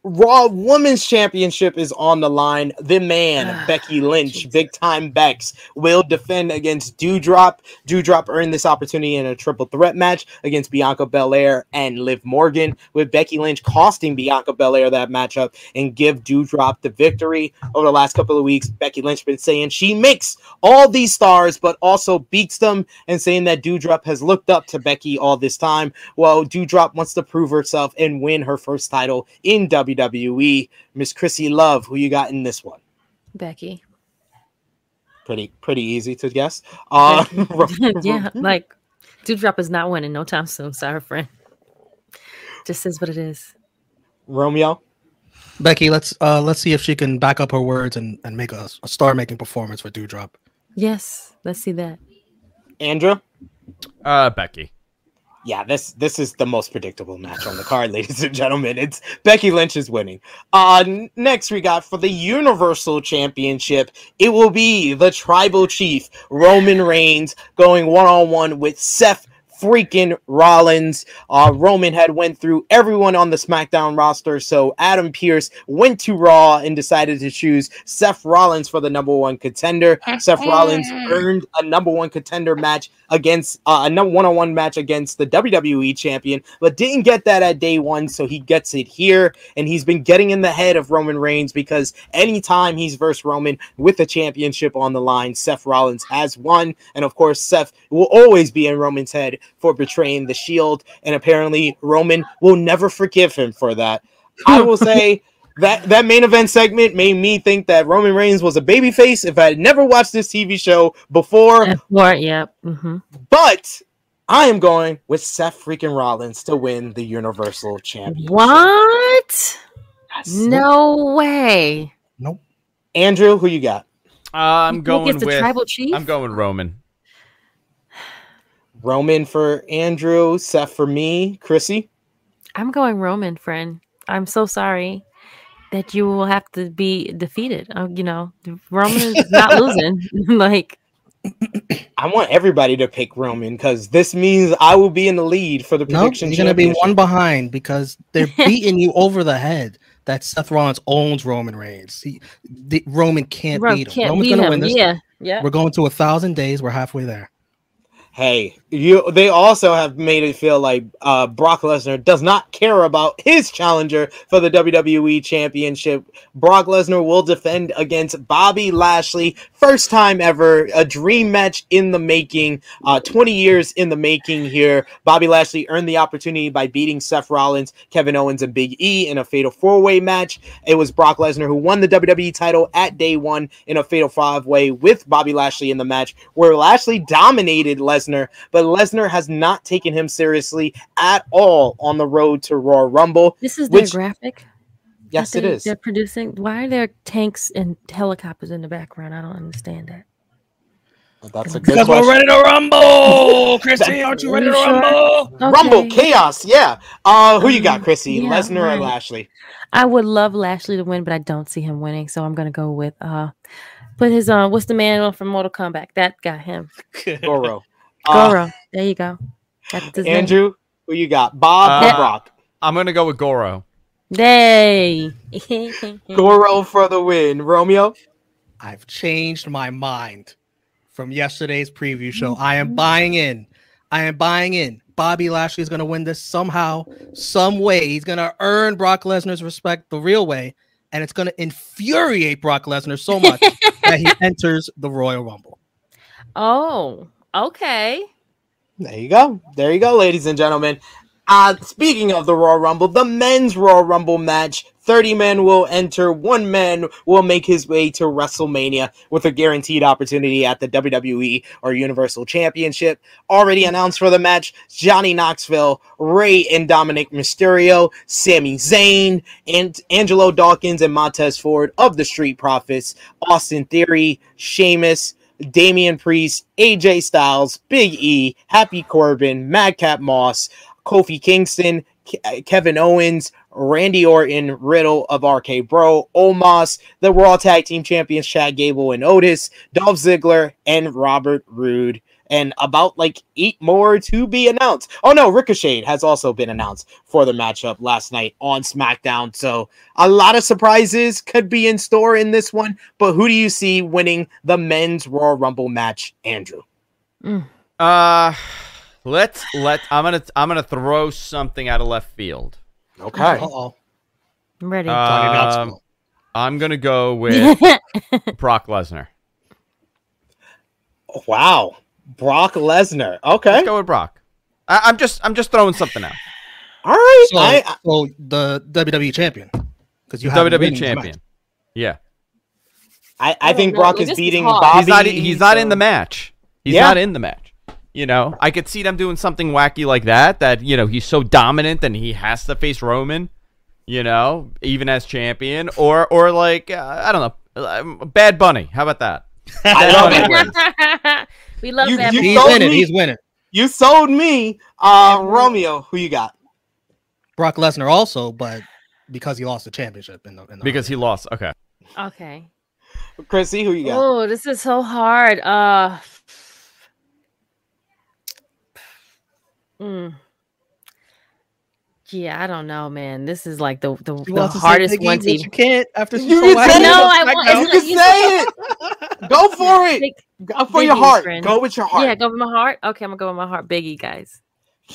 Raw Women's Championship is on the line. The man, Ah, Becky Lynch, big time Bex, will defend against Doudrop. Doudrop earned this opportunity in a triple threat match against Bianca Belair and Liv Morgan, with Becky Lynch costing Bianca Belair that matchup and give Doudrop the victory. Over the last couple of weeks, Becky Lynch has been saying she makes all these stars, but also beats them, and saying that Doudrop has looked up to Becky all this time. Well, Doudrop wants to prove herself and win her first title in WWE. Miss Chrissy Love, who you got in this one? Becky. Pretty pretty easy to guess. <laughs> Uh, <laughs> yeah, like Doudrop is not winning no time soon. Sorry, friend. Just is what it is. Romeo. Becky, let's uh let's see if she can back up her words and, and make a, a star making performance for Doudrop. Yes, let's see that. Andrew. Uh, Becky. Yeah, this this is the most predictable match on the card, <laughs> ladies and gentlemen. It's Becky Lynch is winning. Uh next we got for the Universal Championship, it will be the tribal chief Roman Reigns going one-on-one with Seth freaking Rollins. Uh Roman had went through everyone on the SmackDown roster, so Adam Pearce went to Raw and decided to choose Seth Rollins for the number one contender. <laughs> Seth Rollins earned a number one contender match against uh, a number one-on-one match against the WWE champion, but didn't get that at day one, so he gets it here, and he's been getting in the head of Roman Reigns because anytime he's versus Roman with a championship on the line, Seth Rollins has won, and of course Seth will always be in Roman's head for betraying the Shield, and apparently Roman will never forgive him for that. I will <laughs> say. That, that main event segment made me think that Roman Reigns was a babyface if I had never watched this TV show before. F4, yep. hmm But I am going with Seth freaking Rollins to win the Universal Championship. What? Yes. No way. Nope. Andrew, who you got? Uh, I'm going it's the with. tribal chief. I'm going Roman. Roman for Andrew, Seth for me, Chrissy. I'm going Roman, friend. I'm so sorry that you will have to be defeated. Uh, you know, Roman is not <laughs> losing. <laughs> like, I want everybody to pick Roman because this means I will be in the lead for the No, prediction. you're gonna be one behind because they're <laughs> beating you over the head. That Seth Rollins owns Roman Reigns. He, the, Roman can't Ro- beat him. can't Roman's beat gonna him. win this. Yeah, yeah. We're going to a thousand days. We're halfway there. Hey, you. They also have made it feel like uh, Brock Lesnar does not care about his challenger for the WWE Championship. Brock Lesnar will defend against Bobby Lashley, first time ever, a dream match in the making. Uh, Twenty years in the making here. Bobby Lashley earned the opportunity by beating Seth Rollins, Kevin Owens, and Big E in a fatal four-way match. It was Brock Lesnar who won the WWE title at day one in a fatal five-way with Bobby Lashley in the match, where Lashley dominated Lesnar, but Lesnar has not taken him seriously at all on the road to Royal Rumble. This is their graphic. Yes, that it they- is. They're producing. Why are there tanks and helicopters in the background? I don't understand that. That's a good Because we're ready to rumble, <laughs> Chrissy. Aren't you ready to You sure? rumble? Rumble, chaos, yeah. Uh, who you got, Um, Chrissy? yeah, Lesnar or. Lashley? I would love Lashley to win, but I don't see him winning. So I'm gonna go with uh, put his uh, what's the man from Mortal Kombat? That got him. Goro. Uh, Goro. there you go. That's his name. Andrew, who you got? Bob or Uh, Brock? I'm gonna go with Goro. Hey. <laughs> <laughs> Goro for the win. Romeo? I've changed my mind from yesterday's preview show. I am buying in. I am buying in. Bobby Lashley is going to win this somehow, some way. He's going to earn Brock Lesnar's respect the real way, and it's going to infuriate Brock Lesnar so much <laughs> that he enters the Royal Rumble. Oh, okay. There you go. There you go, ladies and gentlemen. Uh, speaking of the Royal Rumble, the men's Royal Rumble match 30 men will enter, one man will make his way to WrestleMania with a guaranteed opportunity at the WWE or Universal Championship. Already announced for the match Johnny Knoxville, Rey and Dominic Mysterio, Sami Zayn, and Angelo Dawkins and Montez Ford of the Street Profits, Austin Theory, Sheamus, Damian Priest, AJ Styles, Big E, Happy Corbin, Madcap Moss, Kofi Kingston, Ke- uh, Kevin Owens, Randy Orton, Riddle of RK Bro, Omos, the Raw Tag Team Champions Chad Gable and Otis, Dolph Ziggler, and Robert Roode. And about like eight more to be announced. Oh no, Ricochet has also been announced for the matchup last night on SmackDown. So a lot of surprises could be in store in this one. But who do you see winning the men's Royal Rumble match, Andrew? Uh, let's let. I'm gonna I'm gonna throw something out of left field. Okay. Uh-oh. I'm ready. Um, I'm gonna go <laughs> with Brock Lesnar. Wow. Brock Lesnar. Okay. Let's go with Brock. I, I'm just I'm just throwing something out. All right. So, I, so the WWE champion, because you have WWE champion. Yeah, I, I I think know. Brock is is beating hard. Bobby. he's not he's not in the match. He's Yeah. not in the match. You know, I could see them doing something wacky like that. That you know he's so dominant and he has to face Roman. You know, even as champion, or or like uh, I don't know, uh, Bad Bunny. How about that? I love it. <laughs> Bunny wins. we love You- that. you He's sold winning. me. He's winning. You sold me. Uh, Romeo, who you got? Brock Lesnar also, but because he lost the championship in the, in the because he lost. Okay. Okay. Chrissy, who you got? Oh, this is so hard. Uh. <sighs> mm. Yeah, I don't know, man. This is like the the, You the want to say hardest Big one but to You can't after You so can say. No, I SmackDown. want- you can say it. Go for it. Big- Go for your heart. friend. Go with your heart. Yeah, go with my heart. Okay, I'm gonna go with my heart. Biggie, guys.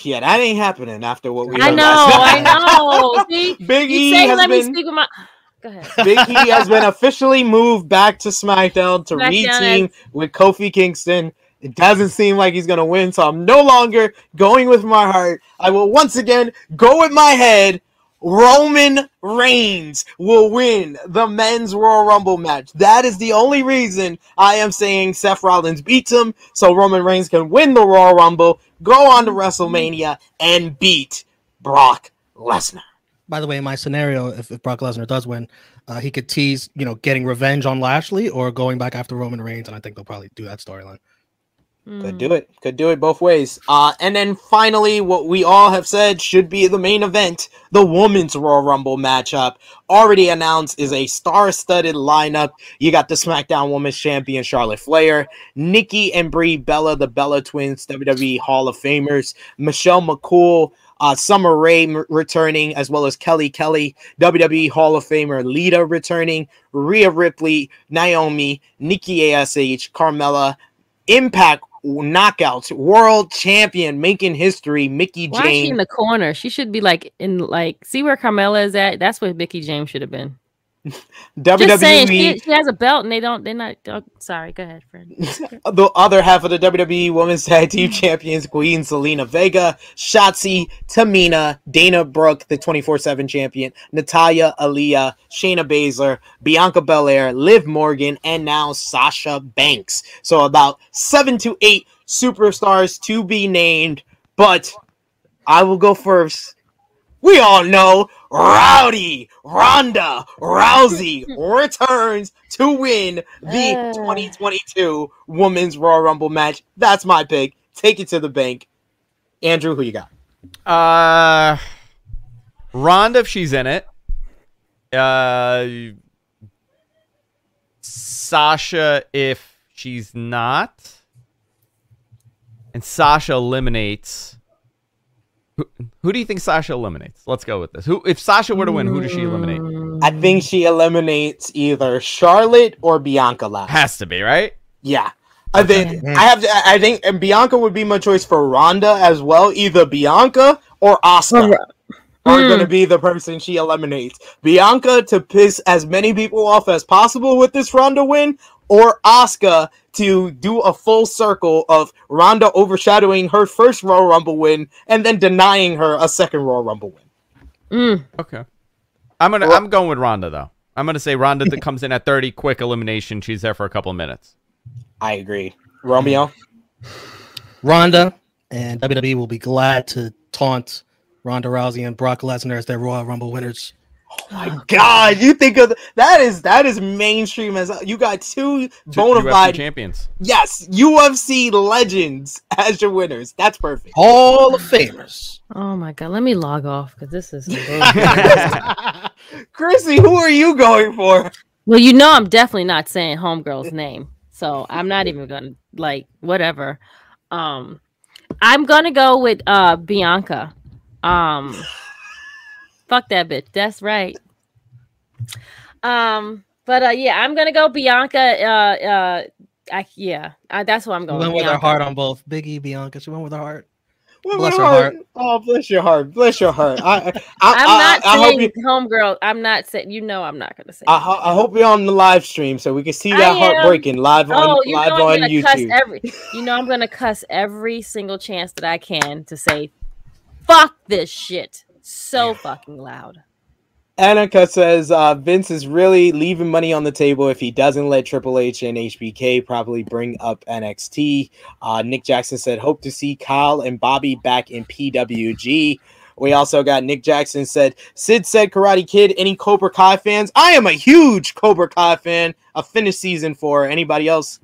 Yeah, that ain't happening after what we. I know, last I know. <laughs> See, Big you say has let me been speak with my. Go ahead. <laughs> Big E has been <laughs> officially moved back to SmackDown to SmackDown re-team with Kofi Kingston. It doesn't seem like he's gonna win, so I'm no longer going with my heart. I will once again go with my head. Roman Reigns will win the men's Royal Rumble match. That is the only reason I am saying Seth Rollins beats him, so Roman Reigns can win the Royal Rumble, go on to WrestleMania, and beat Brock Lesnar. By the way, in my scenario, if, if Brock Lesnar does win, uh, he could tease, you know, getting revenge on Lashley or going back after Roman Reigns, and I think they'll probably do that storyline. Could Mm. do it. Could do it both ways. Uh, and then finally, what we all have said should be the main event: the women's Royal Rumble matchup. Already announced is a star-studded lineup. You got the SmackDown Women's Champion Charlotte Flair, Nikki and Brie Bella, the Bella Twins, WWE Hall of Famers, Michelle McCool. Uh, Summer Rae m- returning, as well as Kelly Kelly, WWE Hall of Famer Lita returning, Rhea Ripley, Naomi, Nikki ASH, Carmella, Impact Knockouts World Champion making history, Mickie Why she in the corner? She should be like in like see where Carmella is at. That's where Mickie James should have been. Just saying, she, WWE, she has a belt and they don't. They're not. Oh, sorry, go ahead, friend. <laughs> the other half of the WWE Women's Tag Team <laughs> Champions, Queen Zelina Vega, Shotzi, Tamina, Dana Brooke, the 24 7 champion, Natalya, Aliyah, Shayna Baszler, Bianca Belair, Liv Morgan, and now Sasha Banks. So about seven to eight superstars to be named, but I will go first. We all know Rowdy Ronda Rousey <laughs> returns to win the Uh. 2022 Women's Royal Rumble match. That's my pick. Take it to the bank. Andrew, who you got? Uh, Ronda, if she's in it. Uh, Sasha, if she's not. And Sasha eliminates. Who, who do you think Sasha eliminates? Let's go with this. Who, if Sasha were to win, who does she eliminate? I think she eliminates either Charlotte or Bianca last. Has to be right. Yeah. I think I have to. I think and Bianca would be my choice for Ronda as well. Either Bianca or Asuka are Hmm. going to be the person she eliminates. Bianca to piss as many people off as possible with this Ronda win, or Asuka to do a full circle of Ronda overshadowing her first Royal Rumble win and then denying her a second Royal Rumble win. Mm. Okay. I'm gonna. Well- I'm going with Ronda though. I'm gonna say Ronda <laughs> that comes in at 30, quick elimination. She's there for a couple of minutes. I agree. Romeo. <sighs> Ronda and WWE will be glad to taunt Ronda Rousey and Brock Lesnar as their Royal Rumble winners. Oh my God, you think of that is that is mainstream as you got two Two bona fide champions. yes UFC legends as your winners. That's perfect. Hall of Famers. Oh my god, let me log off because this is. <laughs> Chrissy, who are you going for? well, you know, I'm definitely not saying homegirl's name, so I'm not even gonna like whatever. Um, I'm gonna go with uh Bianca. Um, fuck that bitch. That's right. Um, but uh, yeah, I'm gonna go Bianca. Uh, uh, I yeah, I, that's what I'm She going. went with her heart on both. Biggie, Bianca. She went with her heart. What Bless her heart. Oh, bless your heart. Bless your heart. I, I, I, I'm I- not I, hope saying you. homegirl. I'm not saying. You know, I'm not gonna say. I, ho- I hope you're on the live stream so we can see that heart breaking live on Oh, you live know I'm on gonna cuss YouTube. every. You know I'm gonna cuss every single chance that I can to say, "Fuck this shit." So fucking loud. Annika says uh, Vince is really leaving money on the table if he doesn't let Triple H and HBK probably bring up NXT. Uh, Nick Jackson said, hope to see Kyle and Bobby back in PWG. We also got Nick Jackson said, Sid said Karate Kid, any Cobra Kai fans? I am a huge Cobra Kai fan. A finished season for anybody else.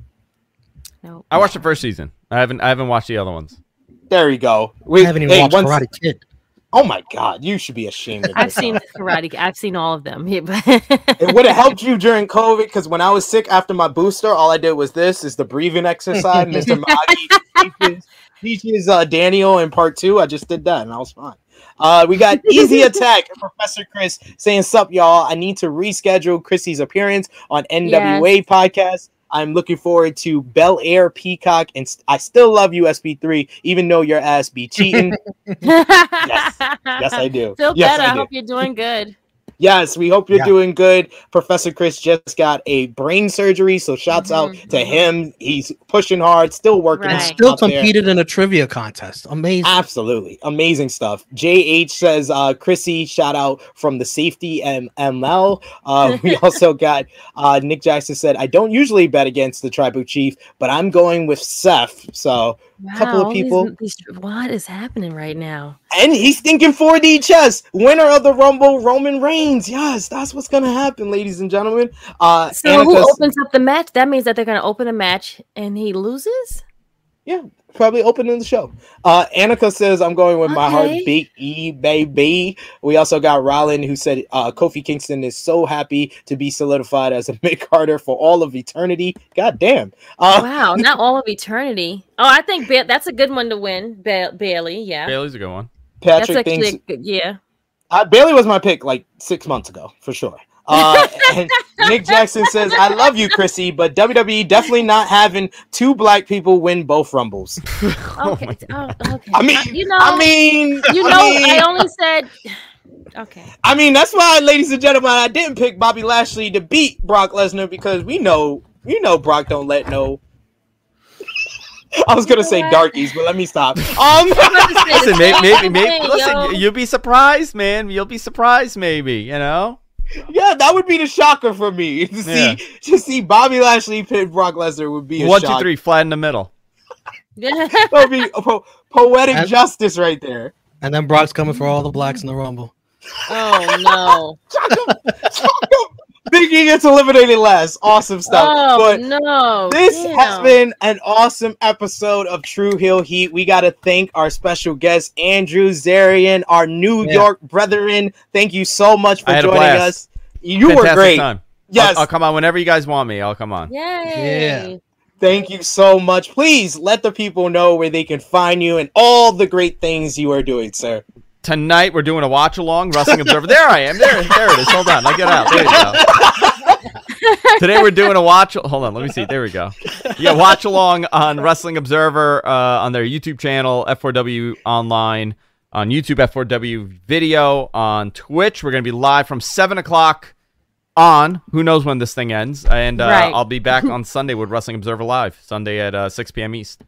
No. I watched the first season. I haven't. I haven't watched the other ones. There you go. I We, haven't even hey, watched once- Karate Kid. Oh my God, you should be ashamed of I've seen karate. I've seen all of them. It would have helped you during COVID because when I was sick after my booster, all I did was this is the breathing exercise. <laughs> Mr. Miyagi teaches, teaches uh, Daniel in part two. I just did that and I was fine. Uh, we got Easy Attack, Professor Chris saying, Sup, y'all. I need to reschedule Chrissy's appearance on NWA podcast. I'm looking forward to Bel Air Peacock, and st- I still love you, SP3, even though your ass be cheating. <laughs> yes, yes, I do. Feel yes, better. I, I hope you're doing good. Yes, we hope you're Yeah. doing good. Professor Chris just got a brain surgery, so shouts out Mhm, to him. He's pushing hard, still working. Right. And out still there. competed in a trivia contest. Amazing. Absolutely amazing stuff. JH says, uh, Chrissy, shout out from the safety and ML. Uh, <laughs> we also got uh, Nick Jackson said, I don't usually bet against the tribal chief, but I'm going with Seth. So, Couple of all these- people- these- what is happening right now? and he's thinking 4D chess, winner of the Rumble, Roman Reigns. Yes, that's what's gonna happen, ladies and gentlemen. Uh, So who opens up the match? That means that they're to open a match and he loses. Yeah, probably opening the show. Uh Annika says I'm going with my heart, Okay. Big E baby. We also got Rollin who said uh Kofi Kingston is so happy to be solidified as a <laughs> mid-carder for all of eternity. God damn. Uh Wow, not all of eternity. Oh, I think ba- that's a good one to win. Ba- Bayley, yeah, Bayley's a good one. that's Patrick actually thinks a good, yeah. uh, Bayley was my pick like six months ago for sure. Uh, and Nick Jackson says, "I love you, Chrissy, but WWE definitely not having two black people win both rumbles." <laughs> Oh Okay, my oh, okay. I mean, Uh, you know, I mean, you I know, mean- I only said. Okay. I mean, that's why, ladies and gentlemen, I didn't pick Bobby Lashley to beat Brock Lesnar because we know, you know, Brock don't let no. I was gonna say darkies, but let me stop. <laughs> Um, Listen, maybe, maybe, maybe listen, you'll be surprised, man. You'll be surprised, maybe. You know. Yeah, that would be the shocker for me <laughs> to Yeah. see to see Bobby Lashley pit Brock Lesnar would be a One, two, three, flat in the middle. <laughs> That would be po- poetic And- justice right there. And then Brock's coming for all the blacks in the Rumble. oh no! <laughs> Big E gets eliminated last. Awesome stuff. Oh but no! This has been an awesome episode of True Heel Heat. We got to thank our special guest, Andrew Zarian, our New Yeah. York brethren. Thank you so much for I had a joining blast. us. You Fantastic were great. Time. Yes. I'll, I'll come on whenever you guys want me. I'll come on. Yay! Thank you so much. Please let the people know where they can find you and all the great things you are doing, sir. Tonight we're doing a watch along, Wrestling Observer. There I am. There, there it is. Hold on. I get out. There you go. <laughs> Today we're doing a watch. Hold on, let me see. There we go. Yeah, watch along on Wrestling Observer uh, on their YouTube channel, F4W Online on YouTube, F4W Video on Twitch. We're gonna be live from seven o'clock on. Who knows when this thing ends? And uh, Right. I'll be back <laughs> on Sunday with Wrestling Observer Live, Sunday at uh, 6 p.m. East.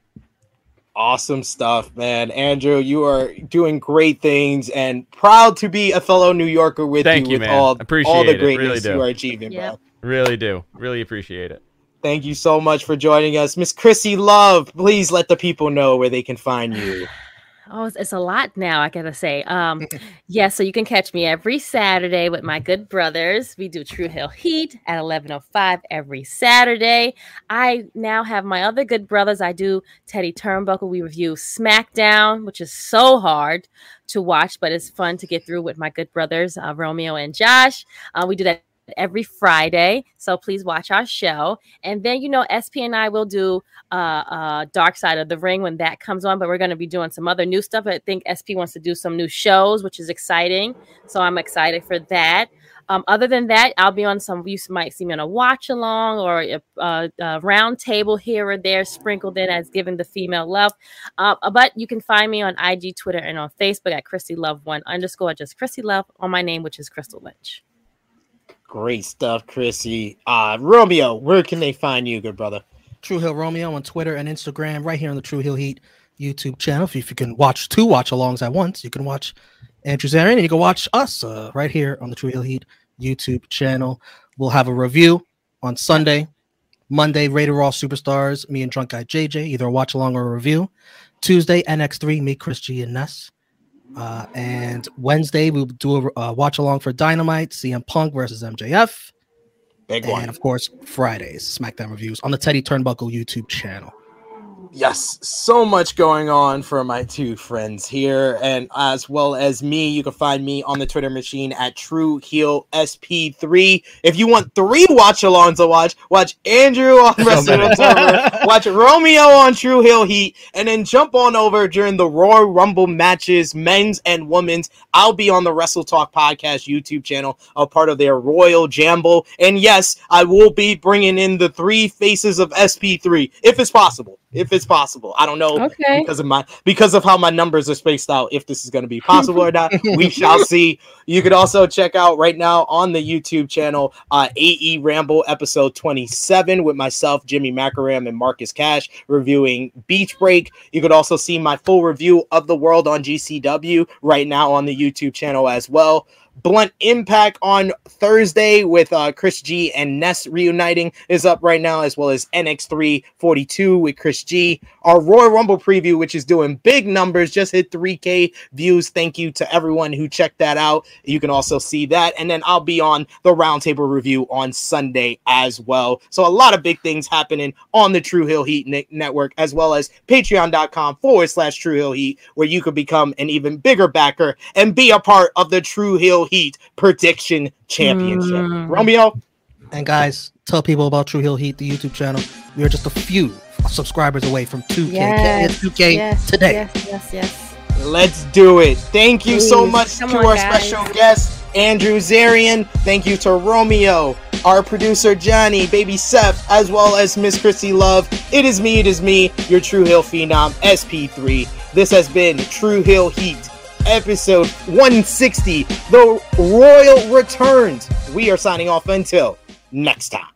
Awesome stuff, man. Andrew, you are doing great things and proud to be a fellow New Yorker with Thank you you, with man. all, Appreciate all the it. Really do. you are achieving, Yep. bro. Really do. Really appreciate it. Thank you so much for joining us. Miss Chrissy Love, please let the people know where they can find you. <sighs> <laughs> Oh, it's, it's a lot now, I gotta say. Um, <laughs> yeah, so you can catch me every Saturday with my good brothers. We do True Heel Heat at 11.05 every Saturday. I now have my other good brothers. I do Teddy Turnbuckle. We review SmackDown, which is so hard to watch, but it's fun to get through with my good brothers, uh, Romeo and Josh. Uh, we do that every Friday. So please watch our show. And then, you know, SP and I will do uh, uh, Dark Side of the Ring when that comes on, but we're going to be doing some other new stuff. I think SP wants to do some new shows, which is exciting. So I'm excited for that. Um, other than that, I'll be on some. You might see me on a watch along or a, a, a round table here or there, sprinkled in as giving the female love. Uh, but you can find me on IG, Twitter, and on Facebook at Christy Love One underscore just Christy Love on my name, which is Crystal Lynch. Great stuff, Chrissy. Uh, Romeo, where can they find you, good brother? True Heel Romeo on Twitter and Instagram, right here on the True Heel Heat YouTube channel. If you, if you can watch two watch alongs at once, you can watch Andrew Zarian and you can watch us uh, right here on the True Heel Heat YouTube channel. We'll have a review on Sunday, Monday, Rated Raw Superstars, me and Drunk Guy JJ, either a watch along or a review. Tuesday, NXT, me, Chris G, and Ness. Uh, and Wednesday, we'll do a uh, watch along for Dynamite, CM Punk versus MJF. Big one. And of course, Fridays, SmackDown reviews on the Teddy Turnbuckle YouTube channel. Yes, so much going on for my two friends here, and as well as me. You can find me on the Twitter machine at True Heel SP3. If you want three watch alongs to watch, watch Andrew on <laughs> Wrestling. Observer, watch Romeo on True Heel Heat, and then jump on over during the Royal Rumble matches, men's and women's. I'll be on the Wrestle Talk Podcast YouTube channel, a part of their Royal Jamble. And yes, I will be bringing in the three faces of SP3 if it's possible. If it's possible, I don't know Okay. because of my because of how my numbers are spaced out. If this is going to be possible or not, <laughs> we shall see. You could also check out right now on the YouTube channel uh, AE Ramble episode 27 with myself, Jimmy Macaram, and Marcus Cash reviewing Beach Break. You could also see my full review of the world on GCW right now on the YouTube channel as well. Blunt Impact on Thursday with uh, Chris G and Ness reuniting is up right now, as well as NX342 with Chris G. Our Royal Rumble preview, which is doing big numbers, just hit 3K views. Thank you to everyone who checked that out. You can also see that. And then I'll be on the Roundtable review on Sunday as well. So a lot of big things happening on the True Heel Heat network, as well as patreon.com forward slash True Heel Heat, where you could become an even bigger backer and be a part of the True Heel Heat Prediction Championship. Mm. Romeo, And guys, tell people about True Heel Heat, the YouTube channel. We are just a few subscribers away from 2K. Yes, Get 2K yes, today. Yes, yes, yes. let's do it. Thank you so much come to on, our guys. special guest, Andrew Zarian. Thank you to Romeo, our producer, Johnny, baby Seth, as well as Miss Chrissy Love. It is me, it is me, your True Heel Phenom, SP3. This has been True Heel Heat, episode 160, The Royal Returns. We are signing off until next time.